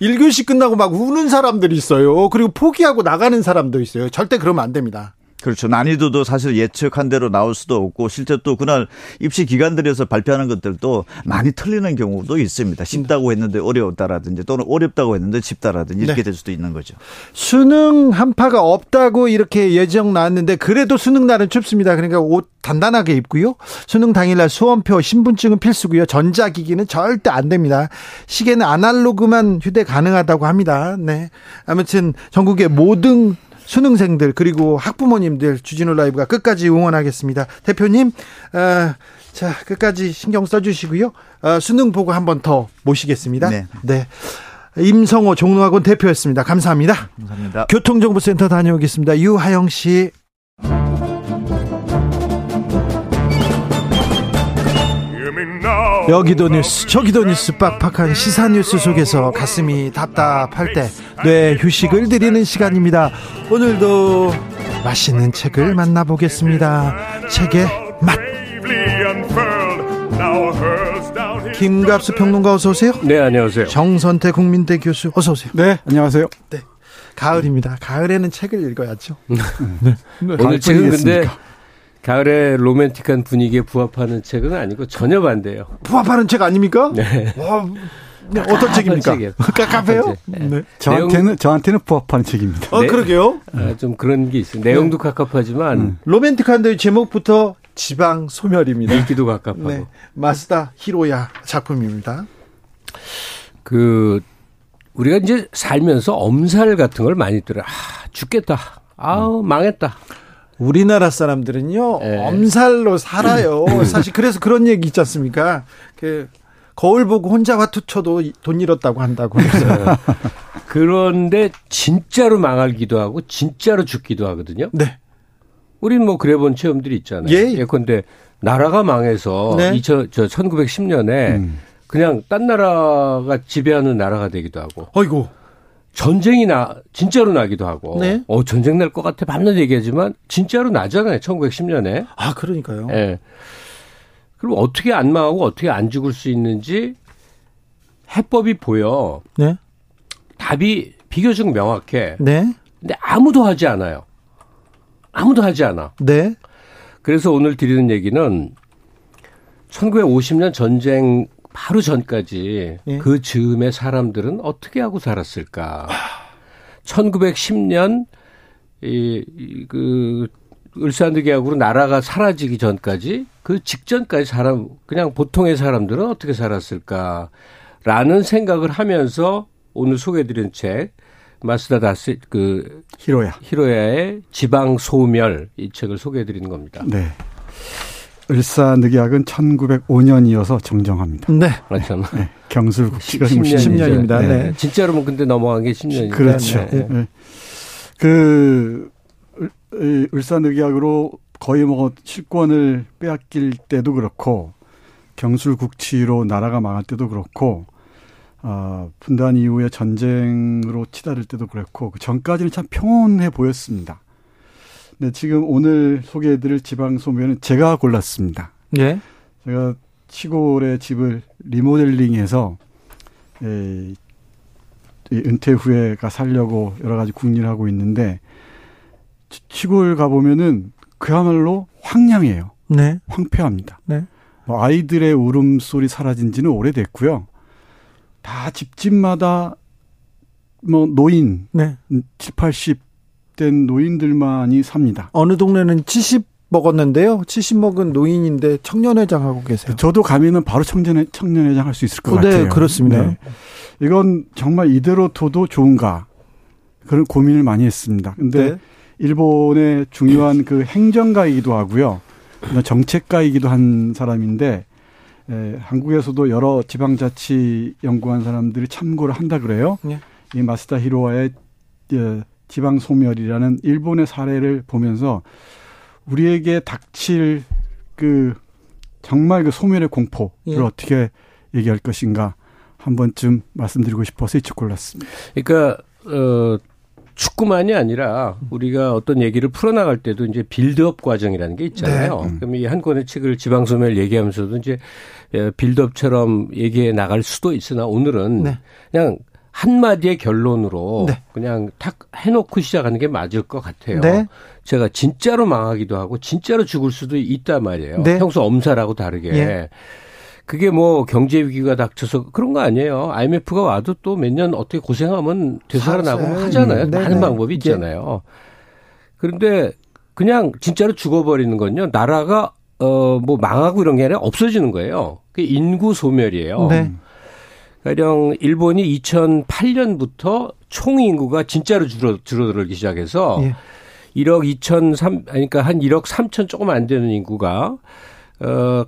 1교시 끝나고 막 우는 사람들이 있어요. 그리고 포기하고 나가는 사람도 있어요. 절대 그러면 안 됩니다. 그렇죠. 난이도도 사실 예측한 대로 나올 수도 없고 실제 또 그날 입시 기관들에서 발표하는 것들도 많이 틀리는 경우도 있습니다. 쉽다고 했는데 어려웠다라든지 또는 어렵다고 했는데 쉽다라든지 이렇게 네. 될 수도 있는 거죠. 수능 한파가 없다고 이렇게 예정 나왔는데 그래도 수능 날은 춥습니다. 그러니까 옷 단단하게 입고요. 수능 당일날 수험표, 신분증은 필수고요. 전자기기는 절대 안 됩니다. 시계는 아날로그만 휴대 가능하다고 합니다. 네. 아무튼 전국의 모든 수능생들 그리고 학부모님들 주진우 라이브가 끝까지 응원하겠습니다. 대표님, 어, 자 끝까지 신경 써주시고요. 어, 수능 보고 한 번 더 모시겠습니다. 네. 네. 임성호 종로학원 대표였습니다. 감사합니다. 감사합니다. 교통정보센터 다녀오겠습니다. 유하영 씨. 여기도 뉴스 저기도 뉴스 빡빡한 시사 뉴스 속에서 가슴이 답답할 때 뇌 휴식을 드리는 시간입니다 오늘도 맛있는 책을 만나보겠습니다 책의 맛 김갑수 평론가 어서 오세요. 네, 안녕하세요. 정선태 국민대 교수 어서 오세요. 네, 안녕하세요. 네. 가을입니다. 가을에는 책을 읽어야죠. 네. [LAUGHS] 네. 오늘 책은 근데 가을에 로맨틱한 분위기에 부합하는 책은 아니고 전혀 반대예요. 부합하는 책 아닙니까? 네. 와, 네, 어떤 책입니까? 카페요? [LAUGHS] 네. 네. 저한테는 내용... 저한테는 부합하는 책입니다. 어, 네. 그러게요. 아, 좀 그런 게 있어요. 내용도 갑갑하지만 음. 로맨틱한데 제목부터 지방 소멸입니다. 읽기도 갑갑하고. 네. 마스다 히로야 작품입니다. 그 우리가 이제 살면서 엄살 같은 걸 많이 들어. 아, 죽겠다. 아우, 음. 망했다. 우리나라 사람들은요, 네. 엄살로 살아요. 사실 그래서 그런 얘기 있지 않습니까? 그, 거울 보고 혼자 화투 쳐도 돈 잃었다고 한다고 해서. 그런데 진짜로 망하기도 하고, 진짜로 죽기도 하거든요. 네. 우린 뭐 그래 본 체험들이 있잖아요. 예. 예컨대 나라가 망해서 네. 2000, 저 1910년에 음. 그냥 딴 나라가 지배하는 나라가 되기도 하고. 어이고. 전쟁이 나 진짜로 나기도 하고. 네. 어 전쟁 날 것 같아 밤낮 얘기하지만 진짜로 나잖아요. 1910년에. 아 그러니까요. 예. 네. 그럼 어떻게 안 망하고 어떻게 안 죽을 수 있는지 해법이 보여. 네. 답이 비교적 명확해. 네. 근데 아무도 하지 않아요. 아무도 하지 않아. 네. 그래서 오늘 드리는 얘기는 1950년 전쟁 바로 전까지 예. 그 즈음의 사람들은 어떻게 하고 살았을까? 1910년 이, 이, 그 을사늑약으로 나라가 사라지기 전까지 그 직전까지 사람 그냥 보통의 사람들은 어떻게 살았을까라는 생각을 하면서 오늘 소개해드린 책 마스다 다스 그 히로야 히로야의 지방 소멸 이 책을 소개해드리는 겁니다. 네. 을사늑약은 1905년이어서 정정합니다. 네. 맞죠. [LAUGHS] 네. 경술국치가 10년, 10년입니다. 네. 네. 진짜로 근데 넘어간 게 10년이죠. 그렇죠. 네. 네. 그 을사늑약으로 거의 뭐 실권을 빼앗길 때도 그렇고 경술국치로 나라가 망할 때도 그렇고 어, 분단 이후에 전쟁으로 치달을 때도 그렇고 그 전까지는 참 평온해 보였습니다. 네, 지금 오늘 소개해드릴 지방 소면은 제가 골랐습니다. 예. 제가 시골의 집을 리모델링해서 에, 은퇴 후에가 살려고 여러 가지 궁리를 하고 있는데 시골 가 보면은 그야말로 황량해요. 네. 황폐합니다. 네. 뭐 아이들의 울음소리 사라진 지는 오래됐고요. 다 집집마다 뭐 노인 네. 7, 80 된 노인들만이 삽니다. 어느 동네는 70 먹었는데요. 70 먹은 노인인데 청년회장 하고 계세요. 저도 가면은 바로 청년 청년회장 할 수 있을 것 네, 같아요. 그렇습니다. 네. 이건 정말 이대로 둬도 좋은가 그런 고민을 많이 했습니다. 근데 네. 일본의 중요한 그 행정가이기도 하고요. 정책가이기도 한 사람인데 에, 한국에서도 여러 지방자치 연구한 사람들이 참고를 한다 그래요. 네. 이 마스다 히로와의 예, 지방 소멸이라는 일본의 사례를 보면서 우리에게 닥칠 그 정말 그 소멸의 공포를 예. 어떻게 얘기할 것인가 한 번쯤 말씀드리고 싶어서 이책 골랐습니다. 그러니까 어 축구만이 아니라 우리가 어떤 얘기를 풀어나갈 때도 이제 빌드업 과정이라는 게 있잖아요. 네. 그럼 이 한 권의 책을 지방소멸 얘기하면서도 이제 빌드업처럼 얘기해 나갈 수도 있으나 오늘은 네. 그냥 한마디의 결론으로 네. 그냥 탁 해놓고 시작하는 게 맞을 것 같아요. 네. 제가 진짜로 망하기도 하고 진짜로 죽을 수도 있단 말이에요. 네. 평소 엄살하고 다르게. 예. 그게 뭐 경제 위기가 닥쳐서 그런 거 아니에요. IMF가 와도 또 몇 년 어떻게 고생하면 되살아나고 뭐 하잖아요. 음, 많은 방법이 있잖아요. 그런데 그냥 진짜로 죽어버리는 건요. 나라가 어 뭐 망하고 이런 게 아니라 없어지는 거예요. 그 인구 소멸이에요. 네. 가령 일본이 2008년부터 총 인구가 진짜로 줄어 줄어들기 시작해서 예. 1억 2천 3 그러니까 한 1억 3천 조금 안 되는 인구가 어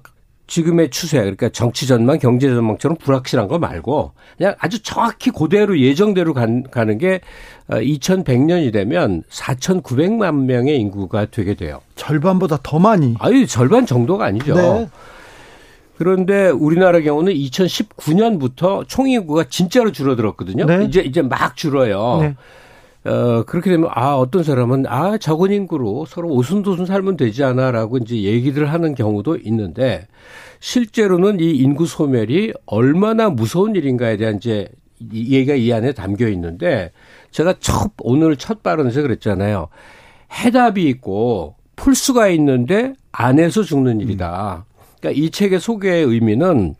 지금의 추세 그러니까 정치 전망, 경제 전망처럼 불확실한 거 말고 그냥 아주 정확히 그대로 예정대로 간, 가는 게 2100년이 어, 되면 4,900만 명의 인구가 되게 돼요. 절반보다 더 많이. 아유, 절반 정도가 아니죠. 네. 그런데 우리나라 경우는 2019년부터 총인구가 진짜로 줄어들었거든요. 네. 이제 이제 막 줄어요. 네. 어, 그렇게 되면, 아, 어떤 사람은, 아, 적은 인구로 서로 오순도순 살면 되지 않아? 라고 이제 얘기를 하는 경우도 있는데, 실제로는 이 인구 소멸이 얼마나 무서운 일인가에 대한 이제 얘기가 이 안에 담겨 있는데, 제가 첫, 오늘 첫 발언에서 그랬잖아요. 해답이 있고, 풀수가 있는데, 안에서 죽는 일이다. 그러니까 이 책의 소개의 의미는,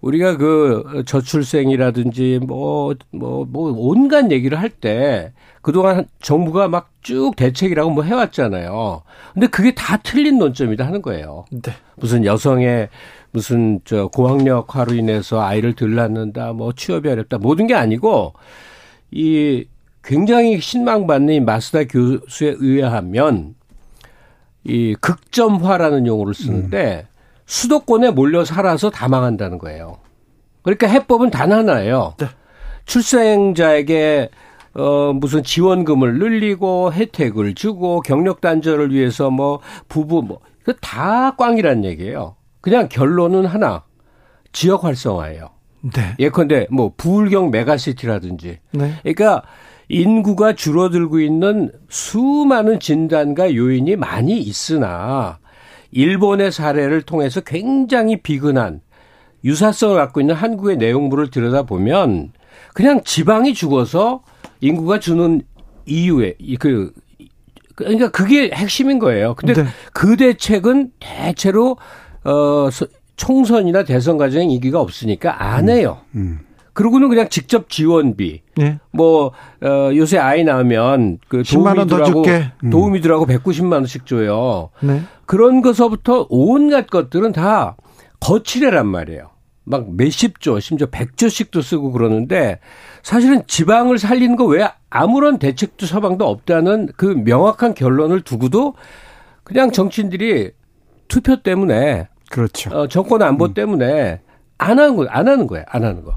우리가 그 저출생이라든지 뭐, 뭐, 뭐 온갖 얘기를 할 때 그동안 정부가 막 쭉 대책이라고 뭐 해왔잖아요. 근데 그게 다 틀린 논점이다 하는 거예요. 네. 무슨 여성의 무슨 저 고학력화로 인해서 아이를 덜 낳는다, 뭐 취업이 어렵다, 모든 게 아니고 이 굉장히 신망받는 이 마스다 교수에 의하면 이 극점화라는 용어를 쓰는데 음. 수도권에 몰려 살아서 다 망한다는 거예요. 그러니까 해법은 단 하나예요. 네. 출생자에게 어 무슨 지원금을 늘리고 혜택을 주고 경력 단절을 위해서 뭐 부부 뭐 그 다 꽝이란 얘기예요. 그냥 결론은 하나. 지역 활성화예요. 네. 예컨대 뭐 부울경 메가시티라든지. 네. 그러니까 인구가 줄어들고 있는 수많은 진단과 요인이 많이 있으나 일본의 사례를 통해서 굉장히 비근한 유사성을 갖고 있는 한국의 내용물을 들여다보면 그냥 지방이 죽어서 인구가 주는 이유에 그 그러니까 그게 핵심인 거예요. 근데 네. 그 대책은 대체로 어 총선이나 대선 과정에 인기가 없으니까 안 음. 해요. 음, 음. 그러고는 그냥 직접 지원비. 네. 뭐, 어, 요새 아이 낳으면 그 도우미들하고, 음. 도우미들하고 190만 원씩 줘요. 네. 그런 것서부터 온갖 것들은 다 거칠애란 말이에요. 막 몇십 조, 심지어 백 조씩도 쓰고 그러는데 사실은 지방을 살리는 거왜 아무런 대책도 서방도 없다는 그 명확한 결론을 두고도 그냥 정치인들이 투표 때문에 그렇죠. 어, 정권 안보 음. 때문에 안 하는 거, 안 하는 거예요. 안 하는 거.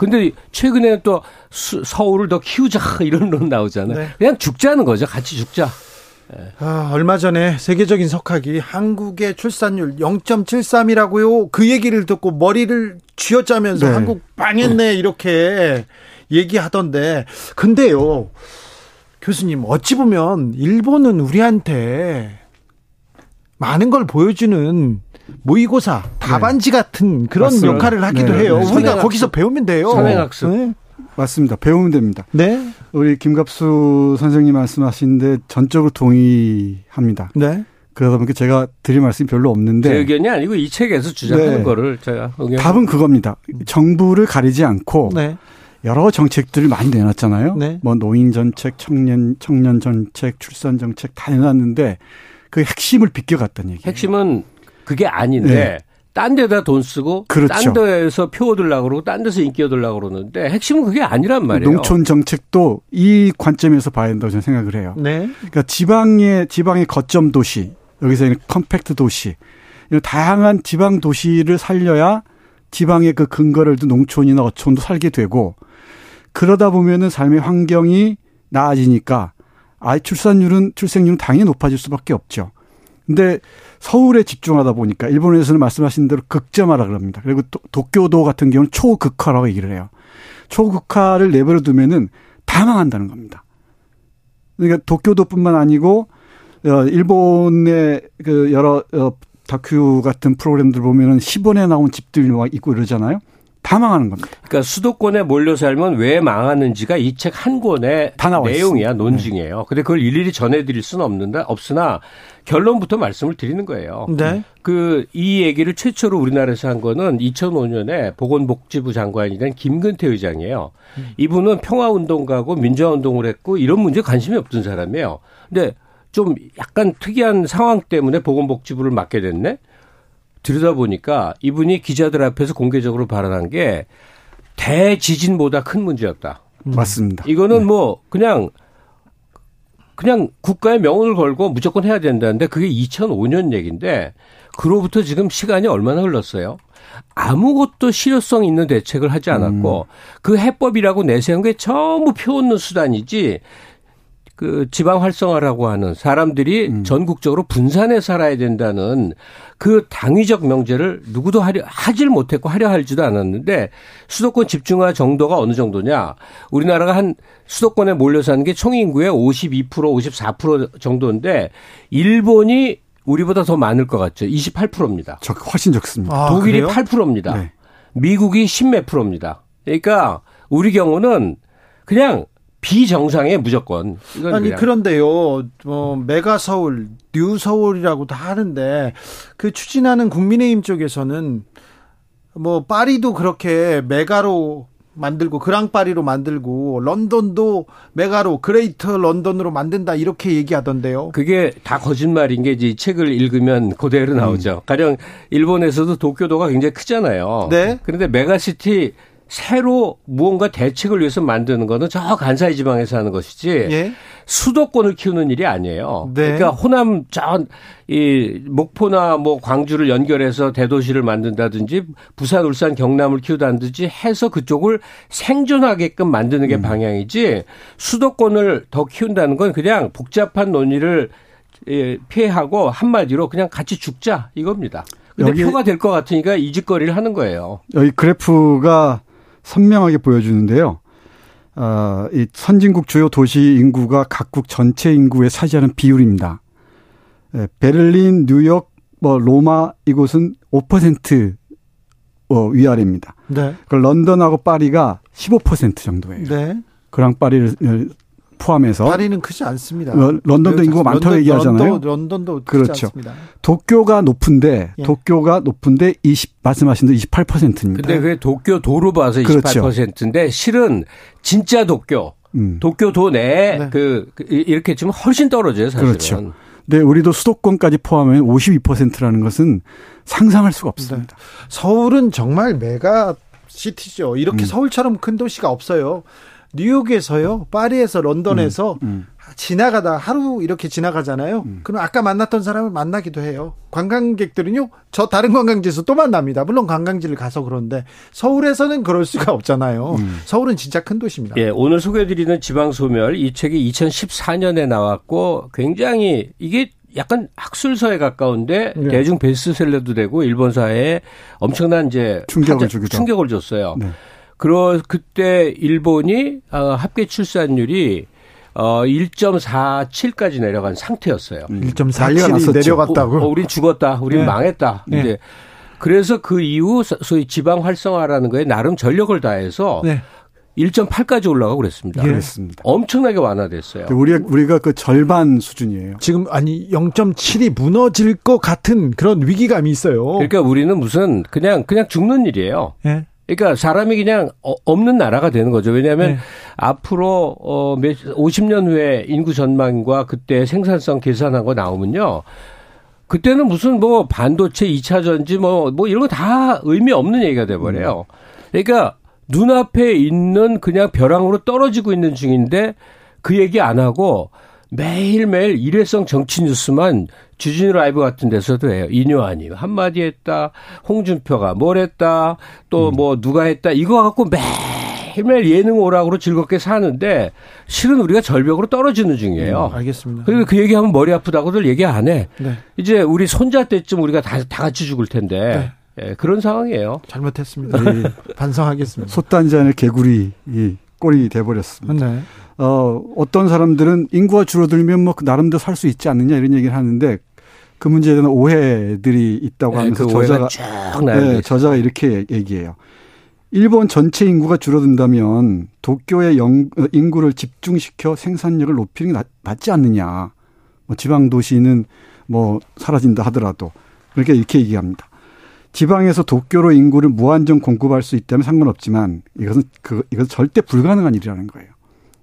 근데 최근에 또 수, 서울을 더 키우자 [LAUGHS] 이런 론 나오잖아요. 네. 그냥 죽자는 거죠. 같이 죽자. 네. 아, 얼마 전에 세계적인 석학이 한국의 출산율 0.73이라고요. 그 얘기를 듣고 머리를 쥐어짜면서 네. 한국 망했네 이렇게 얘기하던데. 근데요. 교수님 어찌 보면 일본은 우리한테 많은 걸 보여주는 모의고사 답안지 네. 같은 그런 맞습니다. 역할을 하기도 네. 해요. 네. 우리가 거기서 배우면 돼요. 선행학습. 네. 맞습니다. 배우면 됩니다. 네. 우리 김갑수 선생님 말씀하신데 전적으로 동의합니다. 네. 그러다 보니까 제가 드릴 말씀이 별로 없는데. 제 의견이 아니고 이 책에서 주장하는 네. 거를 제가. 답은 그겁니다. 정부를 가리지 않고 네. 여러 정책들을 많이 내놨잖아요. 네. 뭐 노인 정책, 청년 청년 정책, 출산 정책 다 내놨는데 그 핵심을 비껴갔다는 얘기예요. 핵심은 그게 아닌데 네. 딴 데다 돈 쓰고 그렇죠. 딴 데에서 표 얻으려고 그러고 딴 데서 인기 얻으려고 그러는데 핵심은 그게 아니란 말이에요. 농촌 정책도 이 관점에서 봐야 된다고 저는 생각을 해요. 네. 그러니까 지방의 지방의 거점 도시 여기서 컴팩트 도시 이런 다양한 지방 도시를 살려야 지방의 그 근거를 둔 농촌이나 어촌도 살게 되고 그러다 보면은 삶의 환경이 나아지니까 아이 출산율은 출생률은 당연히 높아질 수밖에 없죠. 근데 서울에 집중하다 보니까 일본에서는 말씀하신 대로 극점화라 그럽니다. 그리고 도, 도쿄도 같은 경우는 초극화라고 얘기를 해요. 초극화를 내버려 두면은 다 망한다는 겁니다. 그러니까 도쿄도뿐만 아니고 어 일본의 그 여러 어 다큐 같은 프로그램들 보면은 10원에 나온 집들이 막 있고 이러잖아요. 다 망하는 겁니다. 그러니까 수도권에 몰려 살면 왜 망하는지가 이 책 한 권의 내용이야 논증이에요. 네. 근데 그걸 일일이 전해드릴 수는 없는데 없으나 결론부터 말씀을 드리는 거예요. 네. 그 이 얘기를 최초로 우리나라에서 한 거는 2005년에 보건복지부 장관이 된 김근태 의장이에요. 이분은 평화운동가고 민주화운동을 했고 이런 문제에 관심이 없던 사람이에요. 근데 좀 약간 특이한 상황 때문에 보건복지부를 맡게 됐네. 들여다보니까 이분이 기자들 앞에서 공개적으로 발언한 게 대지진보다 큰 문제였다. 음. 맞습니다. 이거는 네. 뭐 그냥 그냥 국가의 명운을 걸고 무조건 해야 된다는데 그게 2005년 얘기인데 그로부터 지금 시간이 얼마나 흘렀어요? 아무것도 실효성 있는 대책을 하지 않았고 음. 그 해법이라고 내세운 게 전부 표 얻는 수단이지 그 지방 활성화라고 하는 사람들이 음. 전국적으로 분산해 살아야 된다는 그 당위적 명제를 누구도 하려 하질 못했고 하려 할지도 않았는데 수도권 집중화 정도가 어느 정도냐? 우리나라가 한 수도권에 몰려 사는 게 총 인구의 52% 54% 정도인데 일본이 우리보다 더 많을 것 같죠. 28%입니다. 적 훨씬 적습니다. 아, 독일이 그래요? 8%입니다. 네. 미국이 10몇 프로입니다. 그러니까 우리 경우는 그냥 비정상에 무조건. 아니 그냥. 그런데요, 뭐 메가 서울, 뉴 서울이라고도 하는데 그 추진하는 국민의힘 쪽에서는 뭐 파리도 그렇게 메가로 만들고 그랑파리로 만들고 런던도 메가로 Greater 런던으로 만든다 이렇게 얘기하던데요. 그게 다 거짓말인 게 이제 책을 읽으면 그대로 나오죠. 음. 가령 일본에서도 도쿄도가 굉장히 크잖아요. 네. 그런데 메가시티 새로 무언가 대책을 위해서 만드는 거는 저 간사이 지방에서 하는 것이지 예? 수도권을 키우는 일이 아니에요. 네. 그러니까 호남 저이 목포나 뭐 광주를 연결해서 대도시를 만든다든지 부산, 울산, 경남을 키우다든지 해서 그쪽을 생존하게끔 만드는 게 음. 방향이지 수도권을 더 키운다는 건 그냥 복잡한 논의를 예, 피해하고 한마디로 그냥 같이 죽자 이겁니다. 근데 표가 될 것 같으니까 이 짓거리를 하는 거예요. 여기 그래프가 선명하게 보여주는데요. 어, 이 선진국 주요 도시 인구가 각국 전체 인구에 차지하는 비율입니다. 예, 베를린, 뉴욕, 뭐 로마 이곳은 5% 어, 위아래입니다. 네. 그 런던하고 파리가 15% 정도예요. 네. 그랑 파리를 포함해서 파리는 크지 않습니다. 어, 런던도 인구가 많다고 얘기하잖아요. 런던, 런던도 그렇죠. 않습니다. 도쿄가 높은데 예. 도쿄가 높은데 20 말씀하신 대로 28%입니다. 근데 그게 도쿄 도로 봐서 28%인데 그렇죠. 실은 진짜 도쿄 음. 도쿄 도 내에 네. 그, 그 이렇게 좀 훨씬 떨어져요, 사실은. 그렇죠. 네, 우리도 수도권까지 포함하면 52%라는 것은 상상할 수가 없습니다. 네. 서울은 정말 메가 시티죠. 이렇게 음. 서울처럼 큰 도시가 없어요. 뉴욕에서요, 파리에서 런던에서 음, 음. 지나가다 하루 이렇게 지나가잖아요. 음. 그럼 아까 만났던 사람을 만나기도 해요. 관광객들은요, 저 다른 관광지에서 또 만납니다. 물론 관광지를 가서 그런데 서울에서는 그럴 수가 없잖아요. 음. 서울은 진짜 큰 도시입니다. 예, 오늘 소개해드리는 지방소멸 이 책이 2014년에 나왔고 굉장히 이게 약간 학술서에 가까운데 네. 대중 베스트셀러도 되고 일본 사회에 엄청난 이제 충격을 충격을 줬어요. 네. 그러 그때 일본이 어, 합계 출산율이 어 1.47까지 내려간 상태였어요. 음. 1.47이 내려갔다고. 어, 어, 우린 죽었다. 우린 네. 망했다. 네. 이제 그래서 그 이후 소위 지방 활성화라는 거에 나름 전력을 다해서 네. 1.8까지 올라가고 그랬습니다. 예. 그랬습니다. 엄청나게 완화됐어요. 우리가 우리가 그 절반 수준이에요. 지금 아니 0.7이 무너질 것 같은 그런 위기감이 있어요. 그러니까 우리는 무슨 그냥 그냥 죽는 일이에요. 예. 그러니까 사람이 그냥 어, 없는 나라가 되는 거죠. 왜냐하면 네. 앞으로 어 50년 후에 인구 전망과 그때 생산성 계산한 거 나오면요. 그때는 무슨 뭐 반도체 2차 전지 뭐, 뭐 이런 거 다 의미 없는 얘기가 돼버려요. 그러니까 눈앞에 있는 그냥 벼랑으로 떨어지고 있는 중인데 그 얘기 안 하고 매일매일 일회성 정치 뉴스만 주진우 라이브 같은 데서도 해요. 인요한이 한마디 했다. 홍준표가 뭘 했다. 또뭐 음. 누가 했다. 이거 갖고 매일매일 예능 오락으로 즐겁게 사는데 실은 우리가 절벽으로 떨어지는 중이에요. 음, 알겠습니다. 그리고 그 얘기하면 머리 아프다고들 얘기 안 해. 네. 이제 우리 손자 때쯤 우리가 다, 다 같이 죽을 텐데. 네. 예, 그런 상황이에요. 잘못했습니다. 네. [LAUGHS] 반성하겠습니다. 솥단지안의 개구리 이 꼴이 돼버렸습니다. 네. 어, 어떤 사람들은 인구가 줄어들면 뭐그 나름대로 살 수 있지 않느냐 이런 얘기를 하는데 그 문제에 대한 오해들이 있다고 네, 하면서 그 저자가 네, 저자가 이렇게 얘기해요. 일본 전체 인구가 줄어든다면 도쿄의 영, 어, 인구를 집중시켜 생산력을 높이는 게 낫지 않느냐. 뭐 지방 도시는 뭐 사라진다 하더라도 그렇게 이렇게 얘기합니다. 지방에서 도쿄로 인구를 무한정 공급할 수 있다면 상관없지만 이것은 그 이것은 절대 불가능한 일이라는 거예요.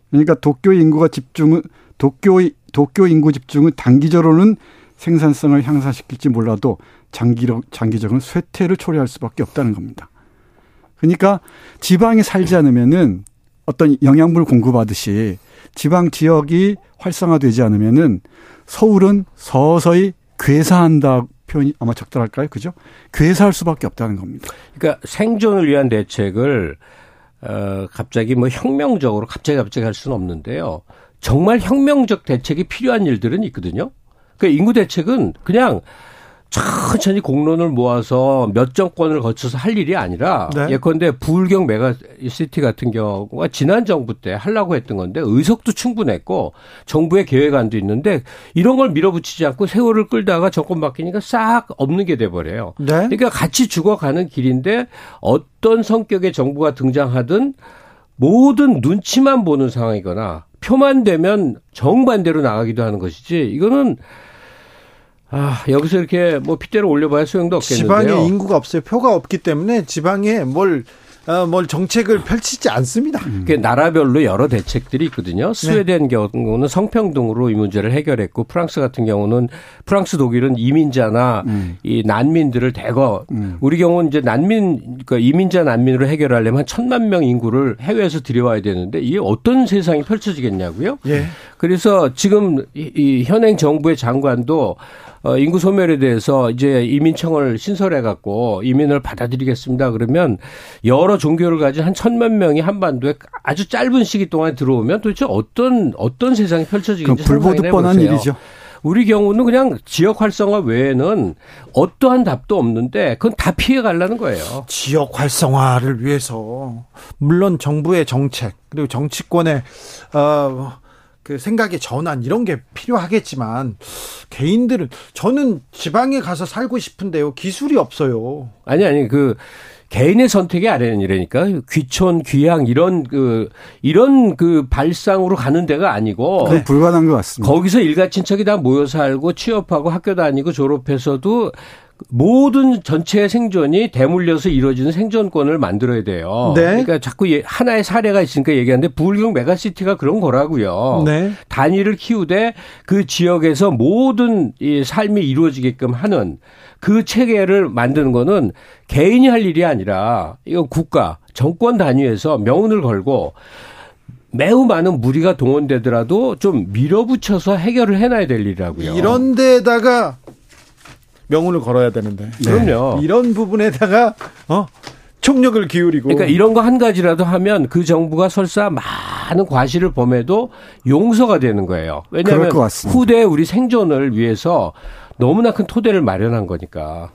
그러니까 도쿄 인구가 집중은 도쿄 도쿄 인구 집중은 단기적으로는 생산성을 향상시킬지 몰라도 장기적 장기적으로 쇠퇴를 초래할 수밖에 없다는 겁니다. 그러니까 지방에 살지 않으면은 어떤 영양분을 공급하듯이 지방 지역이 활성화되지 않으면은 서울은 서서히 괴사한다 표현이 아마 적절할까요? 그죠? 괴사할 수밖에 없다는 겁니다. 그러니까 생존을 위한 대책을 어, 갑자기 뭐 혁명적으로 갑자기 갑자기 할 수는 없는데요. 정말 혁명적 대책이 필요한 일들은 있거든요. 그 인구 대책은 그냥 천천히 공론을 모아서 몇 정권을 거쳐서 할 일이 아니라 네. 예컨대 부울경 메가시티 같은 경우가 지난 정부 때 하려고 했던 건데 의석도 충분했고 정부의 계획안도 있는데 이런 걸 밀어붙이지 않고 세월을 끌다가 정권 바뀌니까 싹 없는 게 돼버려요. 네. 그러니까 같이 죽어가는 길인데 어떤 성격의 정부가 등장하든 모든 눈치만 보는 상황이거나 표만 되면 정반대로 나가기도 하는 것이지 이거는 아, 여기서 이렇게 뭐 핏대를 올려봐야 소용도 없겠는데요. 지방에 인구가 없어요. 표가 없기 때문에 지방에 뭘 어, 뭘 정책을 펼치지 않습니다. 음. 그 나라별로 여러 대책들이 있거든요. 스웨덴 네. 경우는 성평등으로 이 문제를 해결했고 프랑스 같은 경우는 프랑스 독일은 이민자나 음. 이 난민들을 대거 음. 우리 경우는 이제 난민 그러니까 이민자 난민으로 해결하려면 한 천만 명 인구를 해외에서 들여와야 되는데 이게 어떤 세상이 펼쳐지겠냐고요? 예. 그래서 지금 이, 이 현행 정부의 장관도 어, 인구 소멸에 대해서 이제 이민청을 신설해 갖고 이민을 받아들이겠습니다. 그러면 여러 종교를 가진 한 천만 명이 한반도에 아주 짧은 시기 동안 들어오면 도대체 어떤 어떤 세상이 펼쳐지는지 불보듯 뻔한 일이죠. 우리 경우는 그냥 지역 활성화 외에는 어떠한 답도 없는데 그건 다 피해 가려는 거예요. 지역 활성화를 위해서 물론 정부의 정책 그리고 정치권의 어 그 생각의 전환 이런 게 필요하겠지만 개인들은 저는 지방에 가서 살고 싶은데요. 기술이 없어요. 아니 아니 그 개인의 선택이 아니라니까 귀촌 귀향 이런 그 이런 그 발상으로 가는 데가 아니고 그 불가능한 것 같습니다. 거기서 일가 친척이 다 모여 살고 취업하고 학교 다니고 졸업해서도 모든 전체의 생존이 대물려서 이루어지는 생존권을 만들어야 돼요. 네. 그러니까 자꾸 하나의 사례가 있으니까 얘기하는데 불경 메가시티가 그런 거라고요. 네. 단위를 키우되 그 지역에서 모든 이 삶이 이루어지게끔 하는 그 체계를 만드는 거는 개인이 할 일이 아니라 이거 국가 정권 단위에서 명운을 걸고 매우 많은 무리가 동원되더라도 좀 밀어붙여서 해결을 해놔야 될 일이라고요. 이런 데다가 명운을 걸어야 되는데. 네. 그럼요. 이런 부분에다가 어 총력을 기울이고. 그러니까 이런 거 한 가지라도 하면 그 정부가 설사 많은 과실을 범해도 용서가 되는 거예요. 왜냐하면 후대 우리 생존을 위해서 너무나 큰 토대를 마련한 거니까.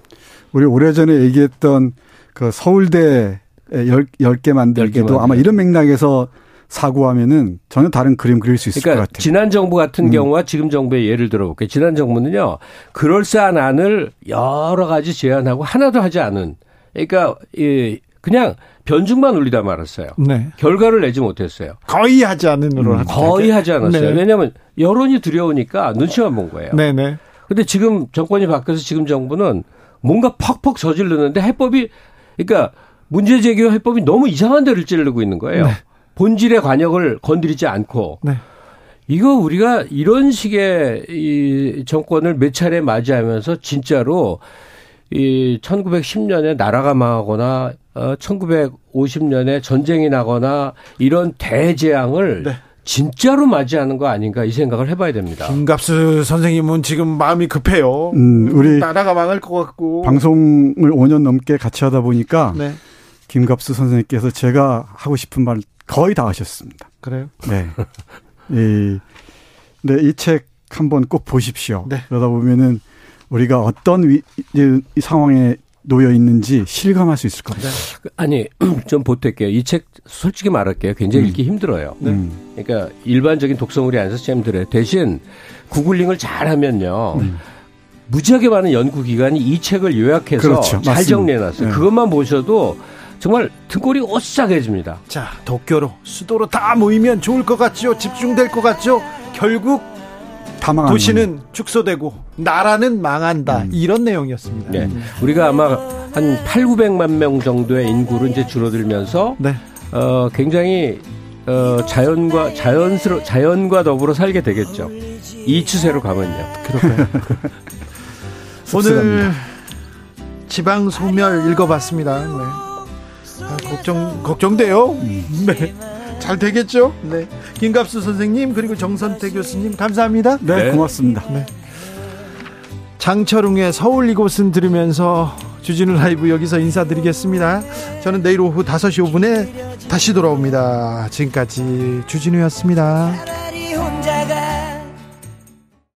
우리 오래전에 얘기했던 그 서울대 10, 10개 만들기도 10개 아마 이런 맥락에서 사고하면은 전혀 다른 그림 그릴 수 있을 그러니까 것 같아요. 지난 정부 같은 음. 경우와 지금 정부의 예를 들어볼게요. 지난 정부는요, 그럴싸한 안을 여러 가지 제안하고 하나도 하지 않은, 그러니까 이 그냥 변죽만 올리다 말았어요. 네. 결과를 내지 못했어요. 거의 하지 않은 으로 음. 거의 하지 않았어요. 네. 왜냐하면 여론이 두려우니까 눈치만 본 거예요. 네네. 근데 지금 정권이 바뀌어서 지금 정부는 뭔가 퍽퍽 저지르는데 해법이 그러니까 문제 제기와 해법이 너무 이상한 데를 찌르고 있는 거예요. 네. 본질의 관역을 건드리지 않고 네. 이거 우리가 이런 식의 이 정권을 몇 차례 맞이하면서 진짜로 이 1910년에 나라가 망하거나 어 1950년에 전쟁이 나거나 이런 대재앙을 네. 진짜로 맞이하는 거 아닌가 이 생각을 해봐야 됩니다. 김갑수 선생님은 지금 마음이 급해요. 음, 우리 나라가 망할 것 같고 방송을 5년 넘게 같이 하다 보니까 네. 김갑수 선생님께서 제가 하고 싶은 말 거의 다 하셨습니다. 그래요? 네. [LAUGHS] 이, 네, 이 책 한번 꼭 보십시오. 네. 그러다 보면은 우리가 어떤 위, 이 상황에 놓여 있는지 실감할 수 있을 겁니다. 네. 아니, [CLEARS THROAT] 좀 보탤게요. 이 책 솔직히 말할게요. 굉장히 음. 읽기 힘들어요. 네. 그러니까 일반적인 독서물이 아니어서 힘들어요. 대신 구글링을 잘 하면요. 음. 무지하게 많은 연구 기관이 이 책을 요약해서 그렇죠. 잘 정리해 놨어요. 네. 그것만 보셔도 정말 등골이 오싹해집니다. 자, 도쿄로 수도로 다 모이면 좋을 것 같죠? 집중될 것 같죠? 결국 도시는 축소되고 나라는 망한다. 음. 이런 내용이었습니다. 네. 음. 우리가 아마 한 8, 900만 명 정도의 인구로 이제 줄어들면서 네. 어, 굉장히 어, 자연과 자연스러 자연과 더불어 살게 되겠죠. 이 추세로 가면요. 그렇군요. [LAUGHS] 오늘 지방 소멸 읽어봤습니다. 네. 아, 걱정 걱정돼요. 음. 네. 잘 되겠죠? 네. 김갑수 선생님 그리고 정선태 교수님 감사합니다. 네, 네. 고맙습니다. 네. 장철웅의 서울 이곳은 들으면서 주진우 라이브 여기서 인사드리겠습니다. 저는 내일 오후 5시 5분에 다시 돌아옵니다. 지금까지 주진우였습니다.